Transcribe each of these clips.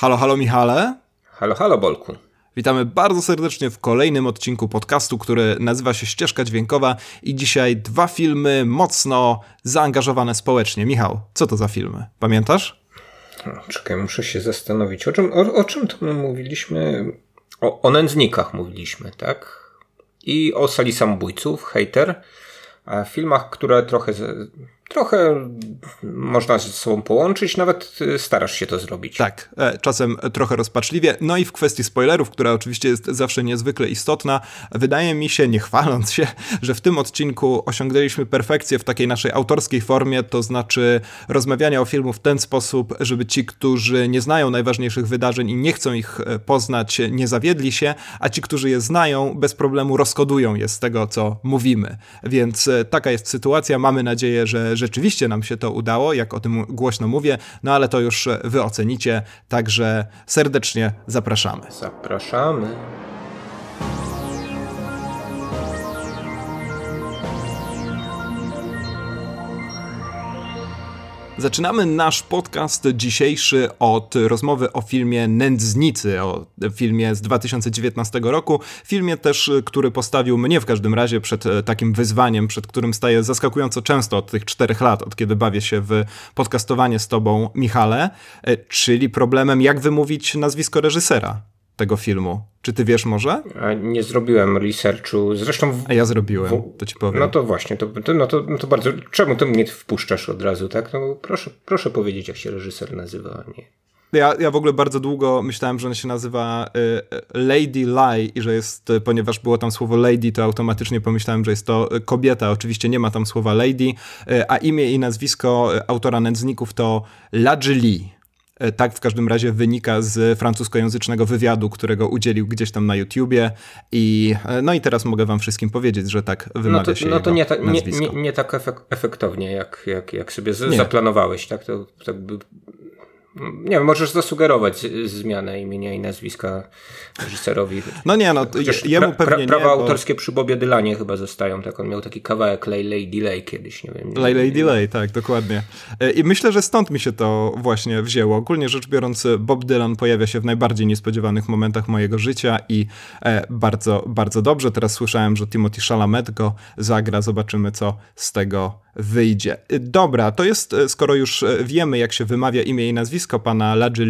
Halo, halo Michale. Halo, halo Bolku. Witamy bardzo serdecznie w kolejnym odcinku podcastu, który nazywa się Ścieżka Dźwiękowa i dzisiaj dwa filmy mocno zaangażowane społecznie. Michał, co to za filmy? Pamiętasz? Czekaj, muszę się zastanowić. O czym, o, o czym to my mówiliśmy? O, o nędznikach mówiliśmy, tak? I o sali samobójców, hater. A filmach, które trochę trochę można ze sobą połączyć, nawet y, starasz się to zrobić. Tak, e, czasem trochę rozpaczliwie. No i w kwestii spoilerów, która oczywiście jest zawsze niezwykle istotna, wydaje mi się, nie chwaląc się, że w tym odcinku osiągnęliśmy perfekcję w takiej naszej autorskiej formie, to znaczy rozmawiania o filmu w ten sposób, żeby ci, którzy nie znają najważniejszych wydarzeń i nie chcą ich e, poznać, nie zawiedli się, a ci, którzy je znają, bez problemu rozkodują je z tego, co mówimy. Więc e, taka jest sytuacja. Mamy nadzieję, że rzeczywiście nam się to udało, jak o tym głośno mówię, no ale to już wy ocenicie, także serdecznie zapraszamy. Zapraszamy. Zaczynamy nasz podcast dzisiejszy od rozmowy o filmie Nędznicy, o filmie z 2019 roku. Filmie też, który postawił mnie w każdym razie przed e, takim wyzwaniem, przed którym staję zaskakująco często od tych czterech lat, od kiedy bawię się w podcastowanie z tobą, Michale, e, czyli problemem, jak wymówić nazwisko reżysera tego filmu. Czy ty wiesz może? Nie zrobiłem researchu. Zresztą. W... A ja zrobiłem, w... to ci powiem. No to właśnie, to, to, no to, no to bardzo. Czemu ty mnie wpuszczasz od razu, tak? No proszę, proszę powiedzieć, jak się reżyser nazywa, nie. Ja, ja w ogóle bardzo długo myślałem, że on się nazywa y, Lady Lie i że jest, ponieważ było tam słowo lady, to automatycznie pomyślałem, że jest to kobieta. Oczywiście nie ma tam słowa lady, y, a imię i nazwisko autora nędzników to Ladży Lee. E, tak w każdym razie wynika z francuskojęzycznego wywiadu, którego udzielił gdzieś tam na YouTubie. I e, no i teraz mogę wam wszystkim powiedzieć, że tak wymawia no to, się No to nie, ta, nie, nie, nie, tak efektownie, jak, jak, jak sobie z, zaplanowałeś, tak? To tak by nie wiem, możesz zasugerować zmianę imienia i nazwiska reżyserowi. No nie, no jemu pra, pewnie Prawa nie, autorskie bo... przy Bobie Dylanie chyba zostają, tak on miał taki kawałek Lay Lay Delay kiedyś, nie wiem. Lay Lay Delay, tak, dokładnie. E, I myślę, że stąd mi się to właśnie wzięło. Ogólnie rzecz biorąc, Bob Dylan pojawia się w najbardziej niespodziewanych momentach mojego życia i e, bardzo, bardzo dobrze. Teraz słyszałem, że Timothy Chalamet go zagra, zobaczymy co z tego wyjdzie. Dobra, to jest, e, skoro już e, wiemy, jak się wymawia imię i nazwisko pana Ladży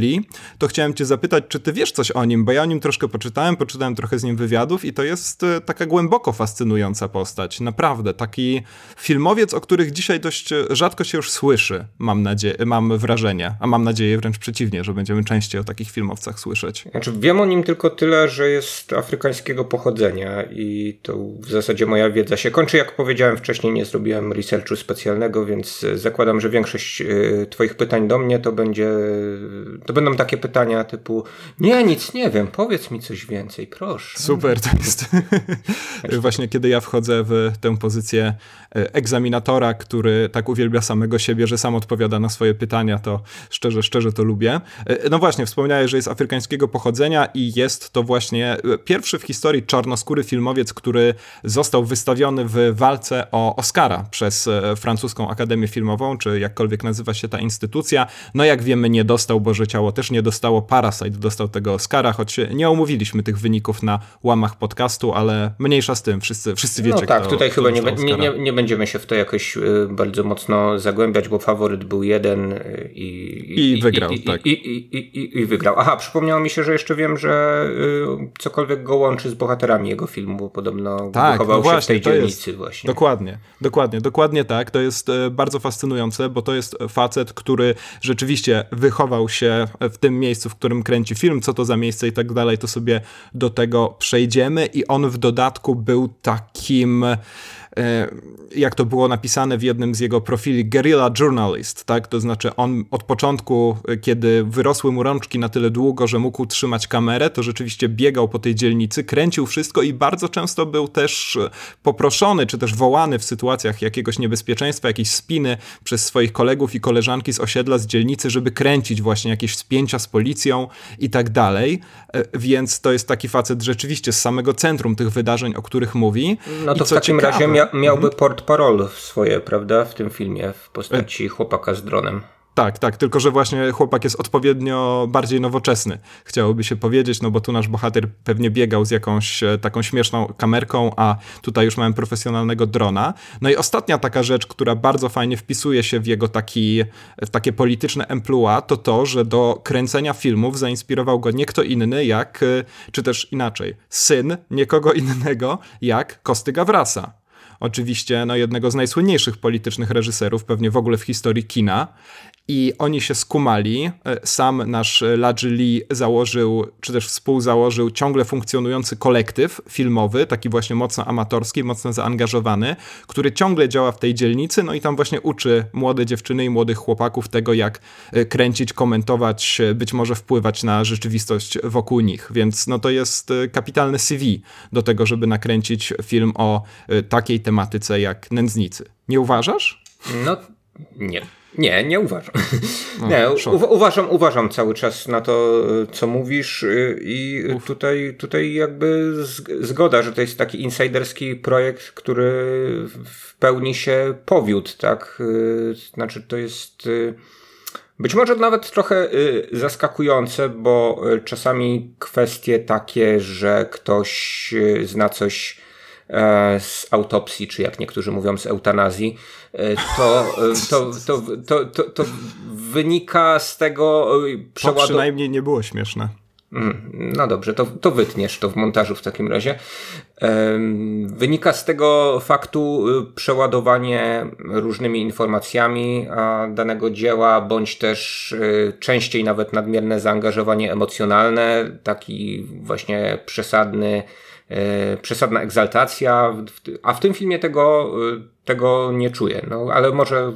to chciałem cię zapytać, czy ty wiesz coś o nim, bo ja o nim troszkę poczytałem, poczytałem trochę z nim wywiadów i to jest taka głęboko fascynująca postać. Naprawdę, taki filmowiec, o których dzisiaj dość rzadko się już słyszy, mam nadzieję, mam wrażenie, a mam nadzieję wręcz przeciwnie, że będziemy częściej o takich filmowcach słyszeć. Znaczy, wiem o nim tylko tyle, że jest afrykańskiego pochodzenia i to w zasadzie moja wiedza się kończy. Jak powiedziałem wcześniej, nie zrobiłem researchu specjalnego, więc e, zakładam, że większość e, Twoich pytań do mnie to będzie, to będą takie pytania typu nie, nic nie wiem, powiedz mi coś więcej, proszę. Super, to jest właśnie kiedy ja wchodzę w tę pozycję e, egzaminatora, który tak uwielbia samego siebie, że sam odpowiada na swoje pytania, to szczerze, szczerze to lubię. No właśnie, wspomniałeś, że jest afrykańskiego pochodzenia i jest to właśnie pierwszy w historii czarnoskóry filmowiec, który został wystawiony w walce o Oscara przez francuską Akademię Filmową, czy jakkolwiek nazywa się ta instytucja. No jak wiemy, nie dostał, Boże Ciało też nie dostało. Parasite dostał tego Oscara, choć nie omówiliśmy tych wyników na łamach podcastu, ale mniejsza z tym, wszyscy, wszyscy wiecie, No tak, kto, tutaj kto chyba nie, nie, nie, będziemy się w to jakoś y, bardzo mocno zagłębiać, bo faworyt był jeden y, i, i, i wygrał, i, tak. I, i, I, wygrał. Aha, przypomniało mi się, że jeszcze wiem, że y, cokolwiek go łączy z bohaterami jego filmu, bo podobno tak, no właśnie, w tej dzielnicy jest, właśnie. Dokładnie, dokładnie, dokładnie tak. To jest e, bardzo fascynujące, bo to jest facet, który rzeczywiście wychował się w tym miejscu, w którym kręci film, co to za miejsce i tak dalej, to sobie do tego przejdziemy i on w dodatku był takim jak to było napisane w jednym z jego profili, guerrilla journalist, tak? To znaczy on od początku, e, kiedy wyrosły mu rączki na tyle długo, że mógł trzymać kamerę, to rzeczywiście biegał po tej dzielnicy, kręcił wszystko i bardzo często był też e, poproszony, czy też wołany w sytuacjach jakiegoś niebezpieczeństwa, jakiejś spiny przez swoich kolegów i koleżanki z osiedla, z dzielnicy, żeby kręcić właśnie jakieś spięcia z policją i tak dalej. Więc to jest taki facet rzeczywiście z samego centrum tych wydarzeń, o których mówi. No to I w takim ciekawe, razie mia miałby mhm. port parol swoje, prawda, w tym filmie w postaci chłopaka z dronem. Tak, tak, tylko że właśnie chłopak jest odpowiednio bardziej nowoczesny, chciałoby się powiedzieć, no bo tu nasz bohater pewnie biegał z jakąś e, taką śmieszną kamerką, a tutaj już mamy profesjonalnego drona. No i ostatnia taka rzecz, która bardzo fajnie wpisuje się w jego taki, w takie polityczne emploi, to to, że do kręcenia filmów zainspirował go nie kto inny jak, e, czy też inaczej, syn niekogo innego jak Kosty Gawrasa oczywiście no, jednego z najsłynniejszych politycznych reżyserów, pewnie w ogóle w historii kina i oni się skumali. E, sam nasz Ladży Lee założył, czy też współzałożył ciągle funkcjonujący kolektyw filmowy, taki właśnie mocno amatorski, mocno zaangażowany, który ciągle działa w tej dzielnicy, no i tam właśnie uczy młode dziewczyny i młodych chłopaków tego, jak e, kręcić, komentować, e, być może wpływać na rzeczywistość wokół nich. Więc no to jest kapitalny CV do tego, żeby nakręcić film o takiej tematyce jak nędznicy. Nie uważasz? No nie. Nie, nie uważam. No, nie, u- uważam, uważam cały czas na to, co mówisz y, i Uf. tutaj, tutaj jakby zgoda, że to jest taki insiderski projekt, który w pełni się powiódł, tak? Y, znaczy to jest y, być może nawet trochę zaskakujące, bo czasami kwestie takie, że ktoś zna coś z autopsji, czy jak niektórzy mówią z eutanazji, e, to, e, to, to, to, to, to wynika z tego przeładowania. To przynajmniej nie było śmieszne. Mm, no dobrze, to, to wytniesz to w montażu w takim razie. Wynika z tego faktu przeładowanie różnymi informacjami danego dzieła, bądź też częściej nawet nadmierne zaangażowanie emocjonalne, taki właśnie przesadny E, przesadna egzaltacja, a w tym filmie tego, e, tego nie czuję. No, ale może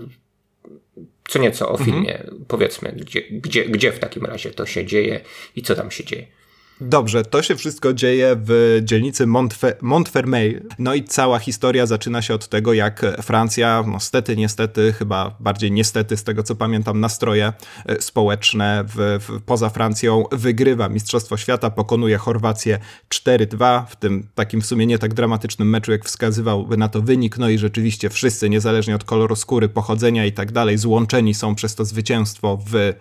co nieco o mhm. filmie mhm. powiedzmy, gdzie, gdzie, gdzie w takim razie to się dzieje i co tam się dzieje. Dobrze, to się wszystko dzieje w dzielnicy Montfe Montfermeil. No i cała historia zaczyna się od tego, jak Francja, no stety, niestety, chyba bardziej niestety, z tego co pamiętam, nastroje e, społeczne w, w, poza Francją wygrywa Mistrzostwo Świata, pokonuje Chorwację 4-2 w tym takim w sumie nie tak dramatycznym meczu, jak wskazywałby na to wynik. No i rzeczywiście wszyscy, niezależnie od koloru skóry, pochodzenia i tak dalej, złączeni są przez to zwycięstwo w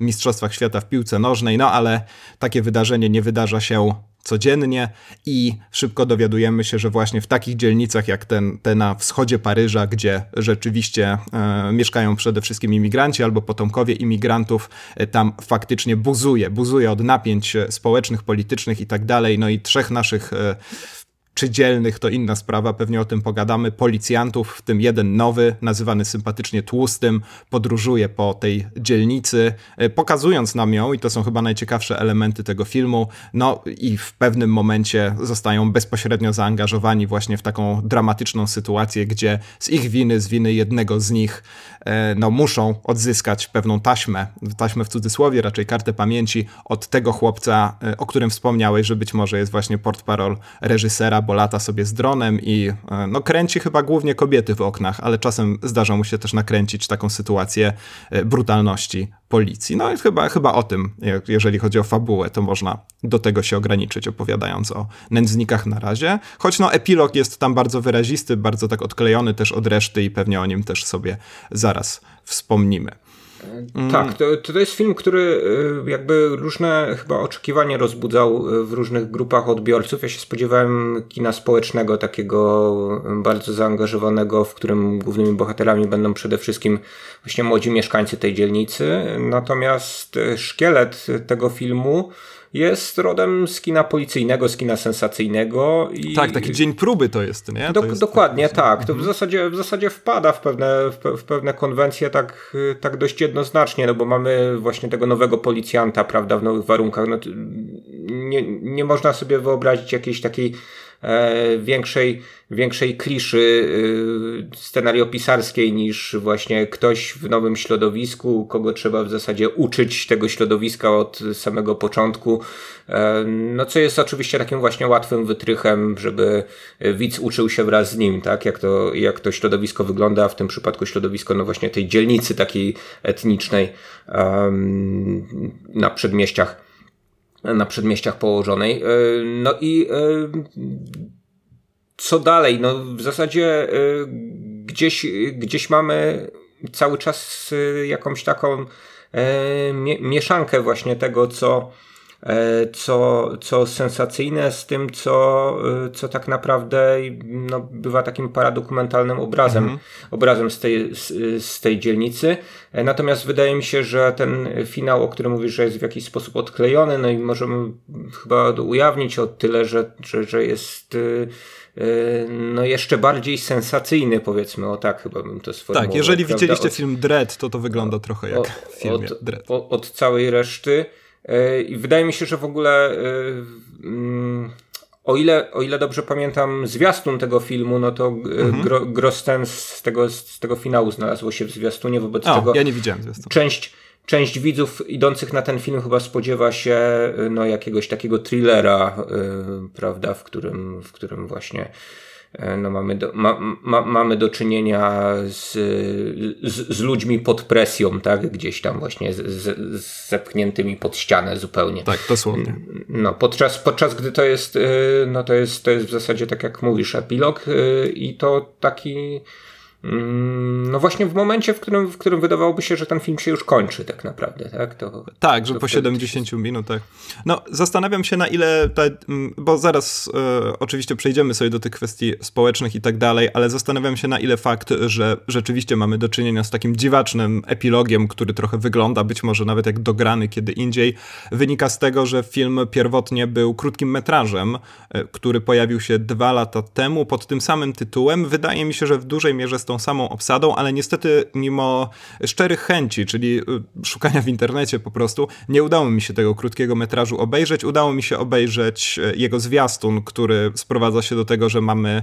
Mistrzostwach Świata w piłce nożnej. No ale takie wydarzenie nie wydarza się codziennie i szybko dowiadujemy się, że właśnie w takich dzielnicach jak ten, te na wschodzie Paryża, gdzie rzeczywiście e, mieszkają przede wszystkim imigranci albo potomkowie imigrantów, e, tam faktycznie buzuje, buzuje od napięć społecznych, politycznych i tak dalej. No i trzech naszych e, czy dzielnych to inna sprawa, pewnie o tym pogadamy. Policjantów, w tym jeden nowy, nazywany sympatycznie tłustym, podróżuje po tej dzielnicy, e, pokazując nam ją, i to są chyba najciekawsze elementy tego filmu. No i w pewnym momencie zostają bezpośrednio zaangażowani właśnie w taką dramatyczną sytuację, gdzie z ich winy, z winy jednego z nich, no muszą odzyskać pewną taśmę, taśmę w cudzysłowie, raczej kartę pamięci od tego chłopca, e, o którym wspomniałeś, że być może jest właśnie portparol reżysera, bo lata sobie z dronem i e, no, kręci chyba głównie kobiety w oknach, ale czasem zdarza mu się też nakręcić taką sytuację e, brutalności policji. No i chyba, chyba o tym, jeżeli chodzi o fabułę, to można do tego się ograniczyć, opowiadając o nędznikach na razie. Choć no epilog jest tam bardzo wyrazisty, bardzo tak odklejony też od reszty i pewnie o nim też sobie zaraz wspomnimy. Mm. Tak, to, to jest film, który y, jakby różne chyba oczekiwania rozbudzał y, w różnych grupach odbiorców. Ja się spodziewałem kina społecznego, takiego bardzo zaangażowanego, w którym głównymi bohaterami będą przede wszystkim właśnie młodzi mieszkańcy tej dzielnicy. Natomiast y, szkielet tego filmu jest rodem z kina policyjnego, z kina sensacyjnego. I... Tak, taki dzień próby to jest, nie? Do, to jest dokładnie, tak. To w zasadzie, w zasadzie wpada w pewne, w, pewne konwencje tak, tak dość jednoznacznie, no bo mamy właśnie tego nowego policjanta, prawda, w nowych warunkach. No, nie, nie można sobie wyobrazić jakiejś takiej większej, większej kliszy e, scenariopisarskiej niż właśnie ktoś w nowym środowisku, kogo trzeba w zasadzie uczyć tego środowiska od samego początku. E, no co jest oczywiście takim właśnie łatwym wytrychem, żeby widz uczył się wraz z nim, tak? Jak to, jak to środowisko wygląda, w tym przypadku środowisko no właśnie tej dzielnicy takiej etnicznej na przedmieściach na przedmieściach położonej. E, no i e, co dalej? No w zasadzie e, gdzieś, gdzieś mamy cały czas jakąś taką mieszankę właśnie tego, co co, co sensacyjne z tym, co, e, co tak naprawdę no, bywa takim paradokumentalnym obrazem, mhm. obrazem z, tej, z, z tej dzielnicy. E, natomiast wydaje mi się, że ten finał, o którym mówisz, że jest w jakiś sposób odklejony, no i możemy chyba ujawnić o tyle, że, że, że jest no jeszcze bardziej sensacyjny, powiedzmy, o tak chyba bym to sformułował. Tak, jeżeli prawda? widzieliście od, film Dread, to to wygląda trochę jak w filmie od, Dread. Od, od całej reszty. E, I wydaje mi się, że w ogóle e, mm, o ile, o ile dobrze pamiętam zwiastun tego filmu, no to e, mhm. Gro, Grosten z tego, z tego finału znalazło się w zwiastunie, wobec o, czego ja nie widziałem część, część widzów idących na ten film chyba spodziewa się no, jakiegoś takiego thrillera, prawda, w którym, w którym właśnie no mamy, do, ma, ma, mamy do czynienia z, z, z, ludźmi pod presją, tak? Gdzieś tam właśnie z, z, zepchniętymi pod ścianę zupełnie. Tak, dosłownie. No, podczas, podczas gdy to jest, e, no to jest, to jest w zasadzie tak jak mówisz, epilog e, i to taki Mm, no właśnie w momencie, w którym, w którym wydawałoby się, że ten film się już kończy tak naprawdę, tak? To, tak, że po 70 minutach. No zastanawiam się na ile, mm, bo zaraz e, oczywiście przejdziemy sobie do tych kwestii społecznych i tak dalej, ale zastanawiam się na ile fakt, że rzeczywiście mamy do czynienia z takim dziwacznym epilogiem, który trochę wygląda być może nawet jak dograny kiedy indziej, wynika z tego, że film pierwotnie był krótkim metrażem, e, który pojawił się dwa lata temu pod tym samym tytułem. Wydaje mi się, że w dużej mierze tą samą obsadą, ale niestety mimo szczerych chęci, czyli y, szukania w internecie po prostu, nie udało mi się tego krótkiego metrażu obejrzeć. Udało mi się obejrzeć y, jego zwiastun, który sprowadza się do tego, że mamy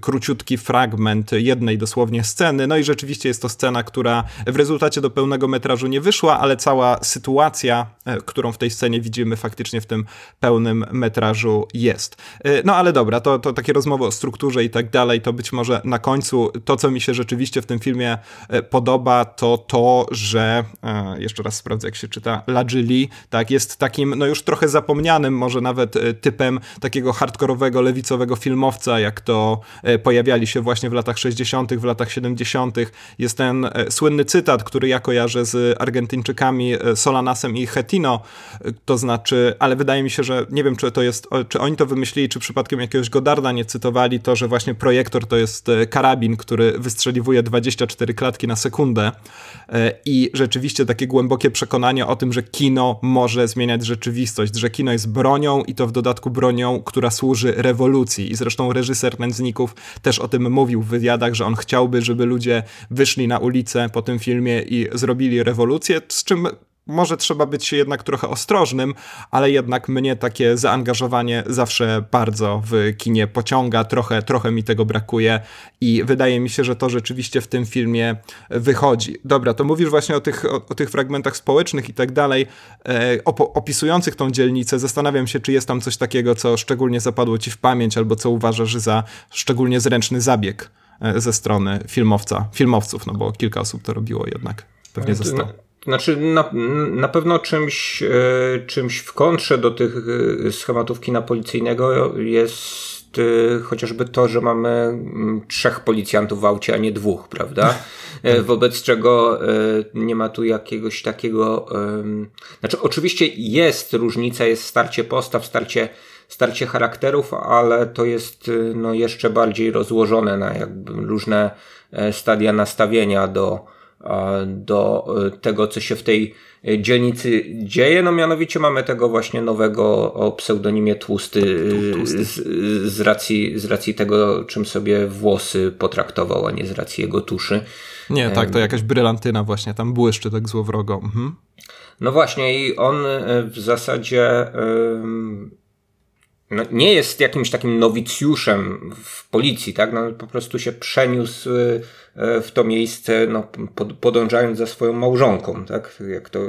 króciutki fragment jednej dosłownie sceny. No i rzeczywiście jest to scena, która w rezultacie do pełnego metrażu nie wyszła, ale cała sytuacja, y, którą w tej scenie widzimy faktycznie w tym pełnym metrażu jest. No ale dobra, to, to takie rozmowy o strukturze i tak dalej, to być może na końcu to, co mi się rzeczywiście w tym filmie e, podoba, to to, że e, jeszcze raz sprawdzę, jak się czyta, Lajili, tak, jest takim, no już trochę zapomnianym, może nawet e, typem takiego hardkorowego, lewicowego filmowca, jak to pojawiali się właśnie w latach 60., w latach 70. Jest ten słynny cytat, który ja kojarzę z Argentyńczykami Solanasem i Hetino, to znaczy, ale wydaje mi się, że nie wiem, czy to jest, czy oni to wymyślili, czy przypadkiem jakiegoś Godarda nie cytowali, to, że właśnie projektor to jest karabin, który wystrzeliwuje 24 klatki na sekundę e, i rzeczywiście takie głębokie przekonanie o tym, że kino może zmieniać rzeczywistość, że kino jest bronią i to w dodatku bronią, która służy rewolucji. I zresztą reżyser Nędzników też o tym mówił w wywiadach, że on chciałby, żeby ludzie wyszli na ulicę po tym filmie i zrobili rewolucję, z czym może trzeba być jednak trochę ostrożnym, ale jednak mnie takie zaangażowanie zawsze bardzo w kinie pociąga, trochę, trochę mi tego brakuje i wydaje mi się, że to rzeczywiście w tym filmie wychodzi. Dobra, to mówisz właśnie o tych, o, o tych fragmentach społecznych i tak dalej, e, opisujących tą dzielnicę. Zastanawiam się, czy jest tam coś takiego, co szczególnie zapadło ci w pamięć, albo co uważasz za szczególnie zręczny zabieg e, ze strony filmowca, filmowców, no bo kilka osób to robiło jednak. Pewnie zostało. Znaczy, na, na pewno czymś, e, czymś w kontrze do tych e, schematów kina policyjnego jest e, chociażby to, że mamy mm, trzech policjantów w aucie, a nie dwóch, prawda? Tak. Wobec czego nie ma tu jakiegoś takiego. Znaczy, oczywiście jest różnica, jest starcie postaw, starcie, starcie charakterów, ale to jest no, jeszcze bardziej rozłożone na jakby różne stadia nastawienia do do e, tego, co się w tej e, dzielnicy dzieje. No mianowicie mamy tego właśnie nowego o pseudonimie Tłusty, e, Tłusty. Z, z, racji, z racji tego, czym sobie włosy potraktował, a nie z racji jego tuszy. Nie, tak, to jakaś brylantyna właśnie, tam błyszczy tak złowrogo. Mhm. No właśnie i on w zasadzie no, nie jest jakimś takim nowicjuszem w policji, tak? No, po prostu się przeniósł e, w to miejsce, no, podążając za swoją małżonką, tak? Jak to,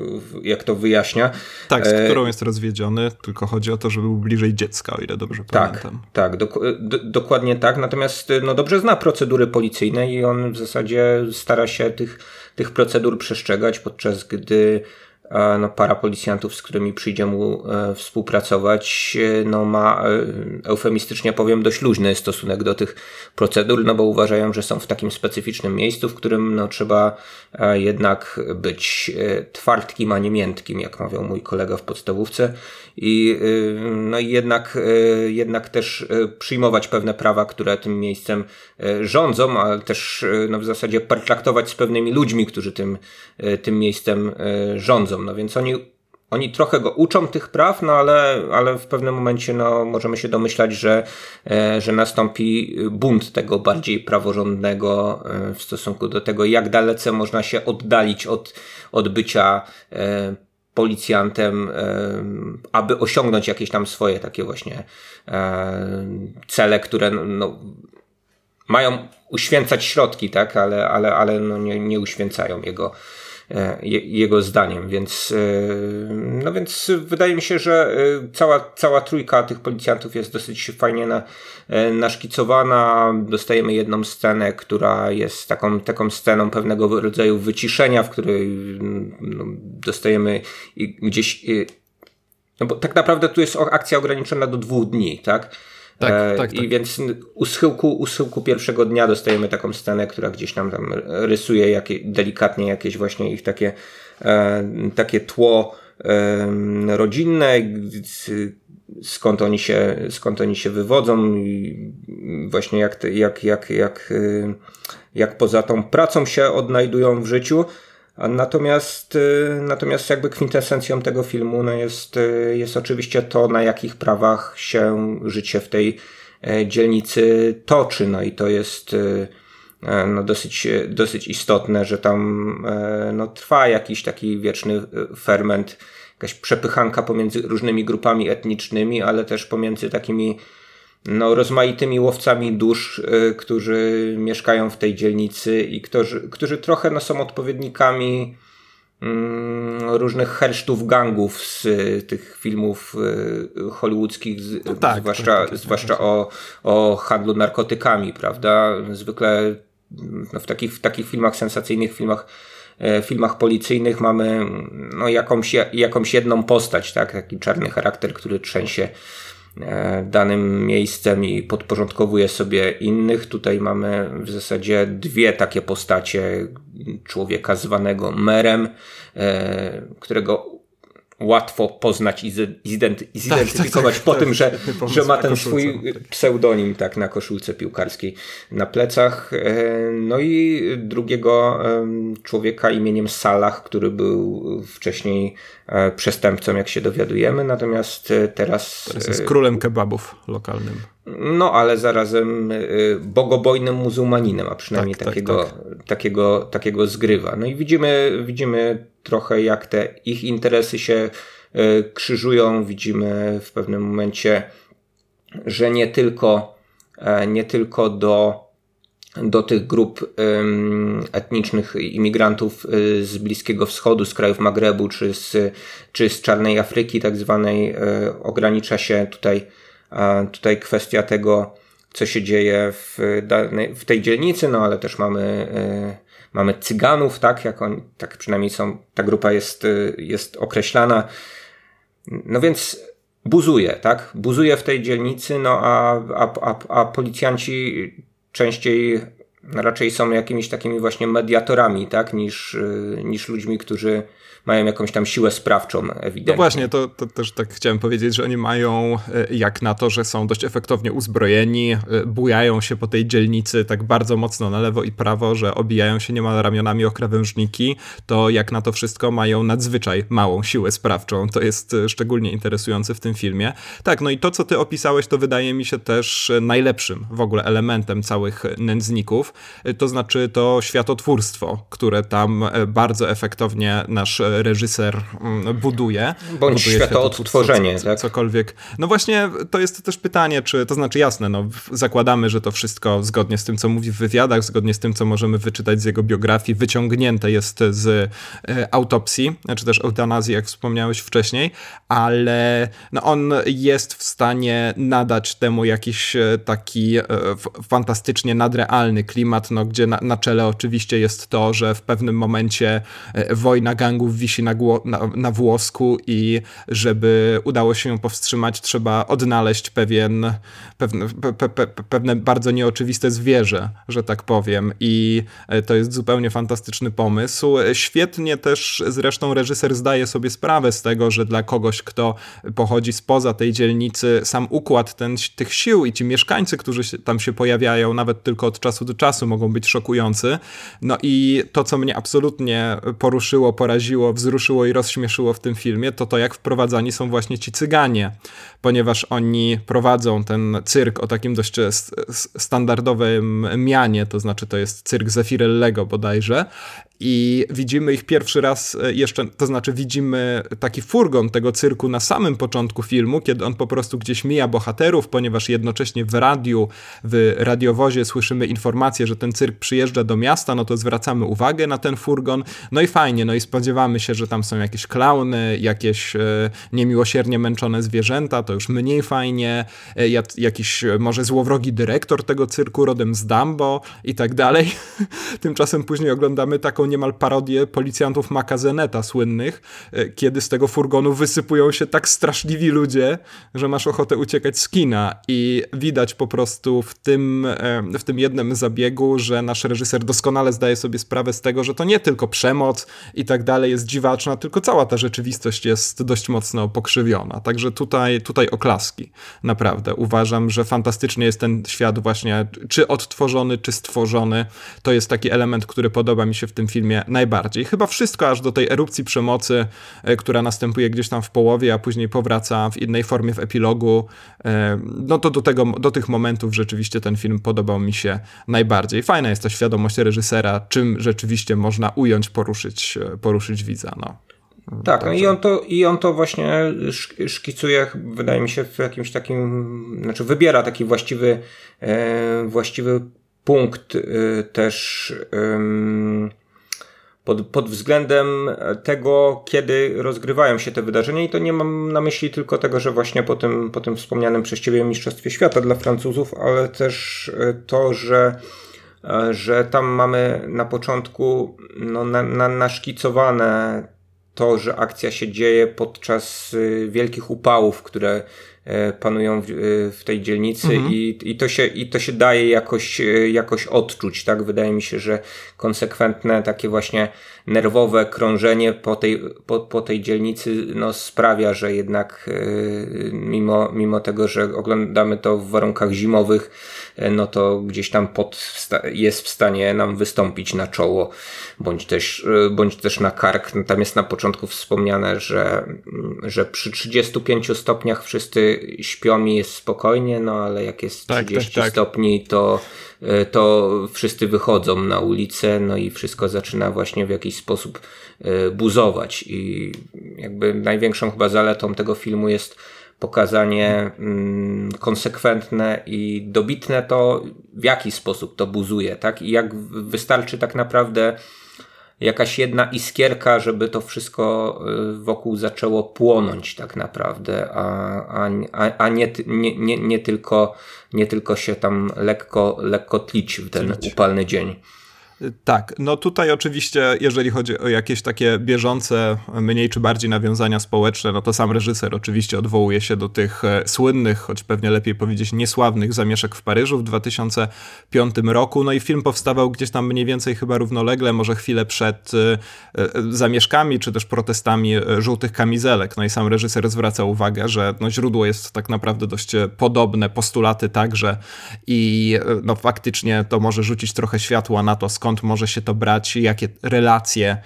jak to wyjaśnia. Tak, z e, którą jest rozwiedziony, tylko chodzi o to, żeby był bliżej dziecka, o ile dobrze tak, pamiętam. Tak, dok dokładnie tak. Natomiast no, dobrze zna procedury policyjne i on w zasadzie stara się tych, tych procedur przestrzegać, podczas gdy no, para policjantów, z którymi przyjdzie mu współpracować, no, ma, eufemistycznie powiem, dość luźny stosunek do tych procedur, no bo uważają, że są w takim specyficznym miejscu, w którym no, trzeba jednak być twardkim, a nie miętkim, jak mawiał mój kolega w podstawówce i, no, i jednak, jednak też przyjmować pewne prawa, które tym miejscem rządzą, ale też no, w zasadzie pertraktować z pewnymi ludźmi, którzy tym, tym miejscem rządzą. No więc oni oni trochę go uczą tych praw, no ale, ale w pewnym momencie no, możemy się domyślać, że, e, że nastąpi bunt tego bardziej praworządnego e, w stosunku do tego, jak dalece można się oddalić od, od bycia e, policjantem, aby osiągnąć jakieś tam swoje takie właśnie cele, które no, mają uświęcać środki, tak, ale, ale, ale no nie, nie uświęcają jego, jego zdaniem, więc e, no więc wydaje mi się, że e, cała, cała trójka tych policjantów jest dosyć fajnie na, naszkicowana. Dostajemy jedną scenę, która jest taką, taką sceną pewnego rodzaju wyciszenia, w której no, dostajemy gdzieś no bo tak naprawdę tu jest akcja ograniczona do dwóch dni, tak? Tak, e, tak, I tak. więc u schyłku, u schyłku pierwszego dnia dostajemy taką scenę, która gdzieś nam tam rysuje jakie, delikatnie jakieś właśnie ich takie, e, takie tło e, rodzinne, skąd oni się, skąd oni się wywodzą i właśnie jak, jak, jak, jak, e, jak poza tą pracą się odnajdują w życiu. Natomiast, y, natomiast jakby kwintesencją tego filmu no jest, y, jest oczywiście to, na jakich prawach się życie w tej e, dzielnicy toczy. No i to jest y, e, no dosyć, dosyć istotne, że tam e, no, trwa jakiś taki wieczny ferment, jakaś przepychanka pomiędzy różnymi grupami etnicznymi, ale też pomiędzy takimi no, rozmaitymi łowcami dusz, y, którzy mieszkają w tej dzielnicy i którzy, którzy trochę no, są odpowiednikami mm, różnych hersztów gangów z y, tych filmów y, hollywoodzkich, no tak, zwłaszcza, tak, tak, zwłaszcza o, o handlu narkotykami, prawda? Zwykle no, w, takich, w takich filmach sensacyjnych, filmach e, filmach policyjnych mamy no, jakąś, jakąś jedną postać, tak? taki czarny charakter, który trzęsie E, danym miejscem i podporządkowuje sobie innych. Tutaj mamy w zasadzie dwie takie postacie człowieka zwanego merem, e, którego łatwo poznać i zidentyfikować tak, tak, po tym, że, że ma ten swój tak. pseudonim tak na koszulce piłkarskiej na plecach. E, no i drugiego człowieka imieniem Salah, który był wcześniej e, przestępcą, jak się dowiadujemy, natomiast e, teraz... Teraz jest królem kebabów lokalnym. No, ale zarazem bogobojnym muzułmaninem, a przynajmniej tak, takiego, tak, takiego, takiego zgrywa. No i widzimy, widzimy trochę jak te ich interesy się e, krzyżują. Widzimy w pewnym momencie, że nie tylko, e, nie tylko do, do tych grup etnicznych imigrantów e, z Bliskiego Wschodu, z krajów Magrebu czy z, czy z Czarnej Afryki, tak zwanej, ogranicza się tutaj, tutaj kwestia tego, co się dzieje w, w tej dzielnicy, no ale też mamy mamy cyganów, tak, jak on, tak przynajmniej są, ta grupa jest, y, jest określana. No więc buzuje, tak, buzuje w tej dzielnicy, no a, a, a, a policjanci częściej raczej są jakimiś takimi właśnie mediatorami, tak, niż, y, niż ludźmi, którzy mają jakąś tam siłę sprawczą ewidentnie. No właśnie, to, to też tak chciałem powiedzieć, że oni mają e, jak na to, że są dość efektownie uzbrojeni, e, bujają się po tej dzielnicy tak bardzo mocno na lewo i prawo, że obijają się niemal ramionami o krawężniki, to jak na to wszystko mają nadzwyczaj małą siłę sprawczą. To jest e, szczególnie interesujące w tym filmie. Tak, no i to, co ty opisałeś, to wydaje mi się też najlepszym w ogóle elementem całych nędzników, to znaczy to światotwórstwo, które tam bardzo efektownie nasz reżyser mm, buduje. Bądź buduje światoodtworzenie, tak? Cokolwiek. No właśnie, to jest też pytanie, czy, to znaczy jasne, no zakładamy, że to wszystko zgodnie z tym, co mówi w wywiadach, zgodnie z tym, co możemy wyczytać z jego biografii, wyciągnięte jest z e, autopsji, czy też eutanazji, jak wspomniałeś wcześniej, ale no on jest w stanie nadać temu jakiś e, taki e, fantastycznie nadrealny klimat, no, gdzie na, na czele oczywiście jest to, że w pewnym momencie wojna gangów wisi na, na, na włosku i żeby udało się ją powstrzymać, trzeba odnaleźć pewien, pewne, pe, pe, pewne bardzo nieoczywiste zwierzę, że tak powiem. I e, to jest zupełnie fantastyczny pomysł. Świetnie też zresztą reżyser zdaje sobie sprawę z tego, że dla kogoś, kto pochodzi spoza tej dzielnicy, sam układ ten, tych sił i ci mieszkańcy, którzy tam się pojawiają, nawet tylko od czasu do czasu, mogą być szokujący. No i to, co mnie absolutnie poruszyło, poraziło, wzruszyło i rozśmieszyło w tym filmie, to to, jak wprowadzani są właśnie ci cyganie, ponieważ oni prowadzą ten cyrk o takim dość standardowym mianie, to znaczy to jest cyrk Zefirellego bodajże i widzimy ich pierwszy raz e, jeszcze, to znaczy widzimy taki furgon tego cyrku na samym początku filmu, kiedy on po prostu gdzieś mija bohaterów, ponieważ jednocześnie w radiu, w radiowozie słyszymy informację, że ten cyrk przyjeżdża do miasta, no to zwracamy uwagę na ten furgon, no i fajnie, no i spodziewamy się, że tam są jakieś klauny, jakieś e, niemiłosiernie męczone zwierzęta, to już mniej fajnie, e, jak, jakiś może złowrogi dyrektor tego cyrku rodem z Dumbo i tak dalej. Tymczasem później oglądamy taką niemal parodię policjantów Makazeneta słynnych, e, kiedy z tego furgonu wysypują się tak straszliwi ludzie, że masz ochotę uciekać z kina i widać po prostu w tym, e, w tym jednym zabiegu, że nasz reżyser doskonale zdaje sobie sprawę z tego, że to nie tylko przemoc i tak dalej jest dziwaczna, tylko cała ta rzeczywistość jest dość mocno pokrzywiona. Także tutaj, tutaj oklaski. Naprawdę. Uważam, że fantastycznie jest ten świat właśnie, czy odtworzony, czy stworzony. To jest taki element, który podoba mi się w tym filmie najbardziej. Chyba wszystko aż do tej erupcji przemocy, e, która następuje gdzieś tam w połowie, a później powraca w innej formie w epilogu. E, no to do, tego, do tych momentów rzeczywiście ten film podobał mi się najbardziej. Fajna jest ta świadomość reżysera, czym rzeczywiście można ująć, poruszyć, e, poruszyć widza. No. Tak, no i on, to, i on to właśnie szkicuje, wydaje mi się, w jakimś takim, znaczy wybiera taki właściwy, e, właściwy punkt e, też. E, pod, pod względem tego, kiedy rozgrywają się te wydarzenia i to nie mam na myśli tylko tego, że właśnie po tym, po tym wspomnianym przez Ciebie Mistrzostwie Świata dla Francuzów, ale też e, to, że e, że tam mamy na początku no, na, na, naszkicowane to, że akcja się dzieje podczas e, wielkich upałów, które E, panują w, e, w tej dzielnicy mhm. i, i, to się, i to się daje jakoś, e, jakoś odczuć, tak? Wydaje mi się, że konsekwentne takie właśnie nerwowe krążenie po tej, po, po tej dzielnicy no, sprawia, że jednak mimo, mimo tego, że oglądamy to w warunkach zimowych, no to gdzieś tam pod jest w stanie nam wystąpić na czoło, bądź też, bądź też na kark. Tam jest na początku wspomniane, że, że przy 35 stopniach wszyscy śpią i jest spokojnie, no ale jak jest 30 tak, tak, tak. stopni, to, e, to wszyscy wychodzą na ulicę, no i wszystko zaczyna właśnie w jakiś sposób e, buzować. I jakby największą chyba zaletą tego filmu jest pokazanie mm, konsekwentne i dobitne to, w jaki sposób to buzuje, tak? I jak wystarczy tak naprawdę jakaś jedna iskierka, żeby to wszystko y, wokół zaczęło płonąć tak naprawdę, a, a, a nie, nie, nie, nie, tylko, nie tylko się tam lekko, lekko tlić w ten upalny dzień. Tak, no tutaj oczywiście, jeżeli chodzi o jakieś takie bieżące, mniej czy bardziej nawiązania społeczne, no to sam reżyser oczywiście odwołuje się do tych e, słynnych, choć pewnie lepiej powiedzieć niesławnych zamieszek w Paryżu w 2005 roku. No i film powstawał gdzieś tam mniej więcej chyba równolegle, może chwilę przed e, e, zamieszkami, czy też protestami żółtych kamizelek. No i sam reżyser zwraca uwagę, że no źródło jest tak naprawdę dość podobne, postulaty także i no faktycznie to może rzucić trochę światła na to, skąd skąd może się to brać, jakie relacje,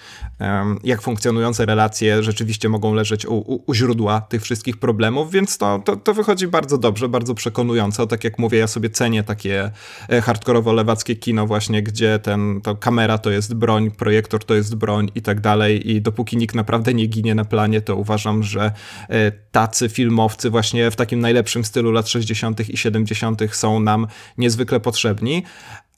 jak funkcjonujące relacje rzeczywiście mogą leżeć u, u, u źródła tych wszystkich problemów, więc to, to, to, wychodzi bardzo dobrze, bardzo przekonująco. Tak jak mówię, ja sobie cenię takie e, hardkorowo-lewackie kino właśnie, gdzie ten, to kamera to jest broń, projektor to jest broń i tak dalej i dopóki nikt naprawdę nie ginie na planie, to uważam, że e, tacy filmowcy właśnie w takim najlepszym stylu lat 60. i 70. są nam niezwykle potrzebni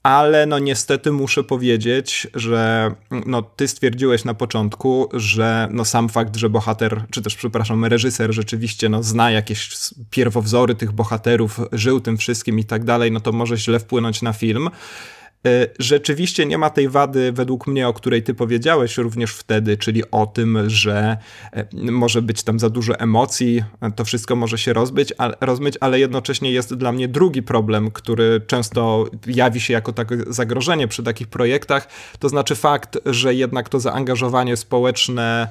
ale no niestety muszę powiedzieć, że no ty stwierdziłeś na początku, że no sam fakt, że bohater, czy też przepraszam, reżyser rzeczywiście no zna jakieś pierwowzory tych bohaterów, żył tym wszystkim i tak dalej, no to może źle wpłynąć na film. E, rzeczywiście nie ma tej wady, według mnie, o której ty powiedziałeś również wtedy, czyli o tym, że e, może być tam za dużo emocji, to wszystko może się rozbyć, ale, rozmyć, ale jednocześnie jest dla mnie drugi problem, który często jawi się jako takie zagrożenie przy takich projektach, to znaczy fakt, że jednak to zaangażowanie społeczne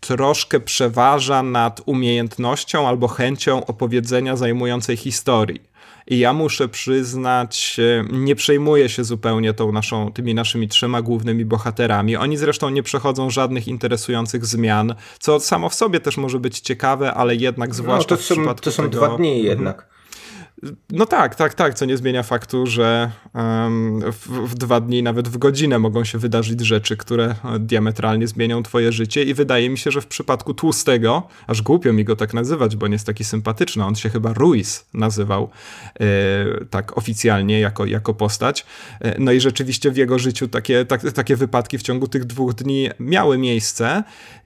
troszkę przeważa nad umiejętnością albo chęcią opowiedzenia zajmującej historii. I ja muszę przyznać, e, nie przejmuję się zupełnie tą naszą, tymi naszymi trzema głównymi bohaterami. Oni zresztą nie przechodzą żadnych interesujących zmian, co samo w sobie też może być ciekawe, ale jednak zwłaszcza no, to są, w przypadku To są tego... dwa dni jednak. No tak, tak, tak, co nie zmienia faktu, że w, w, dwa dni, nawet w godzinę mogą się wydarzyć rzeczy, które diametralnie zmienią twoje życie i wydaje mi się, że w przypadku Tłustego, aż głupio mi go tak nazywać, bo nie jest taki sympatyczny, on się chyba Ruiz nazywał e, tak oficjalnie jako, jako postać, e, no i rzeczywiście w jego życiu takie, tak, takie wypadki w ciągu tych dwóch dni miały miejsce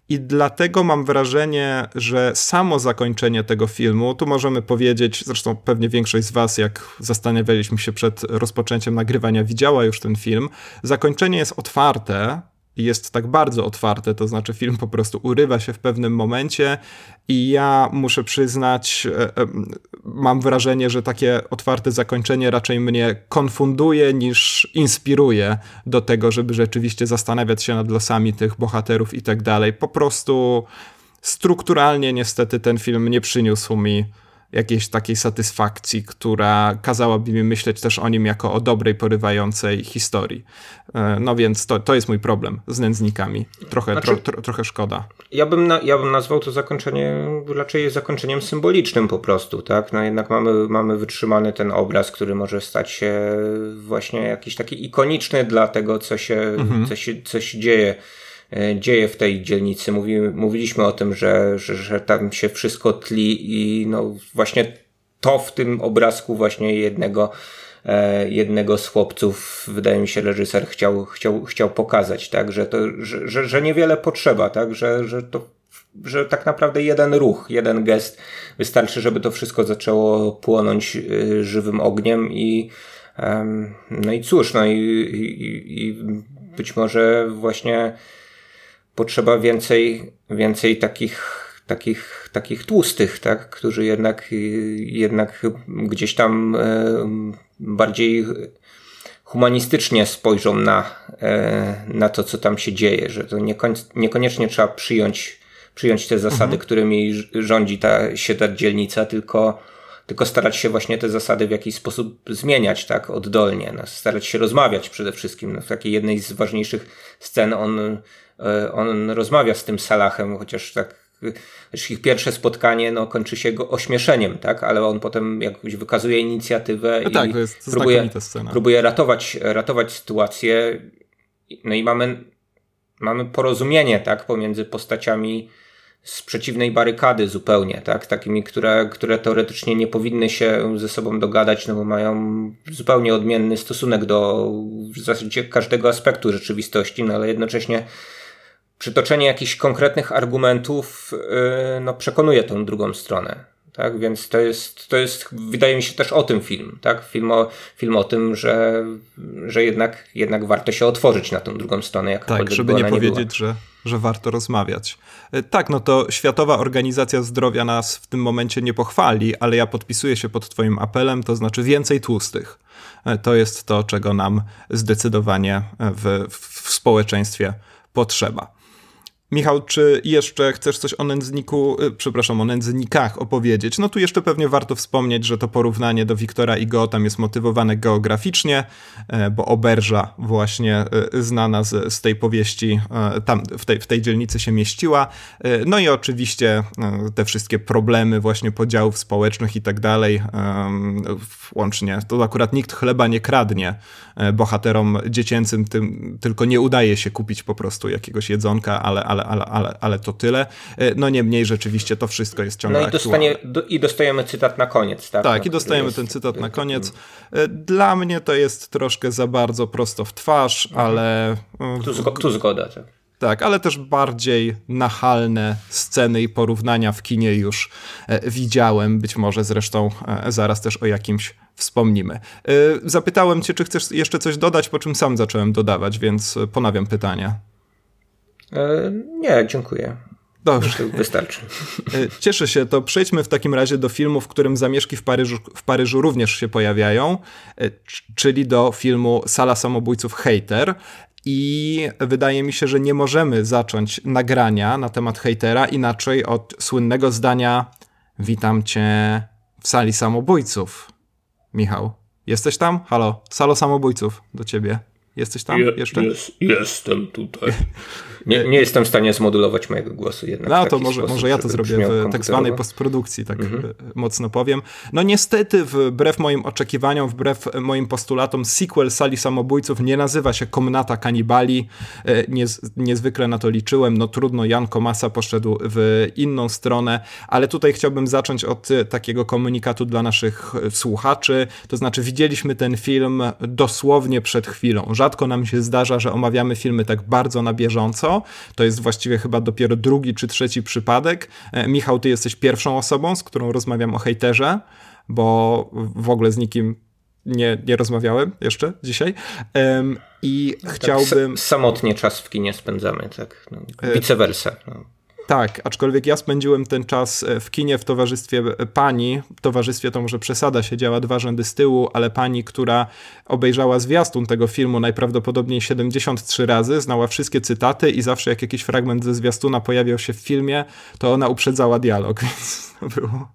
i dlatego mam wrażenie, że samo zakończenie tego filmu, tu możemy powiedzieć, zresztą pewnie większość z Was, jak zastanawialiśmy się przed rozpoczęciem nagrywania, widziała już ten film. Zakończenie jest otwarte, jest tak bardzo otwarte, to znaczy film po prostu urywa się w pewnym momencie i ja muszę przyznać, e, e, mam wrażenie, że takie otwarte zakończenie raczej mnie konfunduje niż inspiruje do tego, żeby rzeczywiście zastanawiać się nad losami tych bohaterów i tak dalej. Po prostu strukturalnie niestety ten film nie przyniósł mi jakiejś takiej satysfakcji, która kazałaby mi myśleć też o nim jako o dobrej, porywającej historii. E, no więc to, to jest mój problem z nędznikami. Trochę, znaczy, tro, tro, trochę szkoda. Ja bym, na, ja bym nazwał to zakończenie raczej zakończeniem symbolicznym po prostu, tak? No jednak mamy, mamy wytrzymany ten obraz, który może stać się właśnie jakiś taki ikoniczny dla tego, co się, mhm. co się, co się dzieje dzieje w tej dzielnicy. Mówi, mówiliśmy o tym, że, że, że tam się wszystko tli i no właśnie to w tym obrazku właśnie jednego, e, jednego z chłopców, wydaje mi się, reżyser chciał, chciał, chciał pokazać, tak, że, to, że, że, że niewiele potrzeba, tak, że, że to że tak naprawdę jeden ruch, jeden gest. Wystarczy, żeby to wszystko zaczęło płonąć e, żywym ogniem i no i cóż, no i, i, i być może właśnie potrzeba więcej, więcej takich, takich, takich tłustych, tak, którzy jednak, jednak gdzieś tam e, bardziej humanistycznie spojrzą na, e, na to, co tam się dzieje, że to niekoniecznie trzeba przyjąć, przyjąć te zasady, mhm. którymi rządzi ta siedra dzielnica, tylko, tylko starać się właśnie te zasady w jakiś sposób zmieniać, tak, oddolnie, no, starać się rozmawiać przede wszystkim. No, w takiej jednej z ważniejszych scen on on rozmawia z tym Salachem, chociaż tak ich pierwsze spotkanie no, kończy się go ośmieszeniem, tak? ale on potem jakoś wykazuje inicjatywę no i tak, to jest, to próbuje, próbuje ratować, ratować sytuację. No i mamy, mamy porozumienie tak, pomiędzy postaciami z przeciwnej barykady zupełnie, tak? Takimi, które, które teoretycznie nie powinny się ze sobą dogadać, no bo mają zupełnie odmienny stosunek do w zasadzie każdego aspektu rzeczywistości, no ale jednocześnie przytoczenie jakichś konkretnych argumentów yy, no, przekonuje tą drugą stronę. Tak, więc to jest, to jest, wydaje mi się też o tym film, tak? Film o, film o tym, że, że jednak, jednak warto się otworzyć na tą drugą stronę, jak Tak, żeby nie powiedzieć, że, że warto rozmawiać. E, tak, no to Światowa Organizacja Zdrowia nas w tym momencie nie pochwali, ale ja podpisuję się pod Twoim apelem, to znaczy więcej tłustych. E, to jest to, czego nam zdecydowanie w, w społeczeństwie potrzeba. Michał, czy jeszcze chcesz coś o nędzniku, y, przepraszam, o nędznikach opowiedzieć? No tu jeszcze pewnie warto wspomnieć, że to porównanie do Wiktora i tam jest motywowane geograficznie, e, bo Oberża właśnie e, znana z, z tej powieści e, tam w tej, w tej dzielnicy się mieściła. No i oczywiście te wszystkie problemy właśnie podziałów społecznych i tak dalej, łącznie, to akurat nikt chleba nie kradnie bohaterom dziecięcym, tym, tylko nie udaje się kupić po prostu jakiegoś jedzonka, ale, ale ale, ale, ale, to tyle. E, no niemniej rzeczywiście to wszystko jest ciągle No i, dostanie, do, i dostajemy cytat na koniec, tak? Tak, no, i dostajemy jest, ten cytat na koniec. E, dla mnie to jest troszkę za bardzo prosto w twarz, mhm. ale... E, tu, zgo, tu zgoda, tak. Tak, ale też bardziej nachalne sceny i porównania w kinie już widziałem. Być może zresztą zaraz też o jakimś wspomnimy. Zapytałem cię, czy chcesz jeszcze coś dodać, po czym sam zacząłem dodawać, więc ponawiam pytanie. Nie, dziękuję. Dobrze. Wystarczy. Cieszę się, to przejdźmy w takim razie do filmu, w którym zamieszki w Paryżu, w Paryżu również się pojawiają, czyli do filmu Sala Samobójców Hater. I wydaje mi się, że nie możemy zacząć nagrania na temat hejtera inaczej od słynnego zdania: Witam cię w sali samobójców. Michał, jesteś tam? Halo, salo samobójców do ciebie. Jesteś tam Je, jeszcze? Jest, jestem tutaj. Nie, nie jestem w stanie zmodulować mojego głosu jednak. No to może, może ja to zrobię w tak zwanej postprodukcji, tak mhm. mocno powiem. No niestety, wbrew moim oczekiwaniom, wbrew moim postulatom, sequel Sali Samobójców nie nazywa się Komnata Kanibali. E, Niez, niezwykle na to liczyłem. No trudno, Jan Komasa poszedł w inną stronę, ale tutaj chciałbym zacząć od takiego komunikatu dla naszych słuchaczy. To znaczy, widzieliśmy ten film dosłownie przed chwilą. Rzadko nam się zdarza, że omawiamy filmy tak bardzo na bieżąco. To jest właściwie chyba dopiero drugi czy trzeci przypadek. E, Michał, ty jesteś pierwszą osobą, z którą rozmawiam o hejterze, bo w ogóle z nikim nie, nie rozmawiałem jeszcze dzisiaj. Um, I no, chciałbym. Tak, samotnie czas w kinie spędzamy, tak. No, e, vice versa. No. Tak, aczkolwiek ja spędziłem ten czas e, w kinie w towarzystwie e, pani, w towarzystwie to może przesada, siedziała dwa rzędy z tyłu, ale pani, która obejrzała zwiastun tego filmu najprawdopodobniej 73 razy, znała wszystkie cytaty i zawsze jak jakiś fragment ze zwiastuna pojawiał się w filmie, to ona uprzedzała dialog, więc to było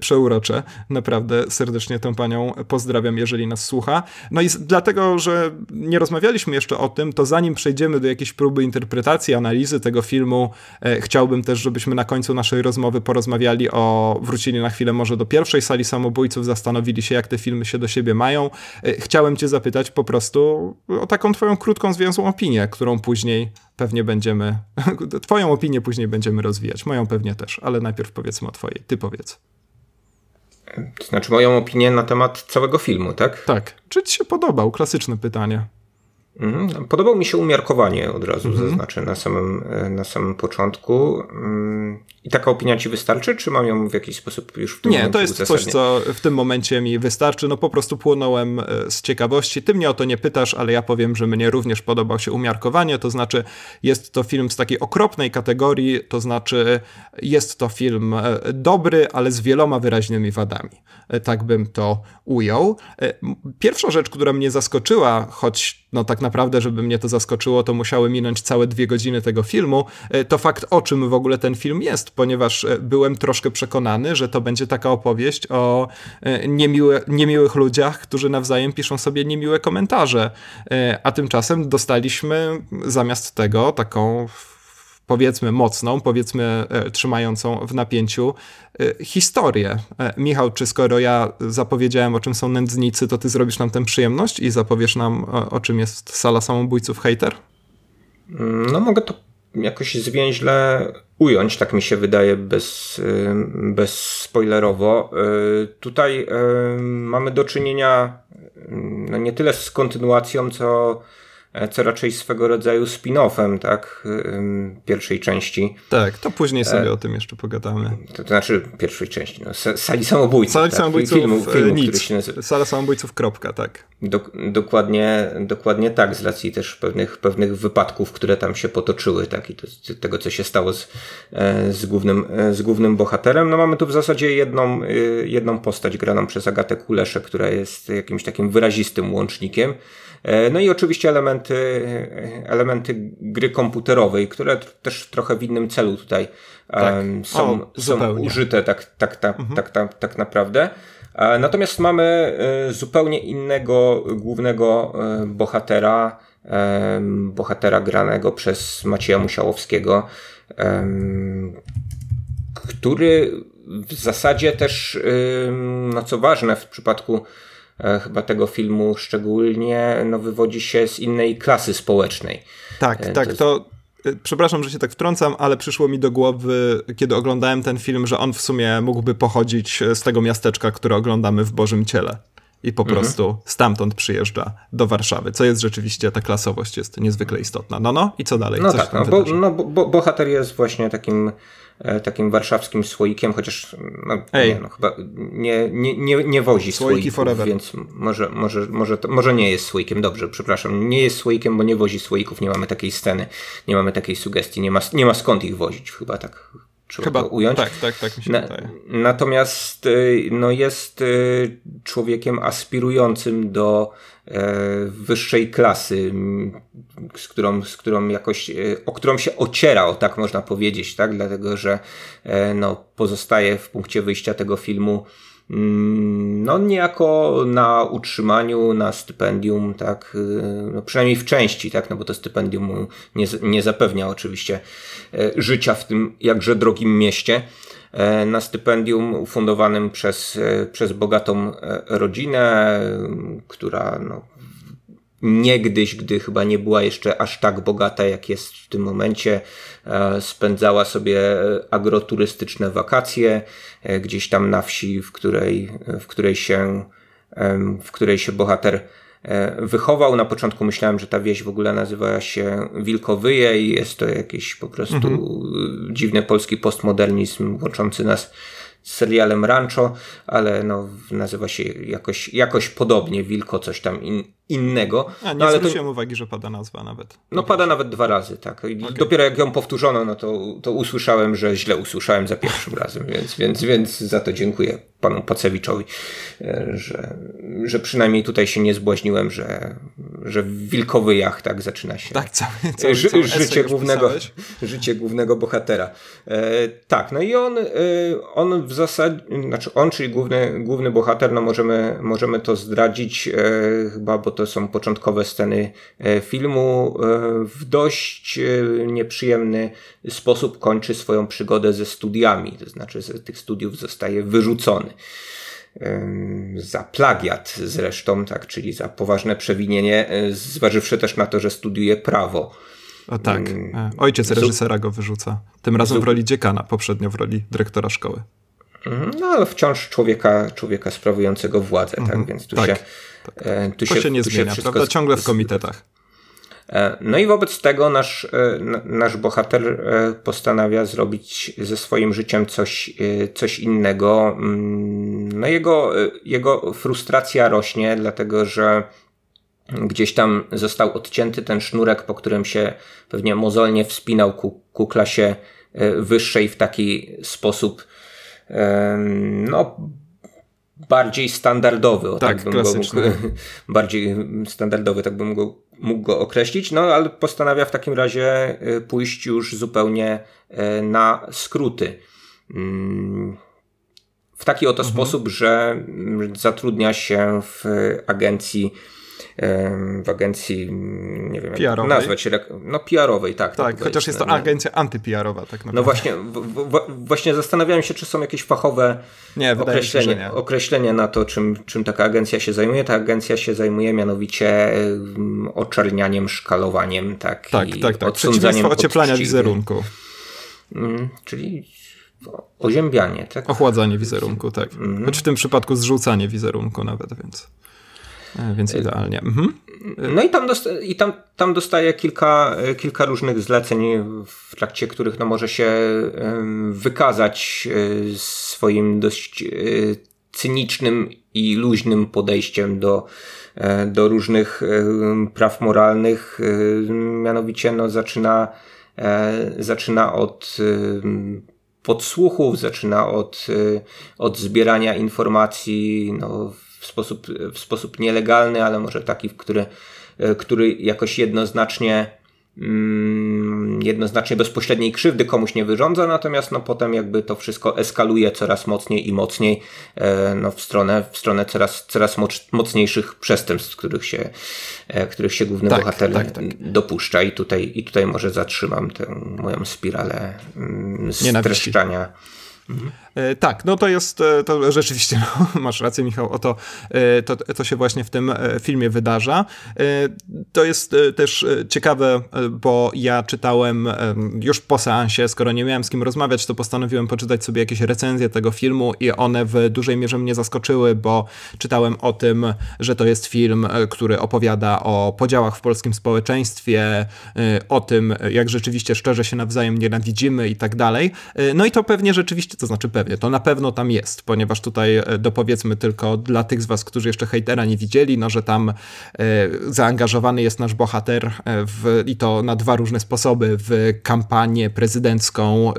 przeurocze. Naprawdę serdecznie tę panią pozdrawiam, jeżeli nas słucha. No i dlatego, że nie rozmawialiśmy jeszcze o tym, to zanim przejdziemy do jakiejś próby interpretacji, analizy tego filmu, e, chciałbym też, żebyśmy na końcu naszej rozmowy porozmawiali o, wrócili na chwilę może do pierwszej sali samobójców, zastanowili się, jak te filmy się do siebie mają. E, chciałem cię zapytać po prostu o taką twoją krótką, zwięzłą opinię, którą później pewnie będziemy, twoją opinię później będziemy rozwijać, moją pewnie też, ale najpierw powiedzmy o twojej. Ty powiedz. To znaczy moją opinię na temat całego filmu, tak? Tak. Czy ci się podobał? Klasyczne pytanie. Mhm. Podobał mi się umiarkowanie, od razu mhm. zaznaczę na samym, e, na samym początku. Mm, I taka opinia ci wystarczy, czy mam ją w jakiś sposób już w tym Nie, to jest coś, co w tym momencie mi wystarczy. No po prostu płonąłem e, z ciekawości. Ty mnie o to nie pytasz, ale ja powiem, że mnie również podobał się umiarkowanie, to znaczy jest to film z takiej okropnej kategorii, to znaczy jest to film e, dobry, ale z wieloma wyraźnymi wadami. Tak bym to ujął. Pierwsza rzecz, która mnie zaskoczyła, choć no tak naprawdę, żeby mnie to zaskoczyło, to musiały minąć całe dwie godziny tego filmu, e, to fakt o czym w ogóle ten film jest, ponieważ e, byłem troszkę przekonany, że to będzie taka opowieść o e, niemiłe, niemiłych ludziach, którzy nawzajem piszą sobie niemiłe komentarze, a tymczasem dostaliśmy zamiast tego taką powiedzmy mocną, powiedzmy trzymającą w napięciu historię. Michał, czy skoro ja zapowiedziałem, o czym są nędznicy, to ty zrobisz nam tę przyjemność i zapowiesz nam, o, czym jest sala samobójców hater? No mogę to jakoś zwięźle ująć, tak mi się wydaje, bez, bez spoilerowo. Tutaj mamy do czynienia no nie tyle z kontynuacją, co E, co raczej swego rodzaju spin-offem, tak, pierwszej części. Tak, to później sobie e, o tym jeszcze pogadamy. To, to znaczy pierwszej części, no, sali samobójców. Sali tak, samobójców, filmu, filmu, nic. który się nazywa. Sala samobójców, kropka, tak. dokładnie, dokładnie tak, z racji też pewnych, pewnych wypadków, które tam się potoczyły, tak, i to, tego, co się stało z, e, z, głównym, z głównym bohaterem. No mamy tu w zasadzie jedną, jedną postać graną przez Agatę Kuleszę, która jest jakimś takim wyrazistym łącznikiem. E, no i oczywiście elementy, elementy gry komputerowej, które też trochę w innym celu tutaj tak. są, o, są użyte tak, tak, tak, mhm. tak, tak, tak naprawdę. E, natomiast mamy e, zupełnie innego głównego bohatera, bohatera granego przez Macieja Musiałowskiego, który w zasadzie też, no co ważne w przypadku E, chyba tego filmu szczególnie, no wywodzi się z innej klasy społecznej. Tak, e, tak, to, to e, przepraszam, że się tak wtrącam, ale przyszło mi do głowy, kiedy oglądałem ten film, że on w sumie mógłby pochodzić z tego miasteczka, które oglądamy w Bożym Ciele. I po mhm. prostu stamtąd przyjeżdża do Warszawy, co jest rzeczywiście, ta klasowość jest niezwykle istotna. No, no i co dalej? No tak, no, bo, no bo, bohater jest właśnie takim E, takim warszawskim słoikiem, chociaż no, nie, no, chyba nie, nie, nie, nie wozi Słoiki słoików, forever. więc może, może, może, to, może nie jest słoikiem, dobrze, przepraszam, nie jest słoikiem, bo nie wozi słoików, nie mamy takiej sceny, nie mamy takiej sugestii, nie ma, nie ma skąd ich wozić, chyba tak Chyba, to ująć. Tak, tak, tak mi się Na, wydaje. Natomiast y, no, jest y, człowiekiem aspirującym do e, wyższej klasy, z którą, z którą jakoś, e, o którą się ocierał, tak można powiedzieć, tak? Dlatego, że e, no, pozostaje w punkcie wyjścia tego filmu no niejako na utrzymaniu, na stypendium, tak, y, no przynajmniej w części, tak, no bo to stypendium nie, nie zapewnia oczywiście e, życia w tym jakże drogim mieście, e, na stypendium ufundowanym przez, e, przez bogatą rodzinę, która no, niegdyś, gdy chyba nie była jeszcze aż tak bogata, jak jest w tym momencie, e, spędzała sobie agroturystyczne wakacje e, gdzieś tam na wsi, w której, w której się, w której się bohater e, wychował. Na początku myślałem, że ta wieś w ogóle nazywa się Wilkowyje i jest to jakiś po prostu mhm. dziwny polski postmodernizm łączący nas z serialem Rancho, ale no, nazywa się jakoś, jakoś podobnie, Wilko, coś tam in, innego. A, nie no, ale zwróciłem to... uwagi, że pada nazwa nawet. No pada nawet dwa razy, tak. Okay. Dopiero jak ją powtórzono, no to, to usłyszałem, że źle usłyszałem za pierwszym razem, więc, więc, więc za to dziękuję panu Pacewiczowi, e, że, że przynajmniej tutaj się nie zbłaźniłem, że, że w Wilkowyjach tak zaczyna się tak, cały, cały, ży, cały życie, głównego, życie głównego bohatera. E, tak, no i on, e, on w zasadzie, znaczy on, czyli główny, główny bohater, no możemy, możemy to zdradzić e, chyba, bo to są początkowe sceny e, filmu, e, w dość nieprzyjemny sposób kończy swoją przygodę ze studiami, to znaczy z tych studiów zostaje wyrzucony za plagiat zresztą, tak, czyli za poważne przewinienie, zważywszy też na to, że studiuje prawo. O tak, ojciec reżysera go wyrzuca. Tym razem w roli dziekana, poprzednio w roli dyrektora szkoły. Mhm, no ale wciąż człowieka, człowieka sprawującego władzę, tak, mhm, więc tu tak, się... Tak. Tu to się, się nie tu zmienia, się prawda? Ciągle w komitetach. E, no i wobec tego nasz, e, nasz bohater e, postanawia zrobić ze swoim życiem coś, coś innego. Mm, no jego, jego frustracja rośnie, dlatego że gdzieś tam został odcięty ten sznurek, po którym się pewnie mozolnie wspinał ku, ku klasie wyższej w taki sposób no bardziej standardowy, o tak, tak bym go mógł, bardziej standardowy, tak bym go, mógł go określić, no ale postanawia w takim razie y, pójść już zupełnie y, na skróty. Mm, w taki oto mhm. sposób, że mm, zatrudnia się w agencji w agencji, nie wiem jak nazwać, no PR-owej, tak. Tak, tak chociaż jest to agencja antyPR-owa tak naprawdę. No właśnie, w, w, właśnie zastanawiałem się, czy są jakieś fachowe nie, określenie, się, nie. określenia na to, czym, czym taka agencja się zajmuje. Ta agencja się zajmuje mianowicie oczernianiem, szkalowaniem, tak, tak, i tak, tak. Przeciwieństwo ocieplania wizerunku. Mm, czyli oziębianie, tak? Ochładzanie wizerunku, tak. Mm. Choć w tym przypadku zrzucanie wizerunku nawet, więc... E, więc idealnie. Mhm. No i tam, dosta i tam, tam dostaje kilka, kilka różnych zleceń, w trakcie których no, może się wykazać e, swoim dość e, cynicznym i luźnym podejściem do, do różnych praw moralnych. Mianowicie no, zaczyna, zaczyna od podsłuchów, zaczyna od, od zbierania informacji no, w sposób, w sposób nielegalny, ale może taki, który, e, który jakoś jednoznacznie mm, jednoznacznie bezpośredniej krzywdy komuś nie wyrządza, natomiast no potem jakby to wszystko eskaluje coraz mocniej i mocniej e, no w stronę, w stronę coraz, coraz mocniejszych przestępstw, których się, e, których się główny tak, bohater tak, tak. dopuszcza i tutaj, i tutaj może zatrzymam tę moją spiralę mm, streszczania. Mhm. E, tak, no to jest, e, to rzeczywiście, no, masz rację Michał, o to, e, to, to się właśnie w tym filmie wydarza. To jest też ciekawe, bo ja czytałem już po seansie, skoro nie miałem z kim rozmawiać, to postanowiłem poczytać sobie jakieś recenzje tego filmu i one w dużej mierze mnie zaskoczyły, bo czytałem o tym, że to jest film, który opowiada o podziałach w polskim społeczeństwie, o tym, jak rzeczywiście szczerze się nawzajem nienawidzimy i tak dalej. No i to pewnie rzeczywiście, to znaczy pewnie, to na pewno tam jest, ponieważ tutaj e, dopowiedzmy tylko dla tych z was, którzy jeszcze hejtera nie widzieli, no że tam e, zaangażowany jest nasz bohater e, w, i to na dwa różne sposoby, w kampanię prezydencką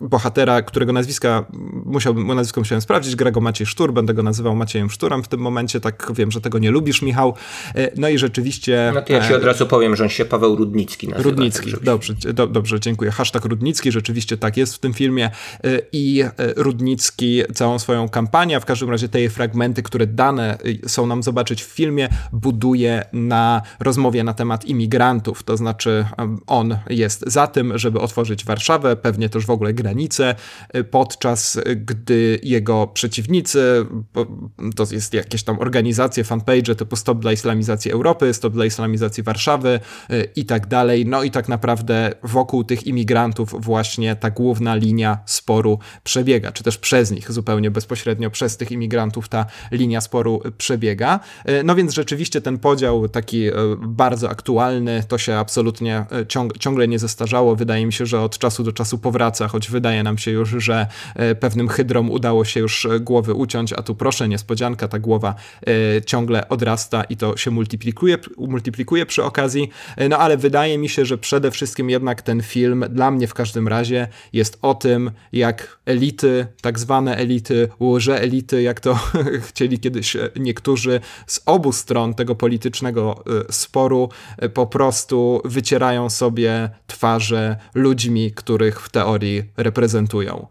bohatera, którego nazwiska musiałbym, nazwisko musiałem sprawdzić, gra go Maciej Sztur, będę go nazywał Maciejem Szturem w tym momencie, tak wiem, że tego nie lubisz, Michał. No i rzeczywiście... No to ja ci od razu powiem, że on się Paweł Rudnicki nazywa. Rudnicki, tak, dobrze, do, dobrze, dziękuję. Hashtag Rudnicki, rzeczywiście tak jest w tym filmie i Rudnicki całą swoją kampanię, a w każdym razie te fragmenty, które dane y, są nam zobaczyć w filmie, buduje na rozmowie na temat imigrantów. To znaczy, on jest za tym, żeby otworzyć Warszawę, pewnie też w ogóle granice, y, podczas gdy jego przeciwnicy, to jest jakieś tam organizacje, fanpage typu Stop dla Islamizacji Europy, Stop dla Islamizacji Warszawy y, i tak dalej. No i tak naprawdę wokół tych imigrantów właśnie ta główna linia sporu przebiega, czy też przez nich, zupełnie bezpośrednio przez tych imigrantów ta linia sporu przebiega. E, no więc rzeczywiście ten podział taki e, bardzo aktualny, to się absolutnie e, ciąg ciągle nie zestarzało. Wydaje mi się, że od czasu do czasu powraca, choć wydaje nam się już, że pewnym hydrom udało się już głowy uciąć, a tu proszę, niespodzianka, ta głowa ciągle odrasta i to się multiplikuje, multiplikuje przy okazji. No ale wydaje mi się, że przede wszystkim jednak ten film, dla mnie w każdym razie, jest o tym, jak elity, tak zwane elity, łoże elity, jak to chcieli kiedyś niektórzy z obu stron tego politycznego e, sporu, e, po prostu wycierają sobie twarze ludźmi, których w teorii reprezentują.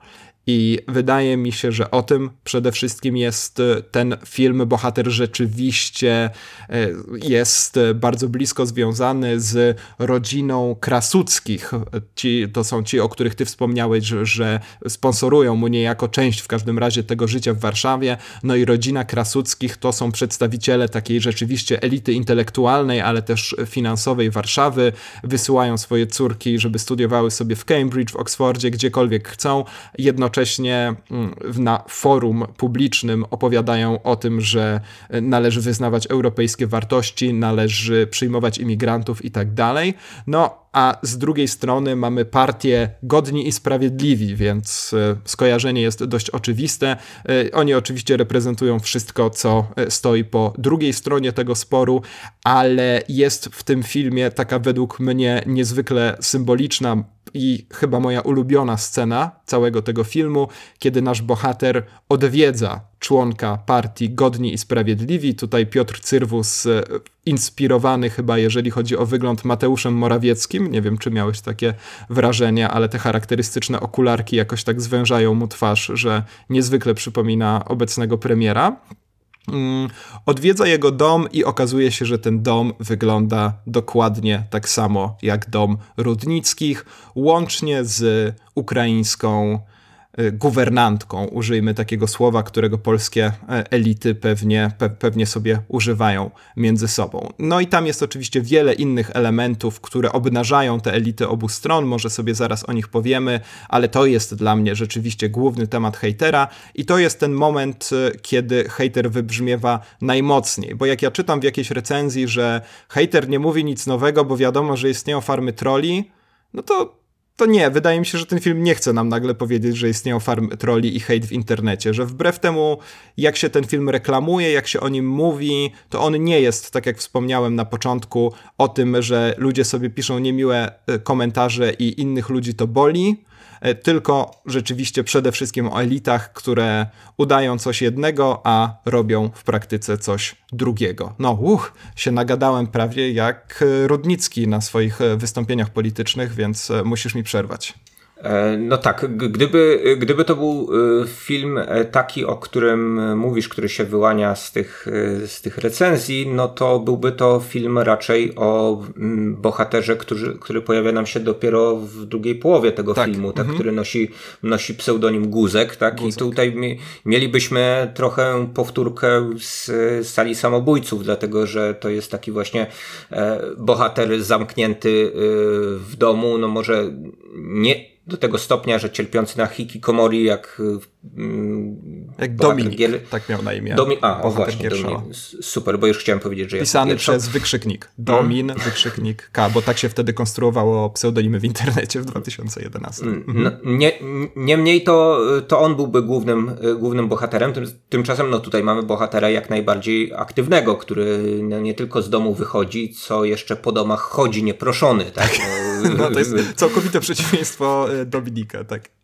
I wydaje mi się, że o tym przede wszystkim jest e, ten film. Bohater rzeczywiście e, jest bardzo blisko związany z rodziną Krasuckich. Ci, to są ci, o których ty wspomniałeś, że, że sponsorują mu niejako część w każdym razie tego życia w Warszawie. No i rodzina Krasuckich to są przedstawiciele takiej rzeczywiście elity intelektualnej, ale też finansowej Warszawy. Wysyłają swoje córki, żeby studiowały sobie w Cambridge, w Oxfordzie, gdziekolwiek chcą. Jednocześnie jednocześnie mm, na forum publicznym opowiadają o tym, że należy wyznawać europejskie wartości, należy przyjmować imigrantów i tak dalej. No, a z drugiej strony mamy partię Godni i Sprawiedliwi, więc e, skojarzenie jest dość oczywiste. E, oni oczywiście reprezentują wszystko, co e, stoi po drugiej stronie tego sporu, ale jest w tym filmie taka według mnie niezwykle symboliczna i chyba moja ulubiona scena całego tego filmu, kiedy nasz bohater odwiedza członka partii Godni i Sprawiedliwi. Tutaj Piotr Cyrwus, e, inspirowany chyba, jeżeli chodzi o wygląd Mateuszem Morawieckim. Nie wiem, czy miałeś takie wrażenie, ale te charakterystyczne okularki jakoś tak zwężają mu twarz, że niezwykle przypomina obecnego premiera. Mm, odwiedza jego dom i okazuje się, że ten dom wygląda dokładnie tak samo jak dom Rudnickich, łącznie z ukraińską guwernantką, użyjmy takiego słowa, którego polskie e, elity pewnie, pe, pewnie sobie używają między sobą. No i tam jest oczywiście wiele innych elementów, które obnażają te elity obu stron, może sobie zaraz o nich powiemy, ale to jest dla mnie rzeczywiście główny temat hejtera i to jest ten moment, y, kiedy hejter wybrzmiewa najmocniej, bo jak ja czytam w jakiejś recenzji, że hejter nie mówi nic nowego, bo wiadomo, że istnieją farmy troli, no to to nie, wydaje mi się, że ten film nie chce nam nagle powiedzieć, że istnieją farm troli i hejt w internecie, że wbrew temu, jak się ten film reklamuje, jak się o nim mówi, to on nie jest, tak jak wspomniałem na początku, o tym, że ludzie sobie piszą niemiłe e, komentarze i innych ludzi to boli, tylko rzeczywiście przede wszystkim o elitach, które udają coś jednego, a robią w praktyce coś drugiego. No, uch, się nagadałem prawie jak Rudnicki na swoich e, wystąpieniach politycznych, więc e, musisz mi przerwać. E, no tak, gdyby, gdyby to był e, film e, taki, o którym mówisz, który się wyłania z tych, z tych recenzji, no to byłby to film raczej o mm, bohaterze, który, który pojawia nam się dopiero w drugiej połowie tego tak. filmu, tak, mhm. który nosi, nosi pseudonim Guzek, tak? Guzek. I tutaj mi, mielibyśmy trochę powtórkę z, z sali samobójców, dlatego że to jest taki właśnie bohater zamknięty w domu, no może nie do tego stopnia, że cierpiący na hikikomori jak mm, jak Dominik, Gier... tak miał na imię. Domi... A, o właśnie, super, bo już chciałem powiedzieć, że Pisany przez wykrzyknik. Domin, hmm. wykrzyknik K, bo tak się wtedy konstruowało pseudonimy w internecie w 2011. Mm, no, nie, niemniej to, to on byłby głównym, głównym bohaterem, tymczasem no tutaj mamy bohatera jak najbardziej aktywnego, który no, nie tylko z domu wychodzi, co jeszcze po domach chodzi nieproszony. Tak? No, to jest całkowite przeciwieństwo Dominika, tak.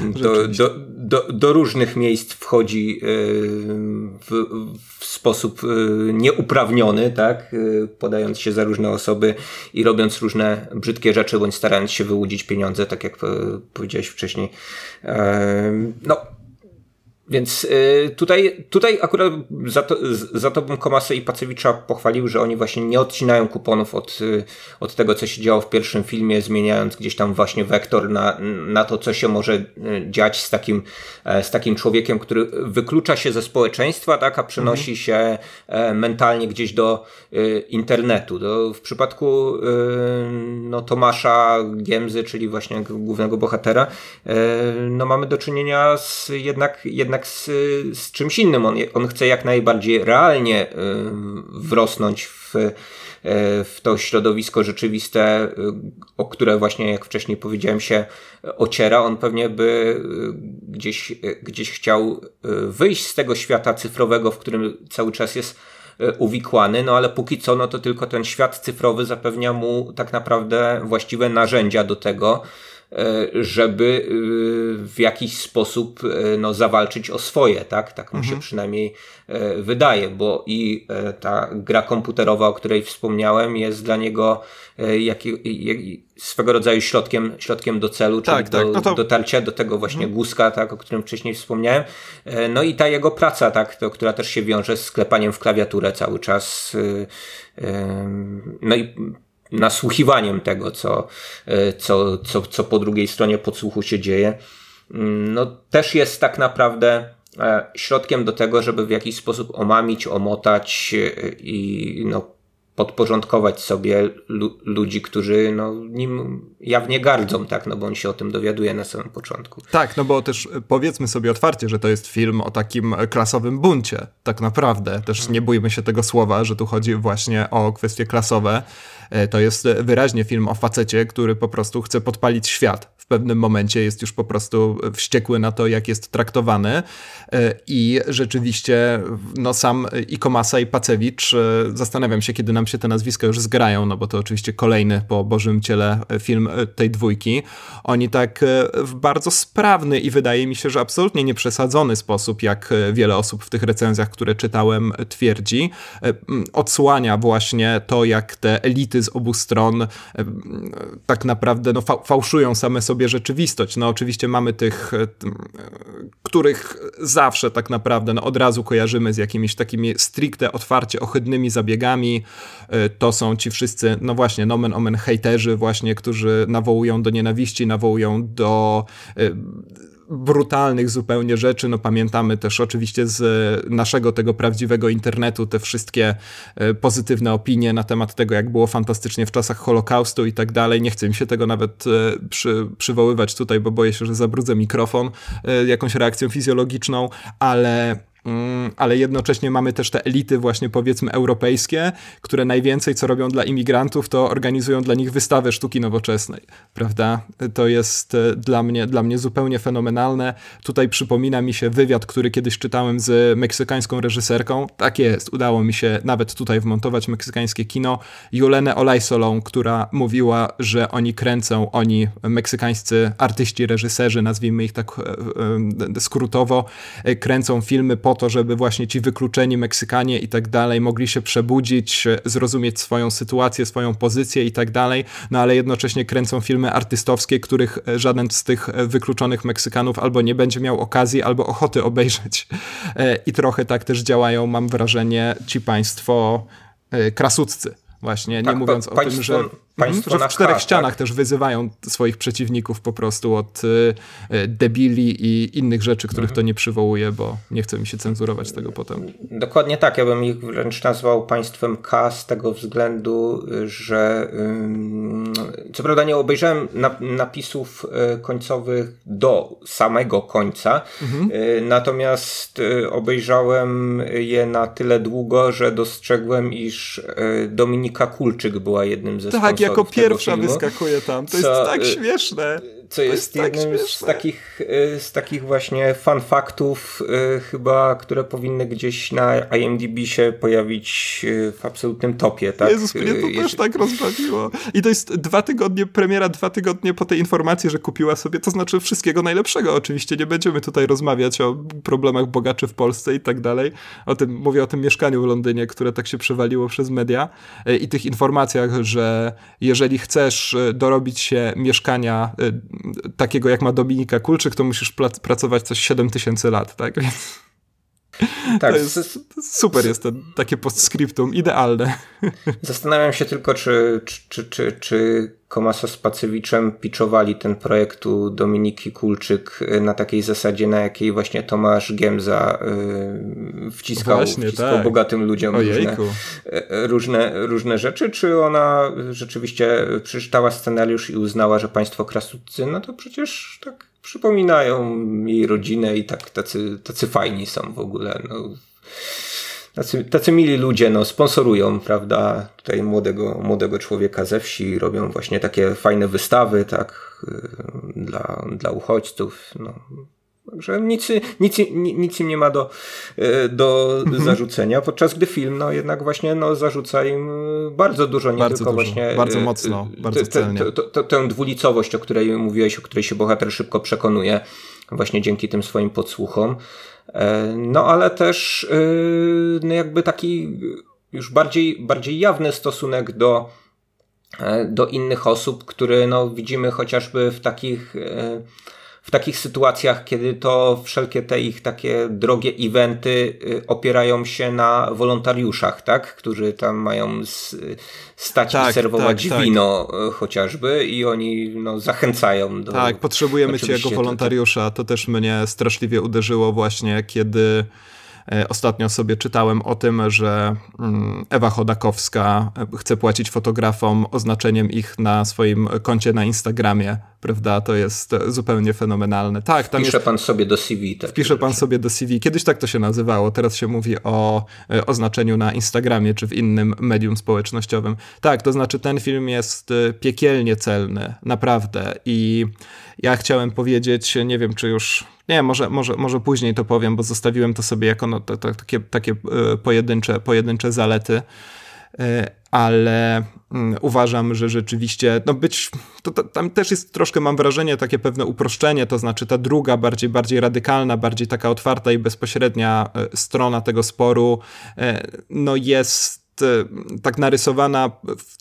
Do, do, do, do, różnych miejsc wchodzi e, w, w, sposób e, nieuprawniony, tak? E, podając się za różne osoby i robiąc różne brzydkie rzeczy, bądź starając się wyłudzić pieniądze, tak jak powiedziałeś wcześniej. No, więc y, tutaj, tutaj akurat za to, za to bym Komasę i Pacewicza pochwalił, że oni właśnie nie odcinają kuponów od, y, od tego, co się działo w pierwszym filmie, zmieniając gdzieś tam właśnie wektor na, na to, co się może y, dziać z takim, e, z takim człowiekiem, który wyklucza się ze społeczeństwa, tak, a przenosi mhm. się e, mentalnie gdzieś do internetu. Do, w przypadku no, Tomasza Giemzy, czyli właśnie głównego bohatera, no, mamy do czynienia z jednak, jednak z, z czymś innym. On, on chce jak najbardziej realnie y, wrosnąć w, y, w to środowisko rzeczywiste, y, o które właśnie, jak wcześniej powiedziałem, się ociera. On pewnie by gdzieś, gdzieś chciał wyjść z tego świata cyfrowego, w którym cały czas jest uwikłany, no ale póki co, no to tylko ten świat cyfrowy zapewnia mu tak naprawdę właściwe narzędzia do tego, żeby e, w jakiś sposób e, no, zawalczyć o swoje, tak? Tak mhm. się przynajmniej wydaje, bo i ta gra komputerowa, o której wspomniałem, jest dla niego jak, jak, swego rodzaju środkiem, środkiem do celu, czyli tak, do, tak. No to... dotarcia do tego właśnie mhm. guska, tak, o którym wcześniej wspomniałem. No i ta jego praca, tak, to, która też się wiąże z sklepaniem w klawiaturę cały czas. No i nasłuchiwaniem tego, co, e, co, co, co po drugiej stronie podsłuchu się dzieje, mm, no też jest tak naprawdę e, środkiem do tego, żeby w jakiś sposób omamić, omotać e, i no, podporządkować sobie ludzi, którzy no, nim jawnie gardzą, tak, no bo on się o tym dowiaduje na samym początku. Tak, no bo też powiedzmy sobie otwarcie, że to jest film o takim klasowym buncie, tak naprawdę. Też nie bójmy się tego słowa, że tu chodzi właśnie o kwestie klasowe. E, to jest wyraźnie film o facecie, który po prostu chce podpalić świat. Pewnym momencie jest już po prostu wściekły na to, jak jest traktowany e, i rzeczywiście no sam i Komasa i Pacewicz, e, zastanawiam się, kiedy nam się te nazwiska już zgrają, no bo to oczywiście kolejny po Bożym Ciele film tej dwójki. Oni tak w bardzo sprawny i wydaje mi się, że absolutnie nieprzesadzony sposób, jak wiele osób w tych recenzjach, które czytałem, twierdzi, odsłania właśnie to, jak te elity z obu stron e, tak naprawdę no, fałszują same sobie rzeczywistość. No oczywiście mamy tych, e, których zawsze tak naprawdę no, od razu kojarzymy z jakimiś takimi stricte, otwarcie ohydnymi zabiegami. E, to są ci wszyscy, no właśnie, nomen omen hejterzy właśnie, którzy nawołują do nienawiści, nawołują do brutalnych zupełnie rzeczy. No pamiętamy też oczywiście z naszego tego prawdziwego internetu te wszystkie e, pozytywne opinie na temat tego, jak było fantastycznie w czasach Holokaustu i tak dalej. Nie chcę mi się tego nawet e, przy, przywoływać tutaj, bo boję się, że zabrudzę mikrofon e, jakąś reakcją fizjologiczną, ale ale jednocześnie mamy też te elity właśnie powiedzmy europejskie, które najwięcej co robią dla imigrantów, to organizują dla nich wystawę sztuki nowoczesnej, prawda? To jest e, dla mnie, dla mnie zupełnie fenomenalne. Tutaj przypomina mi się wywiad, który kiedyś czytałem z meksykańską reżyserką. Tak jest, udało mi się nawet tutaj wmontować meksykańskie kino. Julenę Olajsolą, która mówiła, że oni kręcą, oni meksykańscy artyści, reżyserzy, nazwijmy ich tak e, e, skrótowo, kręcą filmy po po to, żeby właśnie ci wykluczeni Meksykanie i tak dalej mogli się przebudzić, zrozumieć swoją sytuację, swoją pozycję i tak dalej, no ale jednocześnie kręcą filmy artystowskie, których żaden z tych wykluczonych Meksykanów albo nie będzie miał okazji, albo ochoty obejrzeć. I trochę tak też działają, mam wrażenie, ci państwo krasuccy Właśnie, nie tak, mówiąc o tym, że, mhm, że w czterech ścianach tak? też wyzywają swoich przeciwników po prostu od y, debili i innych rzeczy, których mhm. to nie przywołuje, bo nie chce mi się cenzurować tego potem. Dokładnie tak, ja bym ich wręcz nazwał państwem K z tego względu, że y, co prawda nie obejrzałem napisów y, końcowych do samego końca, mhm. Y, natomiast obejrzałem je na tyle długo, że dostrzegłem, iż Dominik Monika Kulczyk była jednym ze Tak, jako pierwsza wyskakuje tam. To co, jest tak y, śmieszne. Co jest, tak jednym z takich, y, z takich właśnie fun faktów y, chyba, które powinny gdzieś na IMDb się pojawić w absolutnym topie. Tak? Jezus, mnie to też tak rozbawiło. I to jest dwa tygodnie, premiera dwa tygodnie po tej informacji, że kupiła sobie, to znaczy wszystkiego najlepszego. Oczywiście nie będziemy tutaj rozmawiać o problemach bogaczy w Polsce i tak dalej. O tym, mówię o tym mieszkaniu w Londynie, które tak się przewaliło przez media i tych informacjach, że jeżeli chcesz dorobić się mieszkania takiego jak ma Dominika Kulczyk, to musisz pracować coś 7 tysięcy lat, tak? Więc... Tak, to jest, super jest to takie postscriptum, idealne. Zastanawiam się tylko, czy, czy, czy, czy Komasa z Pacewiczem piczowali ten projekt u Dominiki Kulczyk y, na takiej zasadzie, na jakiej właśnie Tomasz Giemza yy, wciskał, właśnie, wciskał tak. bogatym ludziom różne, y, różne, różne rzeczy, czy ona rzeczywiście przeczytała scenariusz i uznała, że państwo krasudcy, no to przecież tak przypominają jej rodzinę i tak tacy, tacy fajni są w ogóle. No. Tacy, tacy mili ludzie no, sponsorują, prawda, tutaj młodego, młodego człowieka ze wsi, robią właśnie takie fajne wystawy, tak, y, dla, dla uchodźców. No. Także nic, nic, nic im nie ma do, y, do mhm. zarzucenia, podczas gdy film no, jednak właśnie no, zarzuca im bardzo dużo, nie bardzo tylko dużo, właśnie. Bardzo y, mocno, bardzo celnie. Tę dwulicowość, o której mówiłeś, o której się bohater szybko przekonuje, właśnie dzięki tym swoim podsłuchom. E, no ale też no jakby taki już bardziej, bardziej jawny stosunek do, e, do innych osób, który no widzimy chociażby w takich e, w takich sytuacjach, kiedy to wszelkie te ich takie drogie eventy y, opierają się na wolontariuszach, tak? Którzy tam mają stać tak, i serwować tak, tak. wino tak. chociażby i oni no, zachęcają do... Tak, potrzebujemy cię jako wolontariusza. To też mnie straszliwie uderzyło właśnie, kiedy E, ostatnio sobie czytałem o tym, że mm, Ewa Chodakowska e, chce płacić fotografom oznaczeniem ich na swoim koncie na Instagramie, prawda? To jest zupełnie fenomenalne. Tak, tam Wpisze jest... pan sobie do CV. Tak Wpisze pan sobie do CV. Kiedyś tak to się nazywało, teraz się mówi o e, oznaczeniu na Instagramie czy w innym medium społecznościowym. Tak, to znaczy ten film jest piekielnie celny, naprawdę. I ja chciałem powiedzieć, nie wiem czy już nie, może, może, może później to powiem, bo zostawiłem to sobie jako no, to, to, takie, takie e, pojedyncze, pojedyncze zalety, e, ale mm, uważam, że rzeczywiście, no być, to, to, tam też jest troszkę, mam wrażenie, takie pewne uproszczenie, to znaczy ta druga, bardziej, bardziej radykalna, bardziej taka otwarta i bezpośrednia e, strona tego sporu, no jest tak narysowana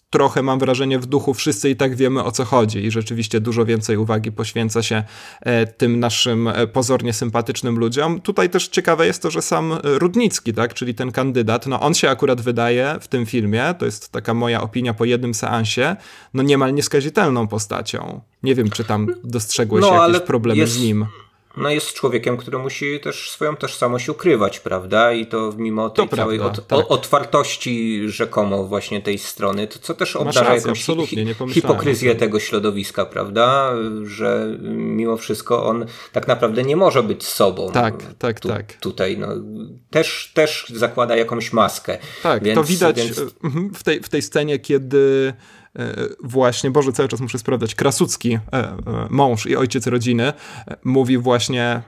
trochę mam wrażenie w duchu wszyscy i tak wiemy o co chodzi i rzeczywiście dużo więcej uwagi poświęca się e, tym naszym e, pozornie sympatycznym ludziom. Tutaj też ciekawe jest to, że sam Rudnicki, tak, czyli ten kandydat, no on się akurat wydaje w tym filmie, to jest taka moja opinia po jednym seansie, no niemal nieskazitelną postacią. Nie wiem, czy tam dostrzegłeś no, jakieś problemy jest... z nim no jest człowiekiem, który musi też swoją tożsamość ukrywać, prawda? I to mimo tej to całej prawda, od, tak. otwartości rzekomo właśnie tej strony, to co też obdarza jakąś hi, hipokryzję tego środowiska, prawda? Że mimo wszystko on tak naprawdę nie może być sobą. Tak, tak, tu, tak. Tutaj no, też, też zakłada jakąś maskę. Tak, więc, to widać więc... W, tej, w tej scenie, kiedy właśnie, Boże, cały czas muszę sprawdzać, Krasucki, e, e, mąż i ojciec rodziny, mówi właśnie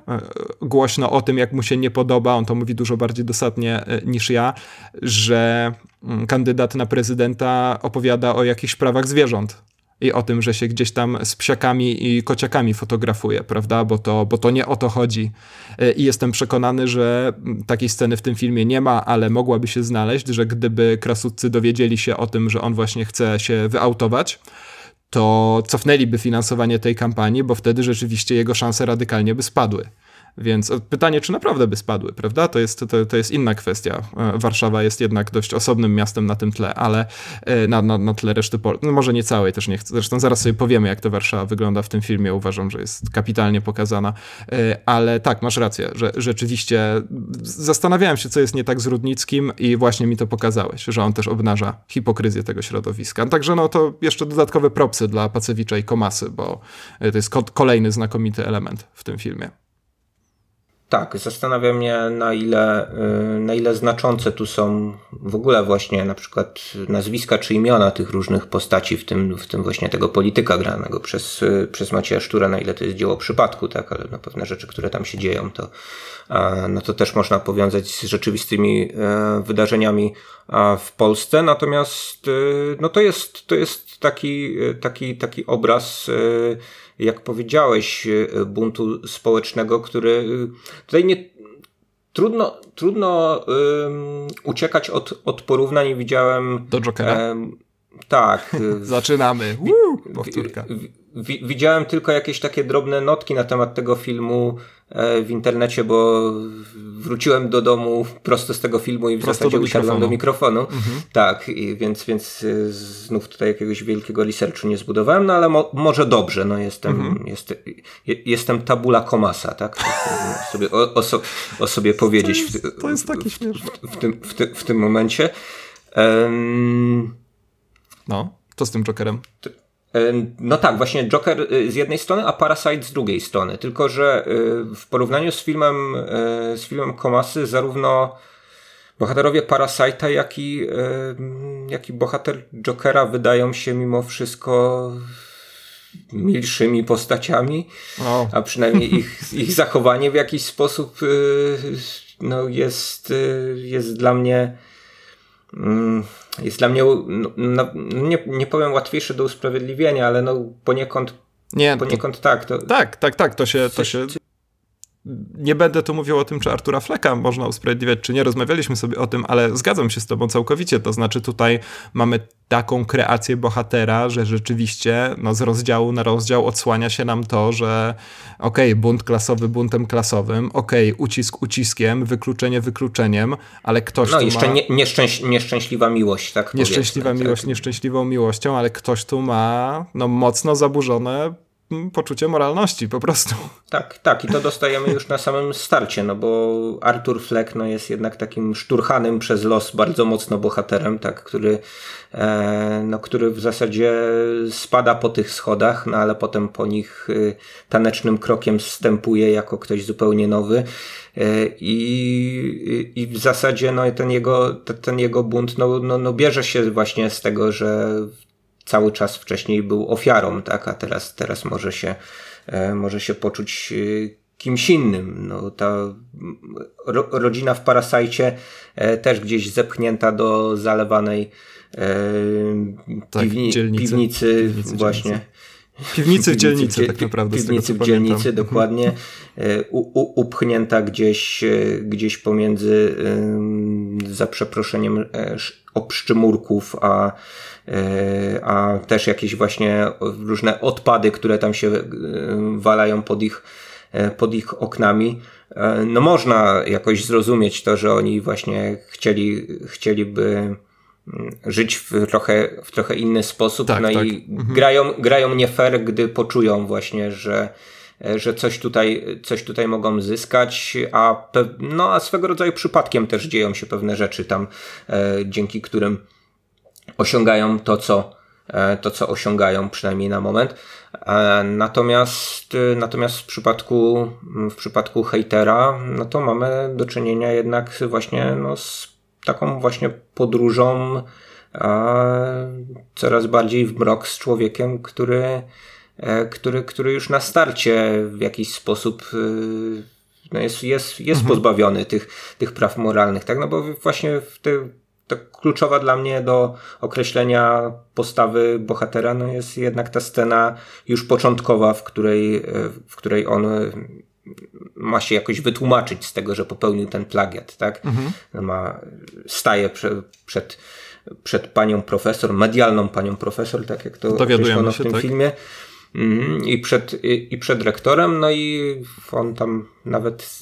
głośno o tym, jak mu się nie podoba, on to mówi dużo bardziej dosadnie niż ja, że mm, kandydat na prezydenta opowiada o jakichś prawach zwierząt i o tym, że się gdzieś tam z psiakami i kociakami fotografuje, prawda? Bo to, bo to nie o to chodzi. E, I jestem przekonany, że takiej sceny w tym filmie nie ma, ale mogłaby się znaleźć, że gdyby krasudcy dowiedzieli się o tym, że on właśnie chce się wyautować, to cofnęliby finansowanie tej kampanii, bo wtedy rzeczywiście jego szanse radykalnie by spadły. Więc pytanie, czy naprawdę by spadły, prawda? To jest, to, to jest inna kwestia. E, Warszawa jest jednak dość osobnym miastem na tym tle, ale e, na, na, na tle reszty Polski, no może nie całej, też nie chcę. Zresztą zaraz sobie powiemy, jak to Warszawa wygląda w tym filmie. Uważam, że jest kapitalnie pokazana. E, ale tak, masz rację, że rzeczywiście zastanawiałem się, co jest nie tak z Rudnickim i właśnie mi to pokazałeś, że on też obnaża hipokryzję tego środowiska. Także no to jeszcze dodatkowe propsy dla Pacewicza i Komasy, bo to jest kolejny znakomity element w tym filmie. Tak, zastanawia mnie na ile, y, na ile znaczące tu są w ogóle właśnie na przykład nazwiska czy imiona tych różnych postaci, w tym, w tym właśnie tego polityka granego przez, y, przez Macieja Sztura, na ile to jest dzieło przypadku, tak, ale na pewne rzeczy, które tam się dzieją, to, no to też można powiązać z rzeczywistymi e, wydarzeniami w Polsce. Natomiast y, no to jest, to jest taki, taki, taki obraz jak powiedziałeś, e, buntu społecznego, który e, tutaj nie, trudno, trudno um, uciekać od, od porównań. Widziałem. Do Jokera. Um, tak. Zaczynamy. Woo, powtórka. Widziałem tylko jakieś takie drobne notki na temat tego filmu E, w internecie, bo wróciłem do domu prosto z tego filmu i w prosto zasadzie do usiadłem do mikrofonu. Mhm. Tak, i więc, więc e, znów tutaj jakiegoś wielkiego researchu nie zbudowałem, no ale mo może dobrze, no jestem, mhm. jest, jestem tabula komasa, tak? sobie, o, o, so, o, sobie powiedzieć. To jest, to jest takie śmieszne. W, w, tym, w, ty, w tym momencie. Um, no, co z tym Jokerem? No tak, właśnie Joker y, z jednej strony, a Parasite z drugiej strony. Tylko, że y, w porównaniu z filmem, y, z filmem Komasy, zarówno bohaterowie Parasite'a, jak i, jak i bohater Jokera wydają się mimo wszystko milszymi postaciami, o. a przynajmniej ich, ich zachowanie w jakiś sposób no, jest, jest dla mnie mm, jest dla mnie, no, no, nie, nie powiem łatwiejsze do usprawiedliwienia, ale no poniekąd, nie, poniekąd to, tak. To, tak, tak, tak, to się, to się nie będę tu mówił o tym, czy Artura Fleka można usprawiedliwiać, czy nie. Rozmawialiśmy sobie o tym, ale zgadzam się z tobą całkowicie. To znaczy tutaj mamy taką kreację bohatera, że rzeczywiście no, z rozdziału na rozdział odsłania się nam to, że okej, okay, bunt klasowy buntem klasowym, okej, okay, ucisk uciskiem, wykluczenie wykluczeniem, ale ktoś no, tu jeszcze ma... Nie, nieszczęś, nieszczęśliwa miłość, tak? Nieszczęśliwa miłość, tak. nieszczęśliwą miłością, ale ktoś tu ma no, mocno zaburzone poczucie moralności po prostu. Tak, tak i to dostajemy już na samym starcie, no bo Arthur Fleck no, jest jednak takim szturchanym przez los bardzo mocno bohaterem, tak, który, e, no, który w zasadzie spada po tych schodach, no ale potem po nich y, tanecznym krokiem wstępuje jako ktoś zupełnie nowy. E, I, I w zasadzie no, ten, jego, ten jego bunt no, no, no bierze się właśnie z tego, że cały czas wcześniej był ofiarą, tak, a teraz, teraz może się, e, może się poczuć e, kimś innym. No, ta ro, rodzina w Parasajcie e, też gdzieś zepchnięta do zalewanej tak, piwni, dzielnicy, piwnicy, piwnicy, właśnie. Piwnicy w dzielnicy, tak naprawdę. Piwnicy w dzielnicy, mhm. dokładnie. U, u, upchnięta gdzieś, gdzieś pomiędzy, za przeproszeniem, obszczymurków, a E, a też jakieś właśnie różne odpady, które tam się e, walają pod ich, e, pod ich oknami. No można jakoś zrozumieć to, że oni właśnie chcieli, chcieliby żyć w trochę, w trochę inny sposób, tak, no tak. i mhm. grają, grają nie fair, gdy poczują właśnie, że, że coś tutaj, coś tutaj mogą zyskać, a, no, a swego rodzaju przypadkiem też dzieją się pewne rzeczy tam, e, dzięki którym osiągają to, co, e, to, co osiągają, przynajmniej na moment. E, natomiast, e, natomiast w przypadku, w przypadku hejtera, no to mamy do czynienia jednak właśnie no, z taką właśnie podróżą coraz bardziej w mrok z człowiekiem, który, który, który już na starcie w jakiś sposób no jest, jest, jest mhm. pozbawiony tych, tych praw moralnych, tak? No bo właśnie w, te, tak kluczowa dla mnie do określenia postawy bohatera no jest jednak ta scena już początkowa, w której, w której on ma się jakoś wytłumaczyć z tego, że popełnił ten plagiat, tak? Mhm. Ma, staje prze, przed, przed panią profesor, medialną panią profesor, tak jak to określono w tym tak? filmie. Mhm. I przed, i, i przed rektorem, no i on tam nawet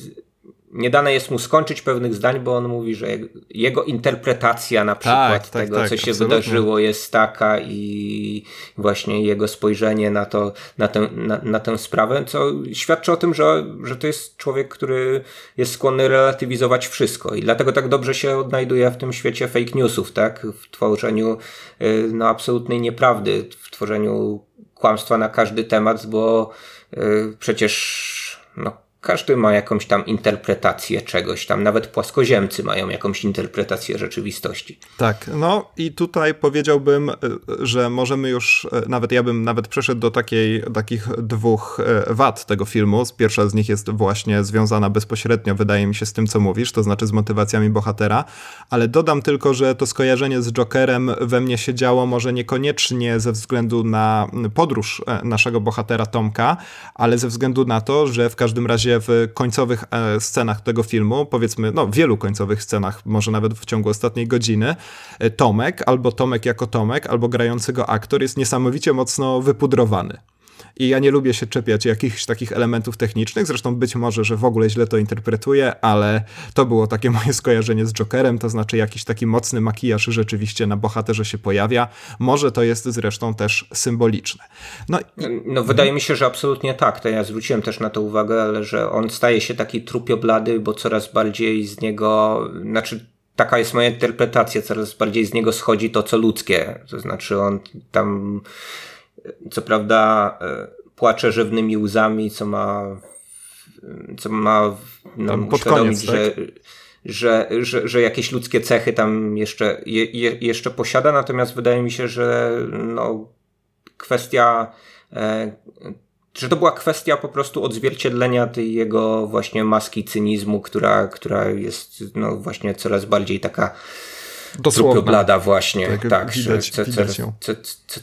nie dane jest mu skończyć pewnych zdań, bo on mówi, że jego interpretacja na przykład tak, tak tego, tak, co się absolutnie. wydarzyło jest taka i właśnie jego spojrzenie na to, na tę, na, na tę sprawę, co świadczy o tym, że, że to jest człowiek, który jest skłonny relatywizować wszystko i dlatego tak dobrze się odnajduje w tym świecie fake newsów, tak? W tworzeniu y, no, absolutnej nieprawdy, w tworzeniu kłamstwa na każdy temat, bo y, przecież no, każdy ma jakąś tam interpretację czegoś tam, nawet płaskoziemcy mają jakąś interpretację rzeczywistości. Tak, no i tutaj powiedziałbym, e, że możemy już, e, nawet ja bym nawet przeszedł do takiej, takich dwóch e, wad tego filmu. Pierwsza z nich jest właśnie związana bezpośrednio, wydaje mi się, z tym, co mówisz, to znaczy z motywacjami bohatera, ale dodam tylko, że to skojarzenie z Jokerem we mnie się działo może niekoniecznie ze względu na podróż naszego bohatera Tomka, ale ze względu na to, że w każdym razie w końcowych e, scenach tego filmu, powiedzmy, no wielu końcowych scenach, może nawet w ciągu ostatniej godziny, e, Tomek, albo Tomek jako Tomek, albo grający go aktor jest niesamowicie mocno wypudrowany. I ja nie lubię się czepiać jakichś takich elementów technicznych, zresztą być może, że w ogóle źle to interpretuję, ale to było takie moje skojarzenie z Jokerem, to znaczy jakiś taki mocny makijaż rzeczywiście na bohaterze się pojawia. Może to jest zresztą też symboliczne. No, no wydaje mi się, że absolutnie tak. To ja zwróciłem też na to uwagę, ale że on staje się taki trupioblady, bo coraz bardziej z niego, znaczy taka jest moja interpretacja, coraz bardziej z niego schodzi to, co ludzkie. To znaczy on tam co prawda e, płacze żywnymi łzami, co ma, co ma nam uświadomić, koniec, że, tak? że, że, że jakieś ludzkie cechy tam jeszcze, je, jeszcze posiada, natomiast wydaje mi się, że no, kwestia e, że to była kwestia po prostu odzwierciedlenia tej jego właśnie maski cynizmu, która, która jest no właśnie coraz bardziej taka Dosłownie. blada właśnie, tak, tak widać, coraz,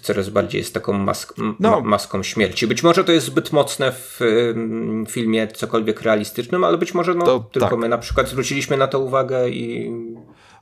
coraz bardziej jest taką mask, no. maską śmierci. Być może to jest zbyt mocne w filmie cokolwiek realistycznym, ale być może no, to, tylko tak. my na przykład zwróciliśmy na to uwagę i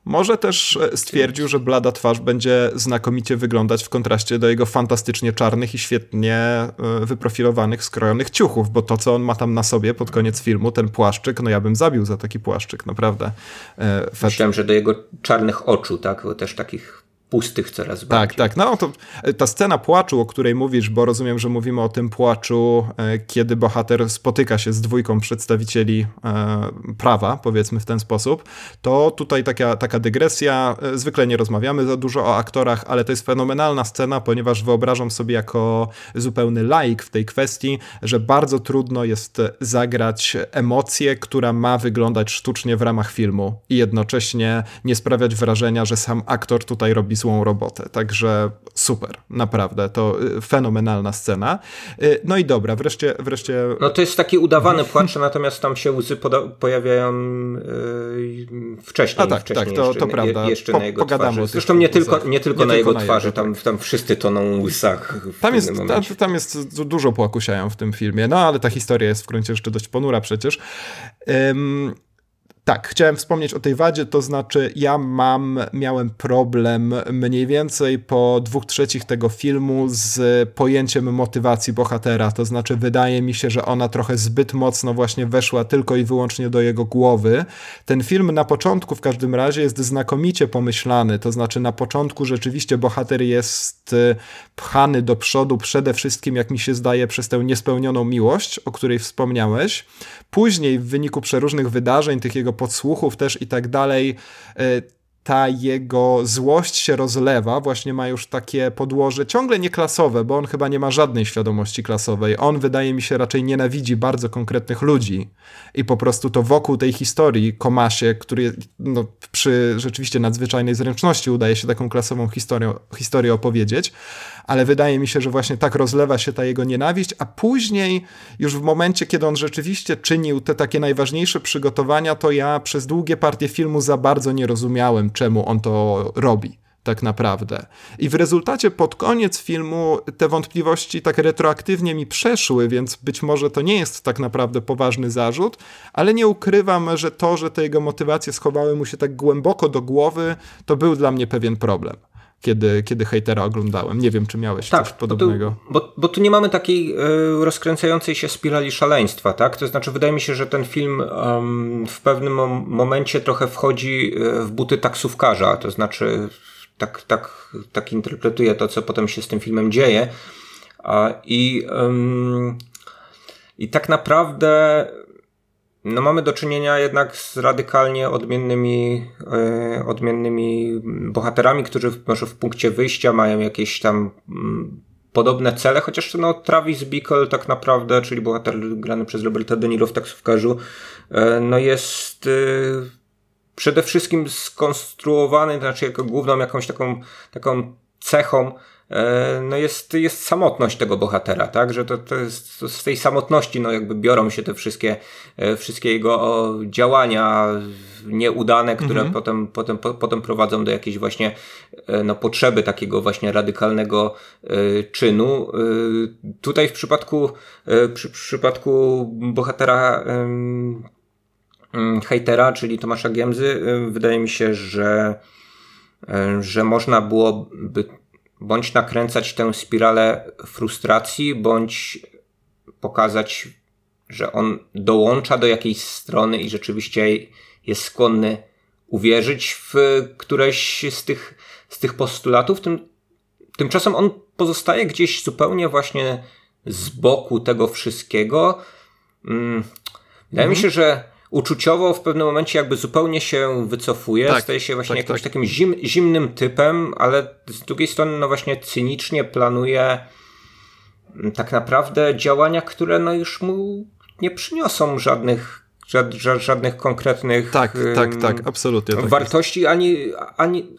może też e, stwierdził, że blada twarz będzie znakomicie wyglądać w kontraście do jego fantastycznie czarnych i świetnie e, wyprofilowanych, skrojonych ciuchów, bo to, co on ma tam na sobie pod koniec filmu, ten płaszczyk, no ja bym zabił za taki płaszczyk, naprawdę. E, Myślałem, że do jego czarnych oczu, tak, bo też takich pustych coraz tak, bardziej. Tak, tak. No to e, ta scena płaczu, o której mówisz, bo rozumiem, że mówimy o tym płaczu, e, kiedy bohater spotyka się z dwójką przedstawicieli e, prawa, powiedzmy w ten sposób, to tutaj taka, taka dygresja. Zwykle nie rozmawiamy za dużo o aktorach, ale to jest fenomenalna scena, ponieważ wyobrażam sobie jako zupełny laik w tej kwestii, że bardzo trudno jest zagrać emocję, która ma wyglądać sztucznie w ramach filmu i jednocześnie nie sprawiać wrażenia, że sam aktor tutaj robi złą robotę. Także super, naprawdę, to y, fenomenalna scena. Y, no i dobra, wreszcie... wreszcie... No to jest taki udawany płacz, natomiast tam się łzy pojawiają yy, wcześniej. A tak, wcześniej tak, to, jeszcze, to prawda. Jeszcze po, na jego twarzy. Zresztą nie tylko, nie tylko nie na tylko jego na twarzy, jego, tam, tak. tam wszyscy toną łysach. Tam jest, tam, tam jest dużo płakusiają w tym filmie, no ale ta historia jest w gruncie jeszcze dość ponura przecież. Um, tak, chciałem wspomnieć o tej wadzie, to znaczy ja mam, miałem problem mniej więcej po dwóch trzecich tego filmu z pojęciem motywacji bohatera, to znaczy wydaje mi się, że ona trochę zbyt mocno właśnie weszła tylko i wyłącznie do jego głowy. Ten film na początku w każdym razie jest znakomicie pomyślany, to znaczy na początku rzeczywiście bohater jest y, pchany do przodu przede wszystkim, jak mi się zdaje, przez tę niespełnioną miłość, o której wspomniałeś. Później w wyniku przeróżnych wydarzeń, tych jego podsłuchów też i tak dalej, e, ta jego złość się rozlewa, właśnie ma już takie podłoże ciągle nieklasowe, bo on chyba nie ma żadnej świadomości klasowej. On wydaje mi się raczej nienawidzi bardzo konkretnych ludzi i po prostu to wokół tej historii Komasie, który no, przy rzeczywiście nadzwyczajnej zręczności udaje się taką klasową historię, historię opowiedzieć, ale wydaje mi się, że właśnie tak rozlewa się ta jego nienawiść, a później już w momencie, kiedy on rzeczywiście czynił te takie najważniejsze przygotowania, to ja przez długie partie filmu za bardzo nie rozumiałem czemu on to robi tak naprawdę. I w rezultacie pod koniec filmu te wątpliwości tak retroaktywnie mi przeszły, więc być może to nie jest tak naprawdę poważny zarzut, ale nie ukrywam, że to, że te jego motywacje schowały mu się tak głęboko do głowy, to był dla mnie pewien problem kiedy, kiedy hejtera oglądałem. Nie wiem, czy miałeś tak, coś podobnego. Bo, tu, bo, bo tu nie mamy takiej y, rozkręcającej się spirali szaleństwa, tak? To znaczy, wydaje mi się, że ten film um, w pewnym momencie trochę wchodzi e, w buty taksówkarza, to znaczy tak, tak, tak interpretuję to, co potem się z tym filmem dzieje. I, um, i tak naprawdę no mamy do czynienia jednak z radykalnie odmiennymi, e, odmiennymi bohaterami, którzy może w punkcie wyjścia mają jakieś tam mm, podobne cele, chociaż no, Travis Bickle tak naprawdę, czyli bohater grany przez Roberta De w taksówkarzu, e, no jest e, przede wszystkim skonstruowany, to znaczy jako główną jakąś taką, taką cechą no jest, jest samotność tego bohatera, tak? Że to, to jest to z tej samotności, no jakby biorą się te wszystkie, e, wszystkie jego działania nieudane, które mhm. potem, potem, po, potem prowadzą do jakiejś właśnie e, no, potrzeby takiego właśnie radykalnego y, czynu. Y, tutaj w przypadku, y, przy, w przypadku bohatera Mm, hejtera, czyli Tomasza Giemzy, wydaje mi się, że, że można byłoby bądź nakręcać tę spiralę frustracji, bądź pokazać, że on dołącza do jakiejś strony i rzeczywiście jest skłonny uwierzyć w któreś z tych, z tych postulatów. Tym, tymczasem on pozostaje gdzieś zupełnie właśnie z boku tego wszystkiego. Mm, wydaje mhm. mi się, że uczuciowo w pewnym momencie jakby zupełnie się wycofuje, tak, staje się właśnie tak, jakimś tak. takim zim, zimnym typem, ale z drugiej strony no właśnie cynicznie planuje mm, tak naprawdę działania, które no już mu nie przyniosą żadnych żadnych konkretnych tak, tak, tak, absolutnie tak wartości, ani, ani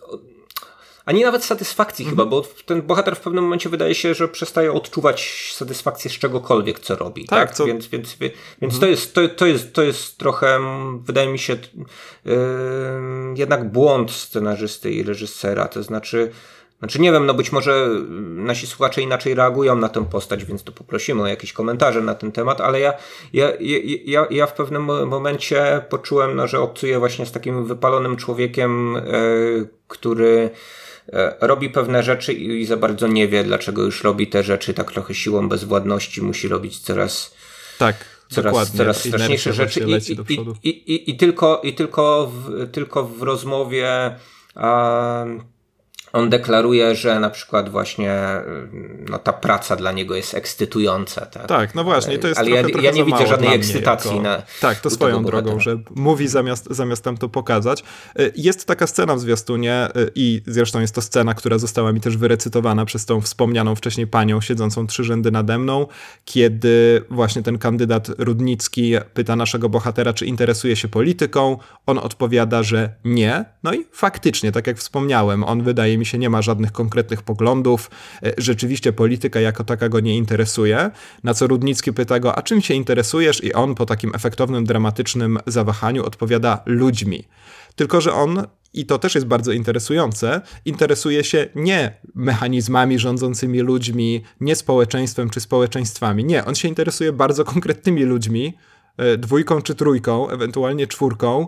ani nawet satysfakcji chyba, mhm. bo ten bohater w pewnym momencie wydaje się, że przestaje odczuwać satysfakcję z czegokolwiek, co robi. Tak, tak? Co... Więc, więc, więc mhm. to, jest, to, to, jest, to jest trochę, wydaje mi się, yy, jednak błąd scenarzysty i reżysera. To znaczy, znaczy nie wiem, no być może nasi słuchacze inaczej reagują na tę postać, więc to poprosimy o jakieś komentarze na ten temat, ale ja, ja, ja, ja w pewnym momencie poczułem, no, że obcuję właśnie z takim wypalonym człowiekiem, yy, który robi pewne rzeczy i za bardzo nie wie, dlaczego już robi te rzeczy, tak trochę siłą bezwładności musi robić coraz. Tak, coraz, dokładnie. coraz straszniejsze rzeczy. I, i, i, i, tylko, i tylko, w, tylko w rozmowie. A, on deklaruje, że na przykład właśnie no, ta praca dla niego jest ekscytująca. Tak, tak no właśnie, to jest Ale trochę, ja, ja nie widzę żadnej ekscytacji. Jako... Na, tak, to swoją drogą, że mówi zamiast, zamiast tam to pokazać. Y, jest taka scena w zwiastunie y, i zresztą jest to scena, która została mi też wyrecytowana przez tą wspomnianą wcześniej panią siedzącą trzy rzędy nade mną, kiedy właśnie ten kandydat Rudnicki pyta naszego bohatera, czy interesuje się polityką. On odpowiada, że nie. No i faktycznie, tak jak wspomniałem, on wydaje mi się nie ma żadnych konkretnych poglądów, e, rzeczywiście polityka jako taka go nie interesuje, na co Rudnicki pyta go, a czym się interesujesz? I on po takim efektownym, dramatycznym zawahaniu odpowiada ludźmi. Tylko, że on i to też jest bardzo interesujące, interesuje się nie mechanizmami rządzącymi ludźmi, nie społeczeństwem czy społeczeństwami. Nie, on się interesuje bardzo konkretnymi ludźmi, e, dwójką czy trójką, ewentualnie czwórką e,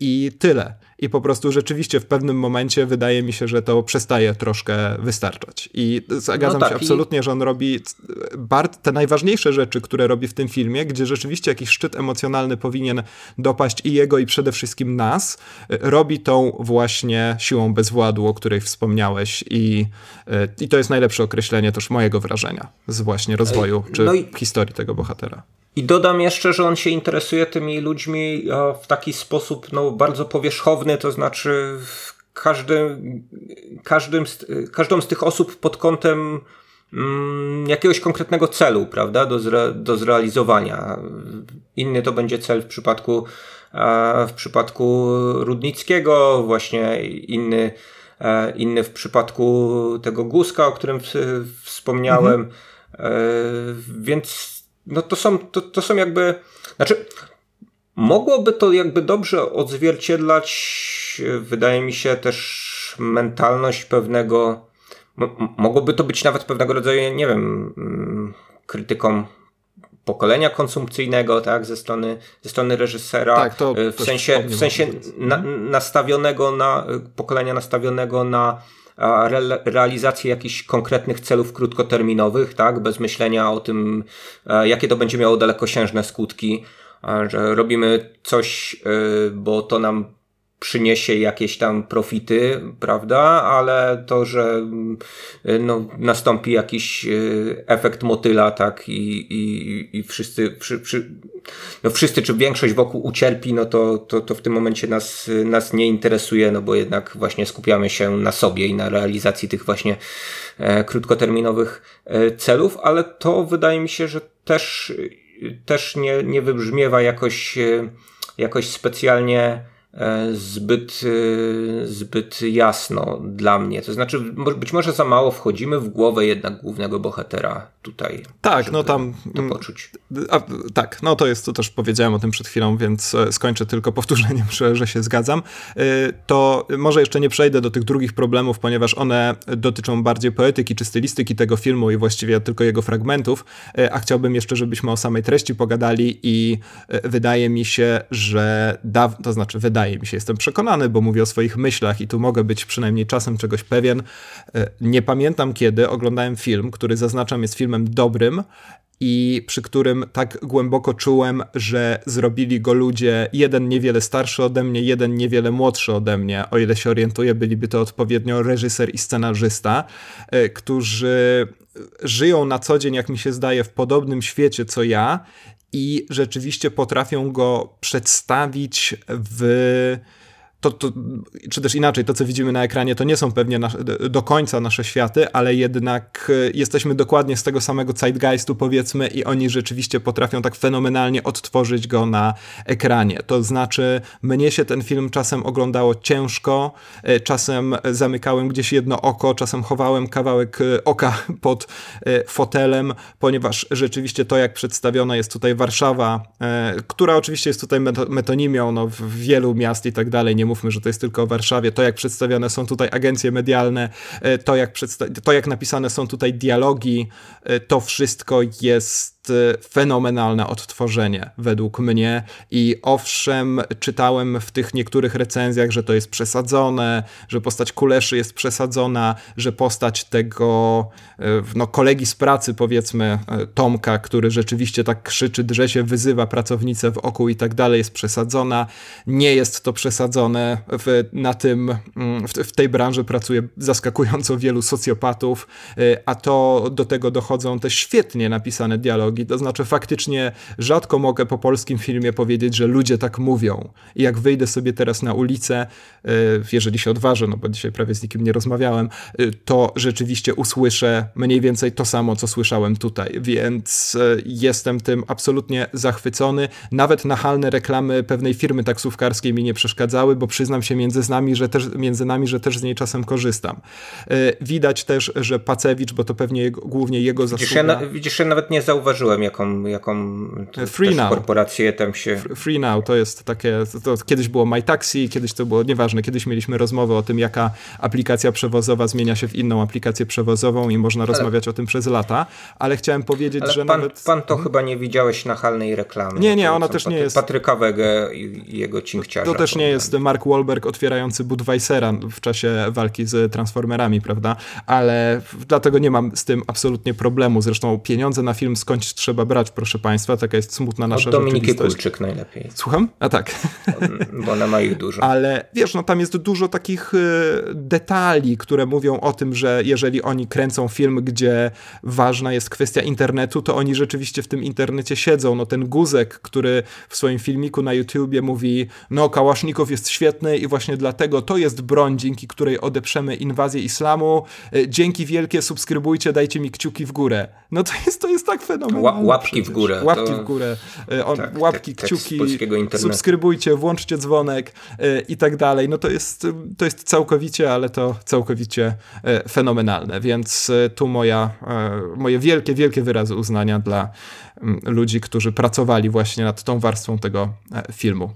i tyle i po prostu rzeczywiście w pewnym momencie wydaje mi się, że to przestaje troszkę wystarczać. I zgadzam no tak, się absolutnie, i... że on robi te najważniejsze rzeczy, które robi w tym filmie, gdzie rzeczywiście jakiś szczyt emocjonalny powinien dopaść i jego, i przede wszystkim nas, robi tą właśnie siłą bezwładu, o której wspomniałeś i, i to jest najlepsze określenie też mojego wrażenia z właśnie rozwoju czy no i... historii tego bohatera. I dodam jeszcze, że on się interesuje tymi ludźmi w taki sposób no, bardzo powierzchowny, to znaczy każdy, każdym z, każdą z tych osób pod kątem mm, jakiegoś konkretnego celu, prawda, do, zre, do zrealizowania. Inny to będzie cel w przypadku, w przypadku Rudnickiego, właśnie inny, e, inny w przypadku tego Guska, o którym wspomniałem. Mhm. E, więc no to są, to, to są jakby, znaczy mogłoby to jakby dobrze odzwierciedlać, wydaje mi się, też mentalność pewnego. Mogłoby to być nawet pewnego rodzaju, nie wiem, mm, krytyką pokolenia konsumpcyjnego, tak, ze strony, ze strony reżysera, tak, to w sensie, w sensie na, nastawionego na, pokolenia nastawionego na realizację jakichś konkretnych celów krótkoterminowych, tak, bez myślenia o tym, e, jakie to będzie miało dalekosiężne skutki, że robimy coś, e, bo to nam przyniesie jakieś tam profity, prawda, ale to, że mm, no, nastąpi jakiś y, efekt motyla, tak, i, i, i wszyscy, przy, przy, no wszyscy, czy większość wokół ucierpi, no to, to, to w tym momencie nas, nas nie interesuje, no bo jednak właśnie skupiamy się na sobie i na realizacji tych właśnie e, krótkoterminowych e, celów, ale to wydaje mi się, że też, też nie, nie wybrzmiewa jakoś, e, jakoś specjalnie zbyt, e, zbyt jasno dla mnie. To znaczy, być może za mało wchodzimy w głowę jednak głównego bohatera tutaj. Tak, no tam. To mm, poczuć. A, tak, no to jest, to też powiedziałem o tym przed chwilą, więc e, skończę tylko powtórzeniem, że, że się zgadzam. To może jeszcze nie przejdę do tych drugich problemów, ponieważ one dotyczą bardziej poetyki czy stylistyki tego filmu i właściwie tylko jego fragmentów, a chciałbym jeszcze, żebyśmy o samej treści pogadali i wydaje mi się, że da, to znaczy wydaje wydaje mi się, jestem przekonany, bo mówię o swoich myślach i tu mogę być przynajmniej czasem czegoś pewien. E, nie pamiętam kiedy oglądałem film, który zaznaczam jest filmem dobrym i przy którym tak głęboko czułem, że zrobili go ludzie, jeden niewiele starszy ode mnie, jeden niewiele młodszy ode mnie, o ile się orientuję, byliby to odpowiednio reżyser i scenarzysta, e, którzy żyją na co dzień, jak mi się zdaje, w podobnym świecie co ja i rzeczywiście potrafią go przedstawić w to, to, czy też inaczej, to co widzimy na ekranie, to nie są pewnie do końca nasze światy, ale jednak e, jesteśmy dokładnie z tego samego zeitgeistu, powiedzmy, i oni rzeczywiście potrafią tak fenomenalnie odtworzyć go na ekranie. To znaczy, mnie się ten film czasem oglądało ciężko, e, czasem zamykałem gdzieś jedno oko, czasem chowałem kawałek e, oka pod fotelem, ponieważ rzeczywiście to, jak przedstawiona jest tutaj Warszawa, która oczywiście jest tutaj metonimią no, w wielu miast i tak dalej, nie mówmy, że to jest tylko o Warszawie, to jak przedstawione są tutaj agencje medialne, e, to jak, to jak napisane są tutaj dialogi, e, to wszystko jest fenomenalne odtworzenie według mnie i owszem czytałem w tych niektórych recenzjach, że to jest przesadzone, że postać Kuleszy jest przesadzona, że postać tego y, no, kolegi z pracy powiedzmy y, Tomka, który rzeczywiście tak krzyczy, drze się, wyzywa pracownicę w oku i tak dalej jest przesadzona. Nie jest to przesadzone w, na tym, mm, w, w tej branży pracuje zaskakująco wielu socjopatów, a to do tego dochodzą te świetnie napisane dialogi dialogi, to znaczy faktycznie rzadko mogę po polskim filmie powiedzieć, że ludzie tak mówią. I jak wyjdę sobie teraz na ulicę, e, jeżeli się odważę, no bo dzisiaj prawie z nikim nie rozmawiałem, e, to rzeczywiście usłyszę mniej więcej to samo, co słyszałem tutaj, więc e, jestem tym absolutnie zachwycony. Nawet nachalne reklamy pewnej firmy taksówkarskiej mi nie przeszkadzały, bo przyznam się między nami, że też, między nami, że też z niej czasem korzystam. Widać też, że Pacewicz, bo to pewnie jego, głównie jego zasługa. Widzisz, ja, na, widzisz, ja nawet nie zauważyłem jaką, jaką Free now. korporację tam się... Free Now to jest takie, to kiedyś było My Taxi, kiedyś to było, nieważne, kiedyś mieliśmy rozmowę o tym, jaka aplikacja przewozowa zmienia się w inną aplikację przewozową i można ale... rozmawiać o tym przez lata, ale chciałem powiedzieć, ale że pan, nawet... Pan to chyba nie widziałeś nachalnej reklamy. Nie, nie, ona też nie jest... Patryka Wege i jego cinkciarza. To też nie jest Mark Wahlberg otwierający Budweisera w czasie walki z Transformerami, prawda? Ale dlatego nie mam z tym absolutnie problemu. Zresztą pieniądze na film skądś trzeba brać, proszę Państwa. Taka jest smutna nasza Od Dominiki Kulczyk najlepiej. Słucham? A tak. Bo ona ma ich dużo. Ale wiesz, no tam jest dużo takich y, detali, które mówią o tym, że jeżeli oni kręcą film, gdzie ważna jest kwestia internetu, to oni rzeczywiście w tym internecie siedzą. No ten Guzek, który w swoim filmiku na YouTubie mówi, no Kałasznikow jest świetny i właśnie dlatego to jest broń, dzięki której odeprzemy inwazję islamu. Y, dzięki wielkie, subskrybujcie, dajcie mi kciuki w górę. No to jest, to jest tak fenomenalne łapki w górę. Łapki to... w górę, on, tak, łapki, tak, kciuki, subskrybujcie, włączcie dzwonek i tak dalej. No to jest, to jest całkowicie, ale to całkowicie fenomenalne, więc tu moja, moje wielkie, wielkie wyrazy uznania dla ludzi, którzy pracowali właśnie nad tą warstwą tego filmu.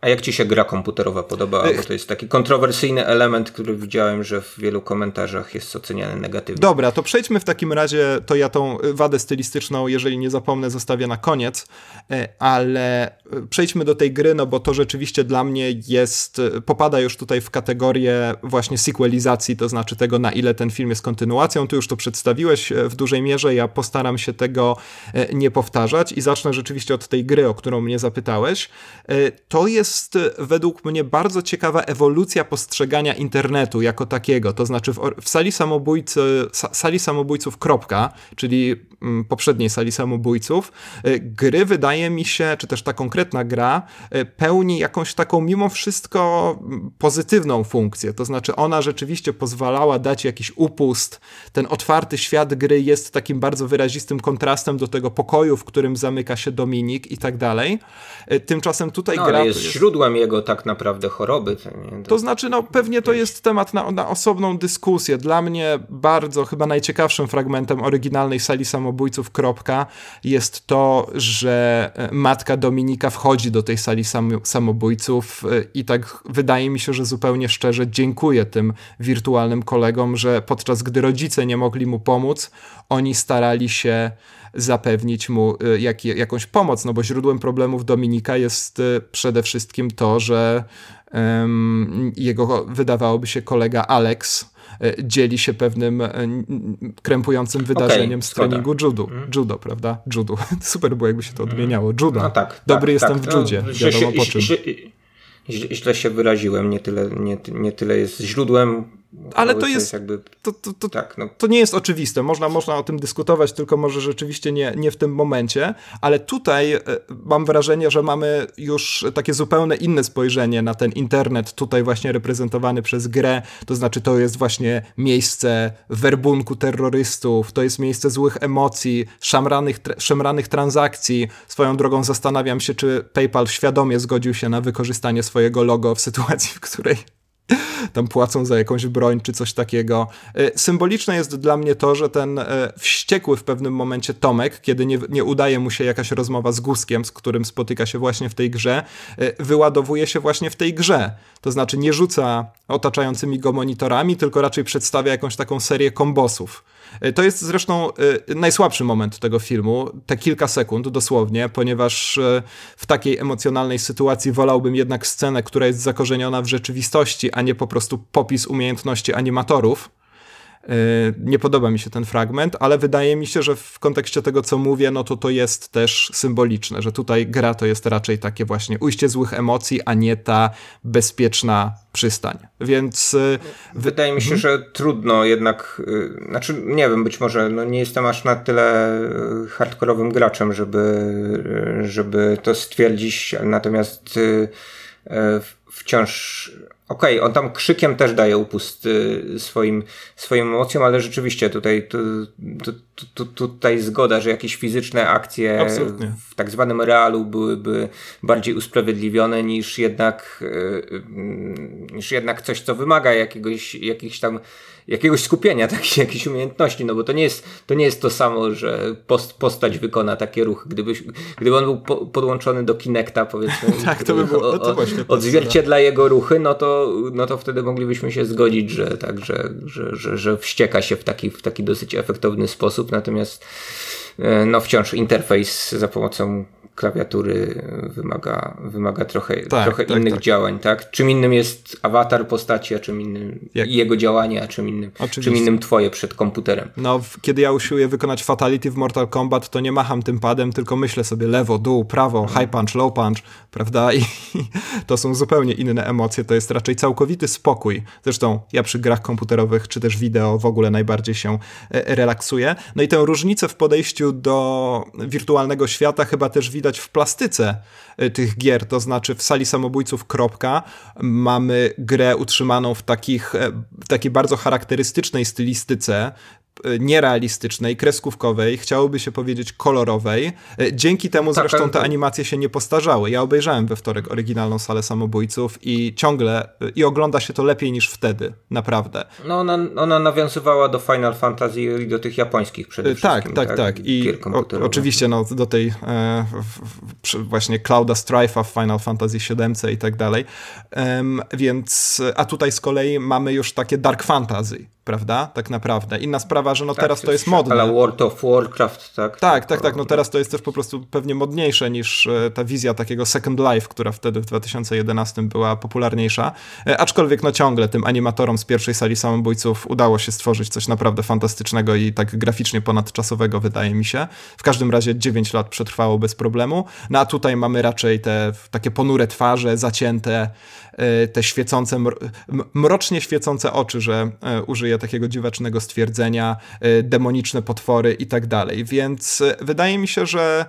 A jak ci się gra komputerowa podobała? Bo to jest taki kontrowersyjny element, który widziałem, że w wielu komentarzach jest oceniany negatywnie. Dobra, to przejdźmy w takim razie, to ja tą wadę stylistyczną, jeżeli nie zapomnę, zostawię na koniec, e, ale e, przejdźmy do tej gry, no bo to rzeczywiście dla mnie jest, e, popada już tutaj w kategorię właśnie sequelizacji, to znaczy tego, na ile ten film jest kontynuacją. Ty już to przedstawiłeś w dużej mierze, ja postaram się tego nie powtarzać i zacznę rzeczywiście od tej gry, o którą mnie zapytałeś. To to jest e, według mnie bardzo ciekawa ewolucja postrzegania internetu jako takiego. To znaczy w, w sali, samobójcy, sali samobójców kropka, czyli mm, poprzedniej sali samobójców, e, gry wydaje mi się, czy też ta konkretna gra e, pełni jakąś taką mimo wszystko mm, pozytywną funkcję. To znaczy ona rzeczywiście pozwalała dać jakiś upust. Ten otwarty świat gry jest takim bardzo wyrazistym kontrastem do tego pokoju, w którym zamyka się Dominik i tak dalej. Tymczasem tutaj no, gra jest, jest źródłem jego tak naprawdę choroby. To, to, to znaczy, no pewnie to jest temat na, na, osobną dyskusję. Dla mnie bardzo chyba najciekawszym fragmentem oryginalnej sali samobójców kropka jest to, że e, matka Dominika wchodzi do tej sali sam, samobójców e, i tak wydaje mi się, że zupełnie szczerze dziękuję tym wirtualnym kolegom, że podczas gdy rodzice nie mogli mu pomóc, oni starali się zapewnić mu y, jak, jakąś pomoc, no bo źródłem problemów Dominika jest y, przede wszystkim to, że um, jego wydawałoby się kolega Alex y, dzieli się pewnym krępującym wydarzeniem okay, z treningu judo, mm. judo, prawda? Judo. Super było, jakby się to odmieniało. Judo. No tak, Dobry tak, jestem tak. w judzie, no, wiadomo po czym. Źle się wyraziłem, nie tyle, nie, nie tyle jest źródłem ale to jest, jakby... to, to, to, tak, no. to nie jest oczywiste. Można, można o tym dyskutować, tylko może rzeczywiście nie, nie w tym momencie. Ale tutaj e, mam wrażenie, że mamy już takie zupełnie inne spojrzenie na ten internet, tutaj właśnie reprezentowany przez grę. To znaczy, to jest właśnie miejsce werbunku terrorystów, to jest miejsce złych emocji, szamranych, szemranych transakcji. Swoją drogą zastanawiam się, czy PayPal świadomie zgodził się na wykorzystanie swojego logo w sytuacji, w której tam płacą za jakąś broń czy coś takiego. E, symboliczne jest dla mnie to, że ten e, wściekły w pewnym momencie Tomek, kiedy nie, nie udaje mu się jakaś rozmowa z Guskiem, z którym spotyka się właśnie w tej grze, e, wyładowuje się właśnie w tej grze. To znaczy nie rzuca otaczającymi go monitorami, tylko raczej przedstawia jakąś taką serię kombosów to jest zresztą e, najsłabszy moment tego filmu, te kilka sekund dosłownie, ponieważ e, w takiej emocjonalnej sytuacji wolałbym jednak scenę, która jest zakorzeniona w rzeczywistości, a nie po prostu popis umiejętności animatorów. Nie podoba mi się ten fragment, ale wydaje mi się, że w kontekście tego, co mówię, no to to jest też symboliczne, że tutaj gra to jest raczej takie właśnie ujście złych emocji, a nie ta bezpieczna przystań. Więc. Y, wydaje mi się, mhm. że trudno jednak. Y, znaczy, nie wiem, być może no nie jestem aż na tyle hardkorowym graczem, żeby, żeby to stwierdzić, natomiast wciąż Okej, okay, on tam krzykiem też daje upust y, swoim, swoim emocjom, ale rzeczywiście tutaj, tu, tu, tu, tutaj zgoda, że jakieś fizyczne akcje Absolutnie. w tak zwanym realu byłyby bardziej usprawiedliwione niż jednak, y, y, niż jednak coś, co wymaga jakiegoś, jakichś tam jakiegoś skupienia, takich, jakiejś umiejętności, no bo to nie jest to, nie jest to samo, że post, postać wykona takie ruchy. Gdyby, gdyby on był po, podłączony do Kinecta, powiedzmy, tak, to by było, no to właśnie odzwierciedla jego ruchy, no to, no to wtedy moglibyśmy się zgodzić, że tak, że, że, że, że wścieka się w taki, w taki dosyć efektowny sposób, natomiast e, no wciąż interfejs za pomocą klawiatury wymaga, wymaga trochę, tak, trochę tak, innych tak. działań, tak? Czym innym jest awatar postaci, a czym innym Jak? jego działanie, a czym innym, czym innym twoje przed komputerem. No, kiedy ja usiłuję wykonać fatality w Mortal Kombat, to nie macham tym padem, tylko myślę sobie lewo, dół, prawo, mhm. high punch, low punch, prawda? I to są zupełnie inne emocje, to jest raczej całkowity spokój. Zresztą ja przy grach komputerowych, czy też wideo w ogóle najbardziej się e, relaksuję. No i tę różnicę w podejściu do wirtualnego świata chyba też widać widać w plastyce y, tych gier, to znaczy w sali samobójców kropka mamy grę utrzymaną w, takich, e, w takiej bardzo charakterystycznej stylistyce, nierealistycznej, kreskówkowej, chciałoby się powiedzieć kolorowej. Dzięki temu tak, zresztą te animacje się nie postarzały. Ja obejrzałem we wtorek oryginalną Salę Samobójców i ciągle, i ogląda się to lepiej niż wtedy, naprawdę. No ona, ona nawiązywała do Final Fantasy i do tych japońskich przede tak, wszystkim. Tak, tak, tak. tak. I o, oczywiście no, do tej e, właśnie Clouda Strife'a w Final Fantasy VII i tak dalej. Um, więc, a tutaj z kolei mamy już takie dark fantasy prawda? Tak naprawdę. Inna sprawa, że no tak, teraz to jest modne. Ale World of Warcraft, tak? Tak, tak, tak. No teraz to jest też po prostu pewnie modniejsze niż e, ta wizja takiego Second Life, która wtedy w 2011 była popularniejsza. E, aczkolwiek no ciągle tym animatorom z pierwszej sali samobójców udało się stworzyć coś naprawdę fantastycznego i tak graficznie ponadczasowego, wydaje mi się. W każdym razie 9 lat przetrwało bez problemu. No a tutaj mamy raczej te takie ponure twarze, zacięte, te świecące, mrocznie świecące oczy, że użyję takiego dziwacznego stwierdzenia, y, demoniczne potwory i tak dalej. Więc wydaje mi się, że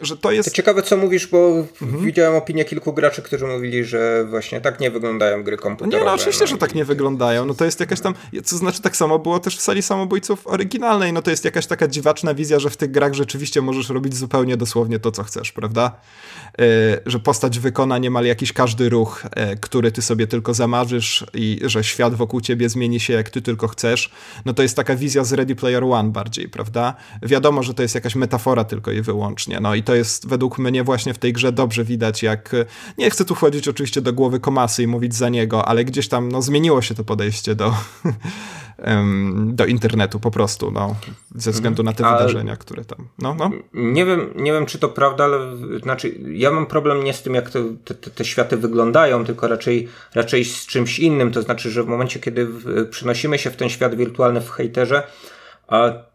że to jest... To ciekawe co mówisz, bo mhm. widziałem opinię kilku graczy, którzy mówili, że właśnie tak nie wyglądają gry komputerowe. Nie, no oczywiście, no, że tak nie wyglądają. No to jest jakaś tam, co znaczy tak samo było też w sali samobójców oryginalnej, no to jest jakaś taka dziwaczna wizja, że w tych grach rzeczywiście możesz robić zupełnie dosłownie to, co chcesz, prawda? Yy, że postać wykona niemal jakiś każdy ruch, yy, który ty sobie tylko zamarzysz i że świat wokół ciebie zmieni się jak ty tylko chcesz. No to jest taka wizja z Ready Player One bardziej, prawda? Wiadomo, że to jest jakaś metafora tylko i wyłącznie, no i to jest według mnie właśnie w tej grze dobrze widać, jak nie chcę tu wchodzić oczywiście do głowy Komasy i mówić za niego, ale gdzieś tam no, zmieniło się to podejście do, do internetu po prostu, no, ze względu na te ale wydarzenia, które tam, no, no. Nie wiem, nie wiem, czy to prawda, ale znaczy ja mam problem nie z tym, jak te, te, te światy wyglądają, tylko raczej, raczej z czymś innym, to znaczy, że w momencie, kiedy przenosimy się w ten świat wirtualny w hejterze,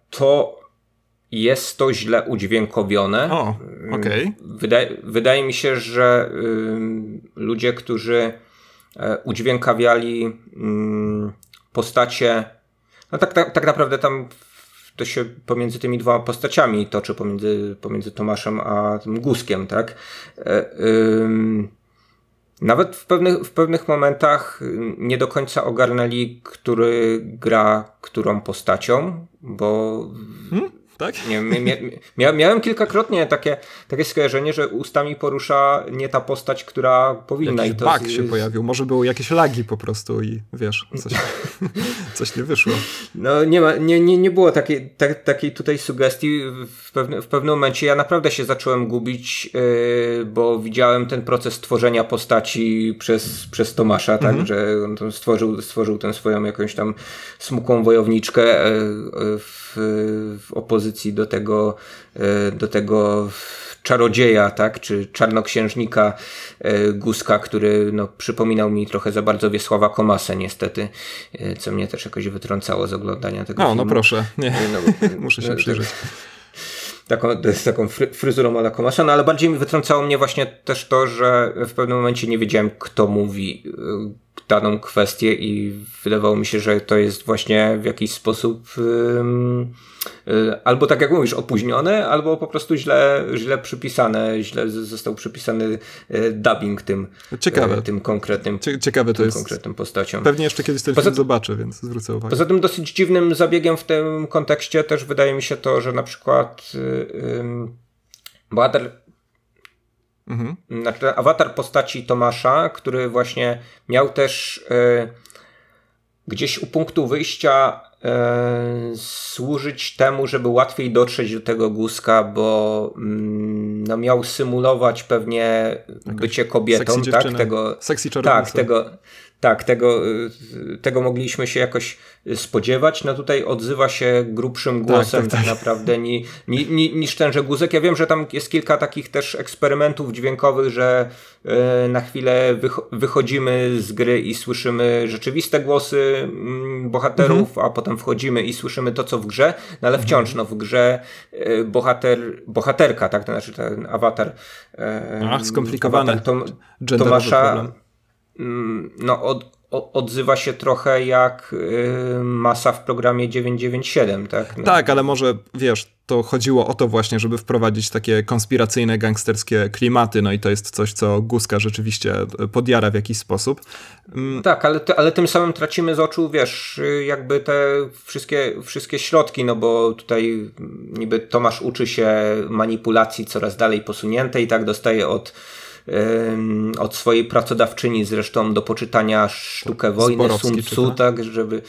to jest to źle udźwiękowione. O. Okay. Wydaje, wydaje mi się, że ludzie, którzy y, udźwiękawiali postacie, no tak, tak, tak naprawdę tam to się pomiędzy tymi dwoma postaciami toczy, pomiędzy, pomiędzy Tomaszem a tym Guskiem, tak? E, nawet w pewnych, w pewnych momentach nie do końca ogarnęli, który gra którą postacią, bo hmm? Tak? Nie, mia, mia, miałem kilkakrotnie takie, takie skojarzenie, że ustami porusza nie ta postać, która powinna. Jakiś i to bug się pojawił, może były jakieś lagi po prostu i wiesz, coś, coś nie wyszło. No nie, ma, nie, nie, nie było takiej, tak, takiej tutaj sugestii. W, pewne, w pewnym momencie ja naprawdę się zacząłem gubić, yy, bo widziałem ten proces tworzenia postaci przez, przez Tomasza, tak, mhm. że on stworzył, stworzył tę swoją jakąś tam smukłą wojowniczkę yy, w, w opozycji do tego, e, do tego czarodzieja, tak, czy czarnoksiężnika e, Guska, który no, przypominał mi trochę za bardzo Wiesława Komasę niestety, e, co mnie też jakoś wytrącało z oglądania tego no filmu. no proszę, nie, no, muszę się przyjrzeć. Taką, z taką fry, fryzurą Komasa, no ale bardziej mi wytrącało mnie właśnie też to, że w pewnym momencie nie wiedziałem, kto mówi daną kwestię i wydawało mi się, że to jest właśnie w jakiś sposób yy, albo tak jak mówisz, opóźnione, albo po prostu źle, źle przypisane, źle został przypisany yy, dubbing tym, Ciekawe. Yy, tym konkretnym, Ciekawe to jest. konkretnym postacią. Pewnie jeszcze kiedyś ten poza, film zobaczę, więc zwrócę uwagę. Poza tym dosyć dziwnym zabiegiem w tym kontekście też wydaje mi się to, że na przykład yy, bohater Mhm. Znaczy, awatar postaci Tomasza, który właśnie miał też e, gdzieś u punktu wyjścia e, służyć temu, żeby łatwiej dotrzeć do tego guska, bo mm, no, miał symulować pewnie bycie kobietą, tak? Tego, Sexy tak, tego, tak, tego, y, tego mogliśmy się jakoś spodziewać. No tutaj odzywa się grubszym tak, głosem tak, tak, tak. naprawdę ni, ni, ni, niż tenże guzek. Ja wiem, że tam jest kilka takich też eksperymentów dźwiękowych, że y, na chwilę wychodzimy z gry i słyszymy rzeczywiste głosy mm, bohaterów, mhm. a potem wchodzimy i słyszymy to, co w grze, no ale wciąż mhm. no, w grze y, bohater, bohaterka, tak, to znaczy ten awatar. Ach, skomplikowane. Awatar Tom, Tomasza. Problem no, od, odzywa się trochę jak y, masa w programie 997, tak? No. Tak, ale może wiesz, to chodziło o to właśnie, żeby wprowadzić takie konspiracyjne, gangsterskie klimaty, no i to jest coś, co Guska rzeczywiście podjara w jakiś sposób. Mm. Tak, ale, ale tym samym tracimy z oczu, wiesz, jakby te wszystkie, wszystkie środki, no bo tutaj niby Tomasz uczy się manipulacji coraz dalej posuniętej tak dostaje od od swojej pracodawczyni zresztą do poczytania sztukę wojny Zborowski, Sun Tzu, tak, żeby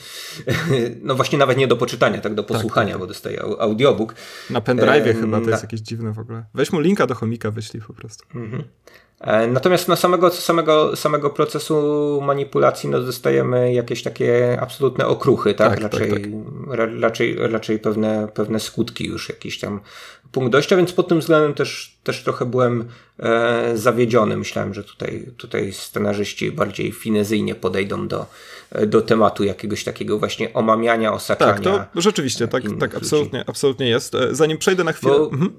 no właśnie nawet nie do poczytania, tak do tak, posłuchania, tak, tak. bo dostaje audiobook. Na pendrive chyba, to jest jakieś dziwne w ogóle. Weź mu linka do chomika, wyślij po prostu. Mhm. E, natomiast na samego, samego, samego procesu manipulacji no, dostajemy jakieś takie absolutne okruchy, tak? tak, tak raczej, tak, tak. raczej, raczej pewne, pewne skutki już jakiś tam punkt dojścia, więc pod tym względem też, też trochę byłem e, zawiedziony. Myślałem, że tutaj, tutaj scenarzyści bardziej finezyjnie podejdą do, do tematu jakiegoś takiego właśnie omamiania, osaczania. Tak, to rzeczywiście, tak, tak absolutnie, absolutnie jest. E, zanim przejdę na chwilę... Bo, mhm.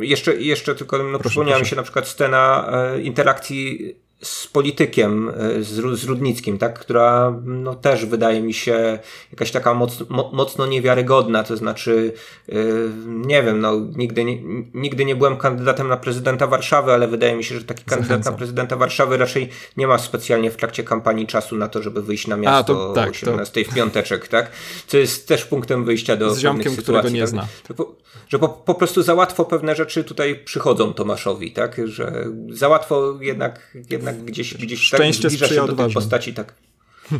Jeszcze, jeszcze tylko no, przypomniała mi się na przykład scena e, interakcji z politykiem, e, z, z Rudnickim, tak? która no, też wydaje mi się jakaś taka moc, mo, mocno niewiarygodna, to znaczy yy, nie wiem, no, nigdy, nie, nigdy nie byłem kandydatem na prezydenta Warszawy, ale wydaje mi się, że taki kandydat Zachęcam. na prezydenta Warszawy raczej nie ma specjalnie w trakcie kampanii czasu na to, żeby wyjść na miasto A, to, tak, 18 to... w piąteczek, tak? Co jest też punktem wyjścia do z ziomkiem, którego nie tak? zna. Po, że po, po, prostu za łatwo pewne rzeczy tutaj przychodzą Tomaszowi, tak? Że za łatwo jednak, jednak gdzieś, gdzieś Szczęście tak zbliża się do tych postaci tak.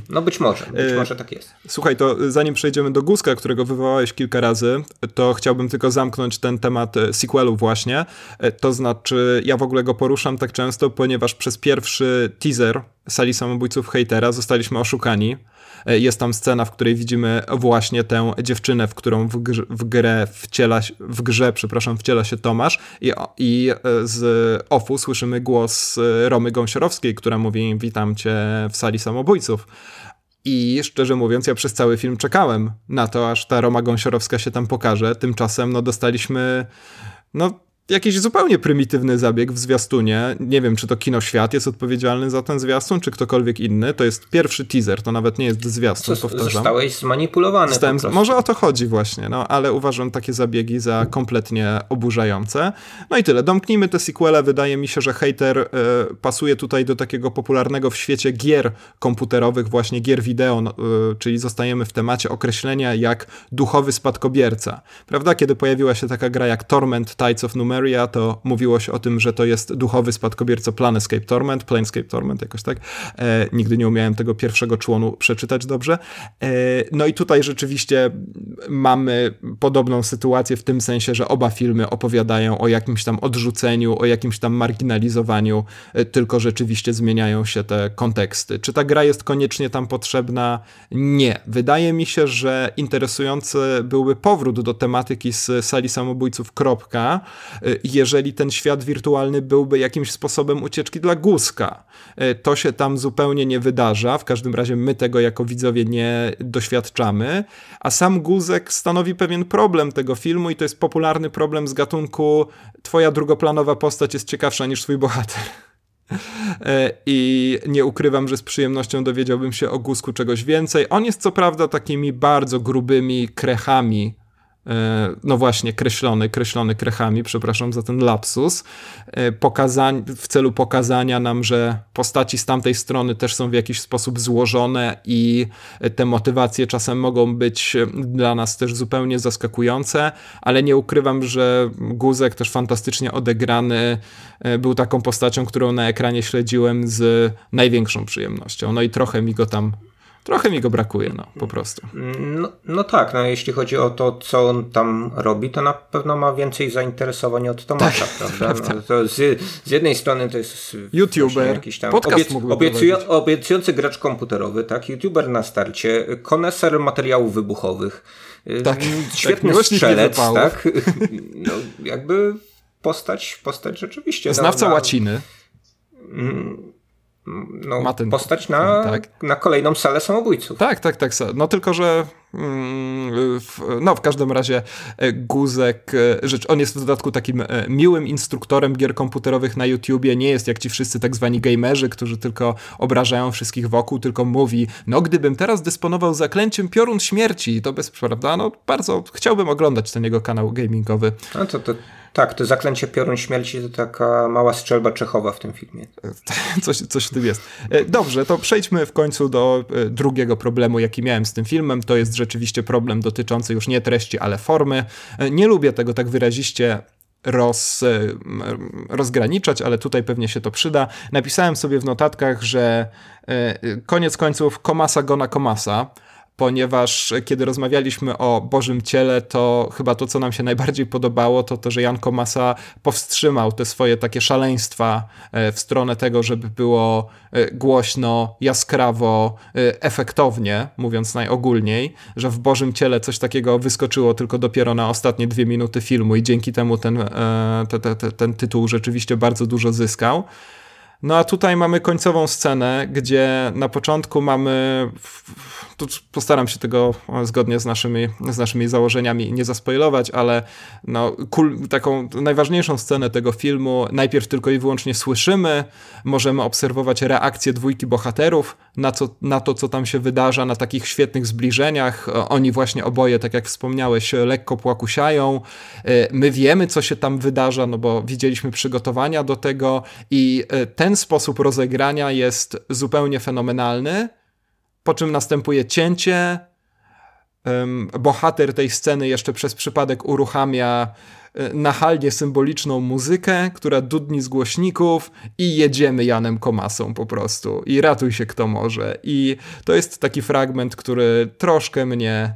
No być może, być e, może tak jest. Słuchaj, to zanim przejdziemy do Guska, którego wywołałeś kilka razy, to chciałbym tylko zamknąć ten temat e, sequelu właśnie. E, to znaczy, ja w ogóle go poruszam tak często, ponieważ przez pierwszy teaser Sali Samobójców Hejtera zostaliśmy oszukani. E, jest tam scena, w której widzimy właśnie tę dziewczynę, w którą w, grze, w grę wciela, w grze, przepraszam, wciela się Tomasz i, i e, z ofu słyszymy głos e, Romy Gąsiorowskiej, która mówi witam cię w sali samobójców. I szczerze mówiąc, ja przez cały film czekałem na to, aż ta Roma Gąsiorowska się tam pokaże. Tymczasem no dostaliśmy no jakiś zupełnie prymitywny zabieg w zwiastunie. Nie wiem, czy to Kino Świat jest odpowiedzialny za ten zwiastun, czy ktokolwiek inny. To jest pierwszy teaser, to nawet nie jest zwiastun, Co, powtarzam. Zostałeś zmanipulowany Zostałem, Może o to chodzi właśnie, no, ale uważam takie zabiegi za kompletnie oburzające. No i tyle. Domknijmy te sequele. Wydaje mi się, że hater y, pasuje tutaj do takiego popularnego w świecie gier komputerowych, właśnie gier wideo, y, czyli zostajemy w temacie określenia jak duchowy spadkobierca. Prawda? Kiedy pojawiła się taka gra jak Torment Tides of Numeria, Numeria, to mówiło się o tym, że to jest duchowy spadkobierca Planescape Torment, Planescape Torment, jakoś tak. E, nigdy nie umiałem tego pierwszego członu przeczytać dobrze. E, no i tutaj rzeczywiście mamy podobną sytuację w tym sensie, że oba filmy opowiadają o jakimś tam odrzuceniu, o jakimś tam marginalizowaniu, e, tylko rzeczywiście zmieniają się te konteksty. Czy ta gra jest koniecznie tam potrzebna? Nie. Wydaje mi się, że interesujący byłby powrót do tematyki z sali samobójców. Kropka, jeżeli ten świat wirtualny byłby jakimś sposobem ucieczki dla Guska. E, to się tam zupełnie nie wydarza, w każdym razie my tego jako widzowie nie doświadczamy, a sam Guzek stanowi pewien problem tego filmu i to jest popularny problem z gatunku twoja drugoplanowa postać jest ciekawsza niż twój bohater. E, I nie ukrywam, że z przyjemnością dowiedziałbym się o Gusku czegoś więcej. On jest co prawda takimi bardzo grubymi krechami E, no właśnie, kreślony, kreślony krechami, przepraszam za ten lapsus, e, pokazań, w celu pokazania nam, że postaci z tamtej strony też są w jakiś sposób złożone i te motywacje czasem mogą być dla nas też zupełnie zaskakujące, ale nie ukrywam, że Guzek też fantastycznie odegrany e, był taką postacią, którą na ekranie śledziłem z największą przyjemnością. No i trochę mi go tam Trochę mi go brakuje, no, po prostu. No, no tak, no jeśli chodzi o to, co on tam robi, to na pewno ma więcej zainteresowania od Tomasza, tak, prawda? No, to z, z, jednej strony to jest YouTuber, jakiś tam podcast obiecują, obiecujący gracz komputerowy, tak? YouTuber na starcie, koneser materiałów wybuchowych, tak, świetny tak, strzelec, tak? No, jakby postać, postać rzeczywiście. Znawca no, łaciny. Mm, no, ma ten, postać na, tak. na kolejną salę samobójców. Tak, tak, tak. No tylko, że mm, w, no w każdym razie e, Guzek, e, rzecz, on jest w dodatku takim e, miłym instruktorem gier komputerowych na YouTubie, nie jest jak ci wszyscy tak zwani gamerzy, którzy tylko obrażają wszystkich wokół, tylko mówi, no gdybym teraz dysponował zaklęciem piorun śmierci, to bez, prawda, no bardzo chciałbym oglądać ten jego kanał gamingowy. No to, to tak, to zaklęcie piorun śmierci to taka mała strzelba Czechowa w tym filmie. Coś, coś w tym jest. E, dobrze, to przejdźmy w końcu do e, drugiego problemu, jaki miałem z tym filmem. To jest rzeczywiście problem dotyczący już nie treści, ale formy. E, nie lubię tego tak wyraziście roz, rozgraniczać, ale tutaj pewnie się to przyda. Napisałem sobie w notatkach, że koniec końców komasa gona komasa ponieważ kiedy rozmawialiśmy o Bożym Ciele, to chyba to, co nam się najbardziej podobało, to to, że Jan Komasa powstrzymał te swoje takie szaleństwa e, w stronę tego, żeby było e, głośno, jaskrawo, e, efektownie, mówiąc najogólniej, że w Bożym Ciele coś takiego wyskoczyło tylko dopiero na ostatnie dwie minuty filmu i dzięki temu ten, ten, tytuł rzeczywiście bardzo dużo zyskał. No a tutaj mamy końcową scenę, gdzie na początku mamy. Postaram się tego zgodnie z naszymi, z naszymi założeniami nie zaspoilować, ale no, kul, taką najważniejszą scenę tego filmu najpierw tylko i wyłącznie słyszymy, możemy obserwować reakcję dwójki bohaterów na, co, na to, co tam się wydarza, na takich świetnych zbliżeniach. Oni właśnie oboje, tak jak wspomniałeś, lekko płakusiają. E, my wiemy, co się tam wydarza, no bo widzieliśmy przygotowania do tego i e, ten sposób rozegrania jest zupełnie fenomenalny, po czym następuje cięcie. Bohater tej sceny jeszcze przez przypadek uruchamia e, nachalnie symboliczną muzykę, która dudni z głośników i jedziemy Janem Komasą po prostu. I ratuj się kto może. I to jest taki fragment, który troszkę mnie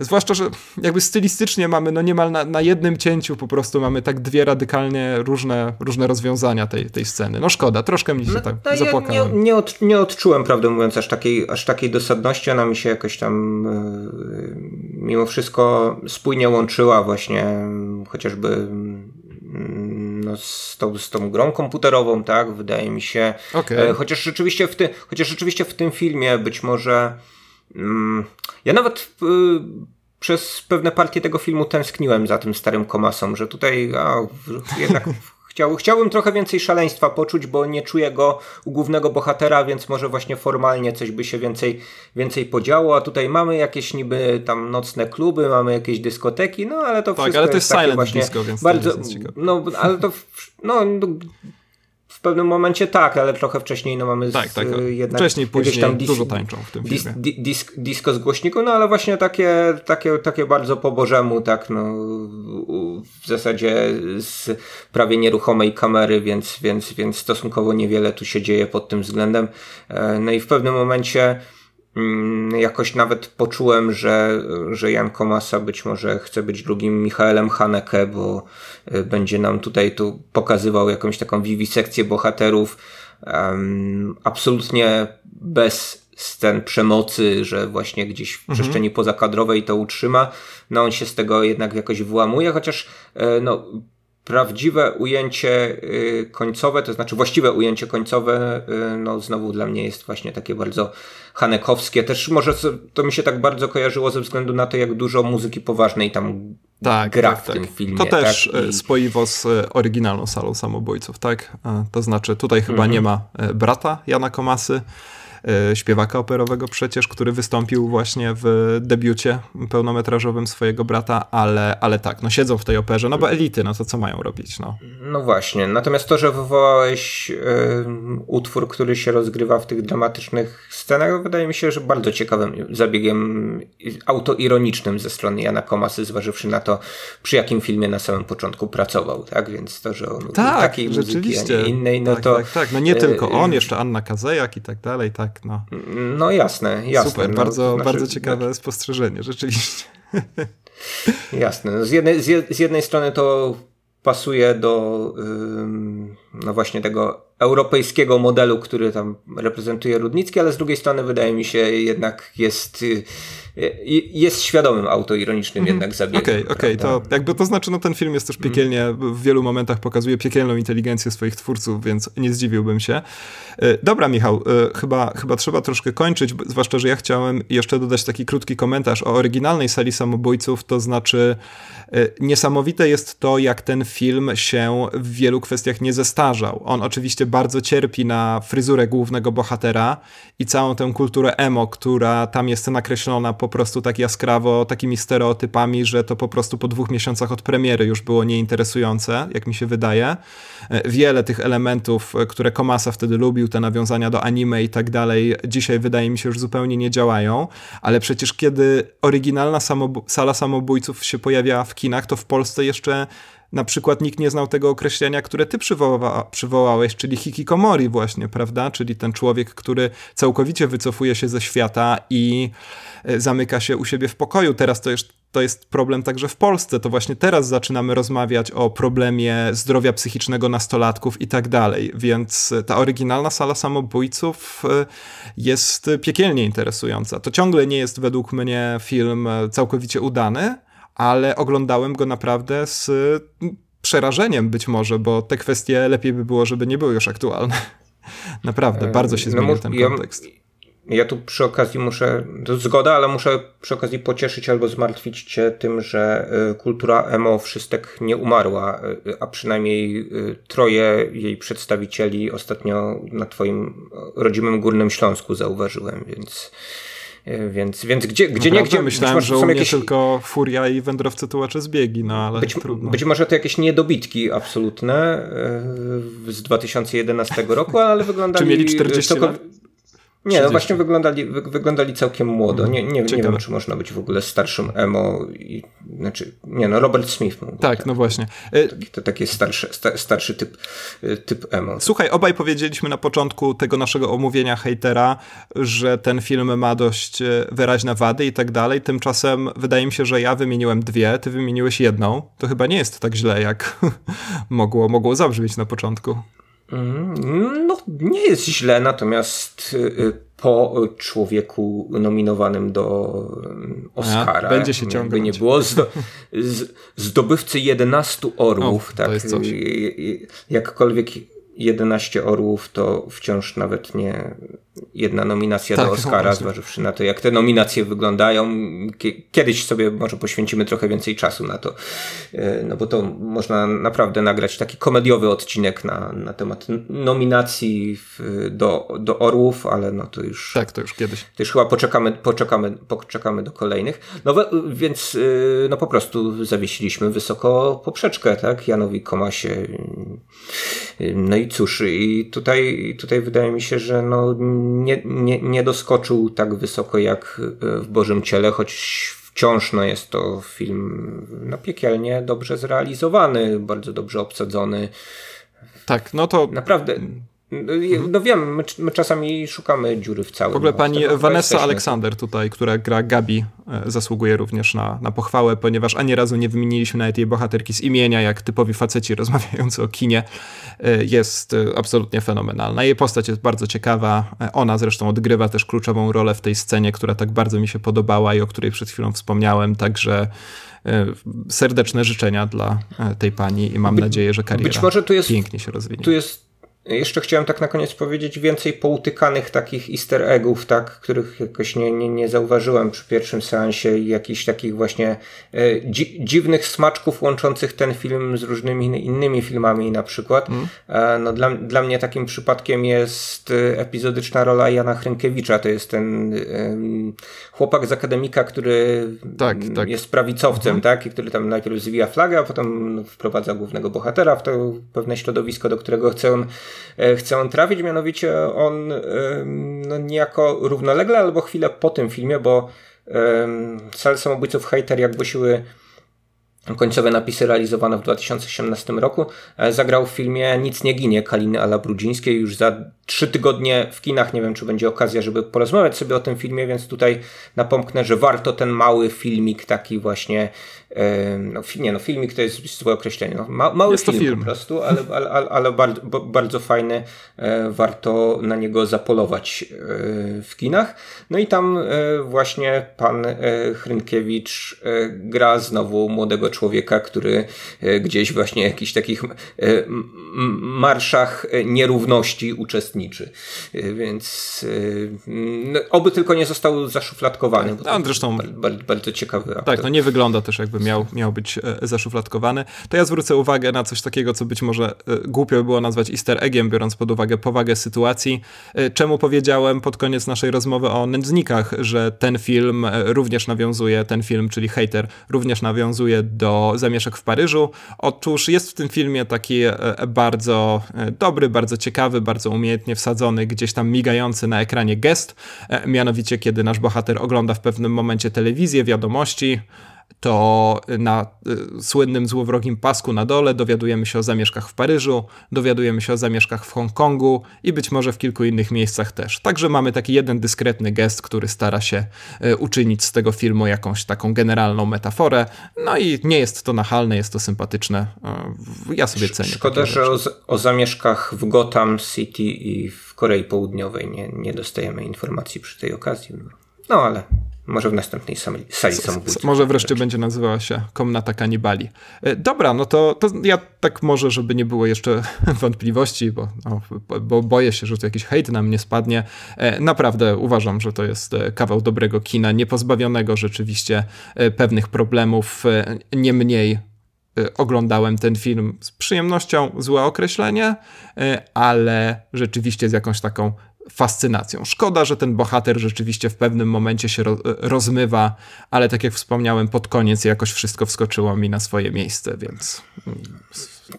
Zwłaszcza, że jakby stylistycznie mamy no niemal na, na jednym cięciu po prostu mamy tak dwie radykalnie różne, różne rozwiązania tej, tej sceny. No szkoda, troszkę mi się no, tak no zapłakałem. Ja nie, nie, od, nie odczułem, prawdę mówiąc, aż takiej, aż takiej dosadności. Ona mi się jakoś tam yy, mimo wszystko spójnie łączyła właśnie chociażby mm, no, z, tą, z tą grą komputerową, tak? Wydaje mi się. Okay. Yy, chociaż, rzeczywiście w ty, chociaż rzeczywiście w tym filmie być może Mm, ja nawet y, przez pewne partie tego filmu tęskniłem za tym starym komasą, że tutaj a, jednak chciał, chciałbym trochę więcej szaleństwa poczuć, bo nie czuję go u głównego bohatera, więc może właśnie formalnie coś by się więcej, więcej podziało, a tutaj mamy jakieś niby tam nocne kluby, mamy jakieś dyskoteki, no ale to tak, wszystko ale to jest, jest silent właśnie disco, więc bardzo, no ale to no, w pewnym momencie tak, ale trochę wcześniej no mamy tak, tak. jednak wcześniej, później tam dis, dużo tańczą w tym dis, filmie. Dis, disco z głośniku, no ale właśnie takie, takie, takie bardzo po bożemu, tak no w zasadzie z prawie nieruchomej kamery, więc, więc, więc stosunkowo niewiele tu się dzieje pod tym względem. E, no i w pewnym momencie jakoś nawet poczułem, że, że Jan Komasa być może chce być drugim Michaelem Haneke, bo y, będzie nam tutaj tu pokazywał jakąś taką wiwisekcję bohaterów um, absolutnie bez scen przemocy, że właśnie gdzieś w mhm. przestrzeni pozakadrowej to utrzyma. No on się z tego jednak jakoś wyłamuje, chociaż e, no prawdziwe ujęcie y, końcowe, to znaczy właściwe ujęcie końcowe, y, no znowu dla mnie jest właśnie takie bardzo hanekowskie. Też może to mi się tak bardzo kojarzyło ze względu na to, jak dużo muzyki poważnej tam tak, gra tak, w tak. tym filmie. To też tak? Y, I... spoiwo z oryginalną salą samobójców, tak? To znaczy tutaj chyba mhm. nie ma brata Jana Komasy, E, śpiewaka operowego przecież, który wystąpił właśnie w debiucie pełnometrażowym swojego brata, ale, ale tak, no siedzą w tej operze, no bo elity, no to co mają robić, no. No właśnie, natomiast to, że wywołałeś y, utwór, który się rozgrywa w tych dramatycznych scenach, wydaje mi się, że bardzo ciekawym zabiegiem autoironicznym ze strony Jana Komasy, zważywszy na to, przy jakim filmie na samym początku pracował, tak, więc to, że on tak, takiej muzyki, a nie innej, no tak, to... Tak, tak, no nie tylko on, jeszcze Anna Kazejak i tak dalej, tak, tak, no. No jasne, jasne. Super, no, bardzo, znaczy, bardzo ciekawe tak. spostrzeżenie, rzeczywiście. Jasne. No, z jednej, z jednej strony to pasuje do no właśnie tego europejskiego modelu, który tam reprezentuje Rudnicki, ale z drugiej strony wydaje mi się jednak jest y, jest świadomym autoironicznym mm. jednak zabiegiem. Okej, okay, okej, okay. to jakby to znaczy, no ten film jest też mhm. piekielnie, w wielu momentach pokazuje piekielną inteligencję swoich twórców, więc nie zdziwiłbym się. E, dobra, Michał, e, chyba, chyba trzeba troszkę kończyć, zwłaszcza, że ja chciałem jeszcze dodać taki krótki komentarz o oryginalnej sali samobójców, to znaczy e, niesamowite jest to, jak ten film się w wielu kwestiach nie zestarzał. On oczywiście bardzo cierpi na fryzurę głównego bohatera i całą tę kulturę emo, która tam jest nakreślona po prostu tak jaskrawo, takimi stereotypami, że to po prostu po dwóch miesiącach od premiery już było nieinteresujące, jak mi się wydaje. Wiele tych elementów, które Komasa wtedy lubił, te nawiązania do anime i tak dalej, dzisiaj wydaje mi się już zupełnie nie działają, ale przecież kiedy oryginalna sala samobójców się pojawiała w kinach, to w Polsce jeszcze na przykład nikt nie znał tego określenia, które ty przywoła, przywołałeś, czyli hikikomori właśnie, prawda? Czyli ten człowiek, który całkowicie wycofuje się ze świata i e, zamyka się u siebie w pokoju. Teraz to jest, to jest problem także w Polsce. To właśnie teraz zaczynamy rozmawiać o problemie zdrowia psychicznego nastolatków i tak dalej. Więc ta oryginalna sala samobójców e, jest piekielnie interesująca. To ciągle nie jest według mnie film całkowicie udany, ale oglądałem go naprawdę z przerażeniem być może, bo te kwestie lepiej by było, żeby nie były już aktualne. Naprawdę, e, bardzo się zmienił no, ten kontekst. Ja, ja tu przy okazji muszę, to zgoda, ale muszę przy okazji pocieszyć albo zmartwić cię tym, że e, kultura emo wszystek nie umarła, e, a przynajmniej troje jej przedstawicieli ostatnio na twoim rodzimym Górnym Śląsku zauważyłem, więc więc, więc gdzie, gdzie nie, gdzie... Myślałem, że mnie jakieś... tylko Furia i Wędrowcy Tułacze zbiegi, no ale być, trudno. Być może to jakieś niedobitki absolutne z 2011 roku, ale wyglądali... Czy mieli 40 lat? Nie, 30. no właśnie wyglądali, wy, wyglądali całkiem młodo. Nie, nie, nie wiem, czy można być w ogóle starszym emo. I, znaczy, nie no, Robert Smith. Tak, tak, no właśnie. Taki, to taki starszy, starszy typ, typ emo. Słuchaj, obaj powiedzieliśmy na początku tego naszego omówienia hejtera, że ten film ma dość e, wyraźne wady i tak dalej. Tymczasem wydaje mi się, że ja wymieniłem dwie, ty wymieniłeś jedną. To chyba nie jest tak źle, jak mogło, mogło zabrzmieć na początku. Mm, no, nie jest źle, natomiast y, po człowieku nominowanym do Oscara. A, będzie się ciągnąć. By nie było zdo, z, zdobywcy 11 orłów, o, tak. Jakkolwiek 11 orłów to wciąż nawet nie jedna nominacja tak, do Oscara, zważywszy na to, jak te nominacje wyglądają. Kiedyś sobie może poświęcimy trochę więcej czasu na to, e, no bo to można naprawdę nagrać taki komediowy odcinek na, na temat nominacji w, do, do Orłów, ale no to już... Tak, to już kiedyś. To już chyba poczekamy, poczekamy, poczekamy do kolejnych. No więc e, no po prostu zawiesiliśmy wysoko poprzeczkę, tak? Janowi Komasie. No i cóż, i tutaj, tutaj wydaje mi się, że no nie, nie, nie doskoczył tak wysoko jak e, w Bożym Ciele, choć wciąż no, jest to film no, piekielnie dobrze zrealizowany, bardzo dobrze obsadzony. Tak, no to. Naprawdę. No wiem, my, my, czasami szukamy dziury w całym. W ogóle pani Vanessa Aleksander tutaj, która gra Gabi, e, zasługuje również na, na pochwałę, ponieważ ani razu nie wymieniliśmy nawet jej bohaterki z imienia, jak typowi faceci rozmawiający o kinie. E, jest e, absolutnie fenomenalna. Jej postać jest bardzo ciekawa. Ona zresztą odgrywa też kluczową rolę w tej scenie, która tak bardzo mi się podobała i o której przed chwilą wspomniałem, także serdeczne życzenia dla tej pani i mam By, nadzieję, że kariera być może tu jest, pięknie się rozwinie. Tu jest jeszcze chciałem tak na koniec powiedzieć więcej poutykanych takich easter eggów, tak, których jakoś nie, nie, nie zauważyłem przy pierwszym seansie i jakichś takich właśnie e, dzi dziwnych smaczków łączących ten film z różnymi innymi filmami na przykład. Mm. E, no dla, dla mnie takim przypadkiem jest e, epizodyczna rola Jana Hrynkiewicza, to jest ten chłopak z akademika, który tak, tak. jest prawicowcem, mm. tak, i który tam najpierw zwija flagę, a potem wprowadza głównego bohatera w to pewne środowisko, do którego chce on chce on trafić, mianowicie on no, niejako równolegle albo chwilę po tym filmie, bo Sal Samobójców Hater jak głosiły końcowe napisy realizowane w 2018 roku, e, zagrał w filmie Nic nie ginie Kaliny Ala Brudzińskiej już za trzy tygodnie w kinach. Nie wiem, czy będzie okazja, żeby porozmawiać sobie o tym filmie, więc tutaj napomknę, że warto ten mały filmik taki właśnie no, nie no, filmik to jest złe określenie. No, ma, mały film, film, po prostu, ale, ale, ale, ale bardzo, bardzo fajny. E, warto na niego zapolować e, w kinach. No i tam e, właśnie pan Hrynkiewicz gra znowu młodego człowieka, który gdzieś właśnie w jakichś takich marszach nierówności uczestniczy. Więc no, oby tylko nie został zaszufladkowany. No, zresztą bardzo, bardzo ciekawy aktor. Tak, no nie wygląda też jakby miał, miał być e, zaszufladkowany, to ja zwrócę uwagę na coś takiego, co być może e, głupio by było nazwać easter eggiem, biorąc pod uwagę powagę sytuacji. E, czemu powiedziałem pod koniec naszej rozmowy o nędznikach, że ten film również nawiązuje, ten film, czyli Hater, również nawiązuje do zamieszek w Paryżu. Otóż jest w tym filmie taki bardzo dobry, bardzo ciekawy, bardzo umiejętnie wsadzony, gdzieś tam migający na ekranie gest, mianowicie kiedy nasz bohater ogląda w pewnym momencie telewizję, wiadomości, to na y, słynnym złowrogim pasku na dole dowiadujemy się o zamieszkach w Paryżu, dowiadujemy się o zamieszkach w Hongkongu i być może w kilku innych miejscach też. Także mamy taki jeden dyskretny gest, który stara się y, uczynić z tego filmu jakąś taką generalną metaforę. No i nie jest to nachalne, jest to sympatyczne. Y, ja sobie cenię. Szkoda, że o, o zamieszkach w Gotham City i w Korei Południowej nie, nie dostajemy informacji przy tej okazji. No ale może w następnej sali, sali samobójców. Może wreszcie będzie nazywała się Komnata Kanibali. E, dobra, no to, to ja tak może, żeby nie było jeszcze wątpliwości, bo, no, bo boję się, że tu jakiś hejt na mnie spadnie. E, naprawdę uważam, że to jest e, kawał dobrego kina, niepozbawionego rzeczywiście pewnych problemów, nie mniej oglądałem ten film z przyjemnością, złe określenie, ale rzeczywiście z jakąś taką fascynacją. Szkoda, że ten bohater rzeczywiście w pewnym momencie się rozmywa, ale tak jak wspomniałem, pod koniec jakoś wszystko wskoczyło mi na swoje miejsce, więc.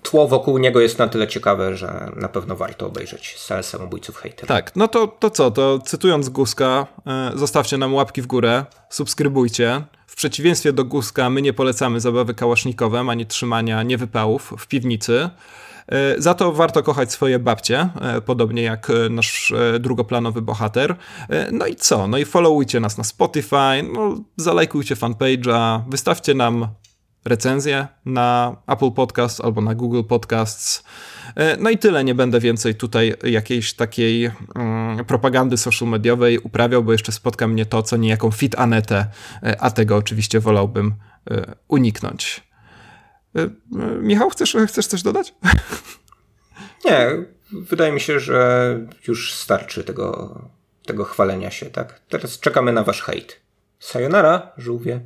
Tło wokół niego jest na tyle ciekawe, że na pewno warto obejrzeć salę samobójców hater. Tak, no to, to co, to cytując Guska, e, zostawcie nam łapki w górę, subskrybujcie. W przeciwieństwie do Guska, my nie polecamy zabawy kałasznikowem ani trzymania niewypałów w piwnicy. E, za to warto kochać swoje babcie, e, podobnie jak e, nasz drugoplanowy bohater. No i co? No i followujcie nas na Spotify, no, zalajkujcie fanpage'a, wystawcie nam recenzję na Apple Podcast albo na Google Podcasts. No i tyle, nie będę więcej tutaj jakiejś takiej mm, propagandy social mediowej uprawiał, bo jeszcze spotka mnie to, co niejaką fit Anetę, a tego oczywiście wolałbym uniknąć. E, e, Michał, chcesz, chcesz coś dodać? Nie, wydaje mi się, że już starczy tego, tego chwalenia się, tak? Teraz czekamy na wasz hejt. Sayonara, żółwie.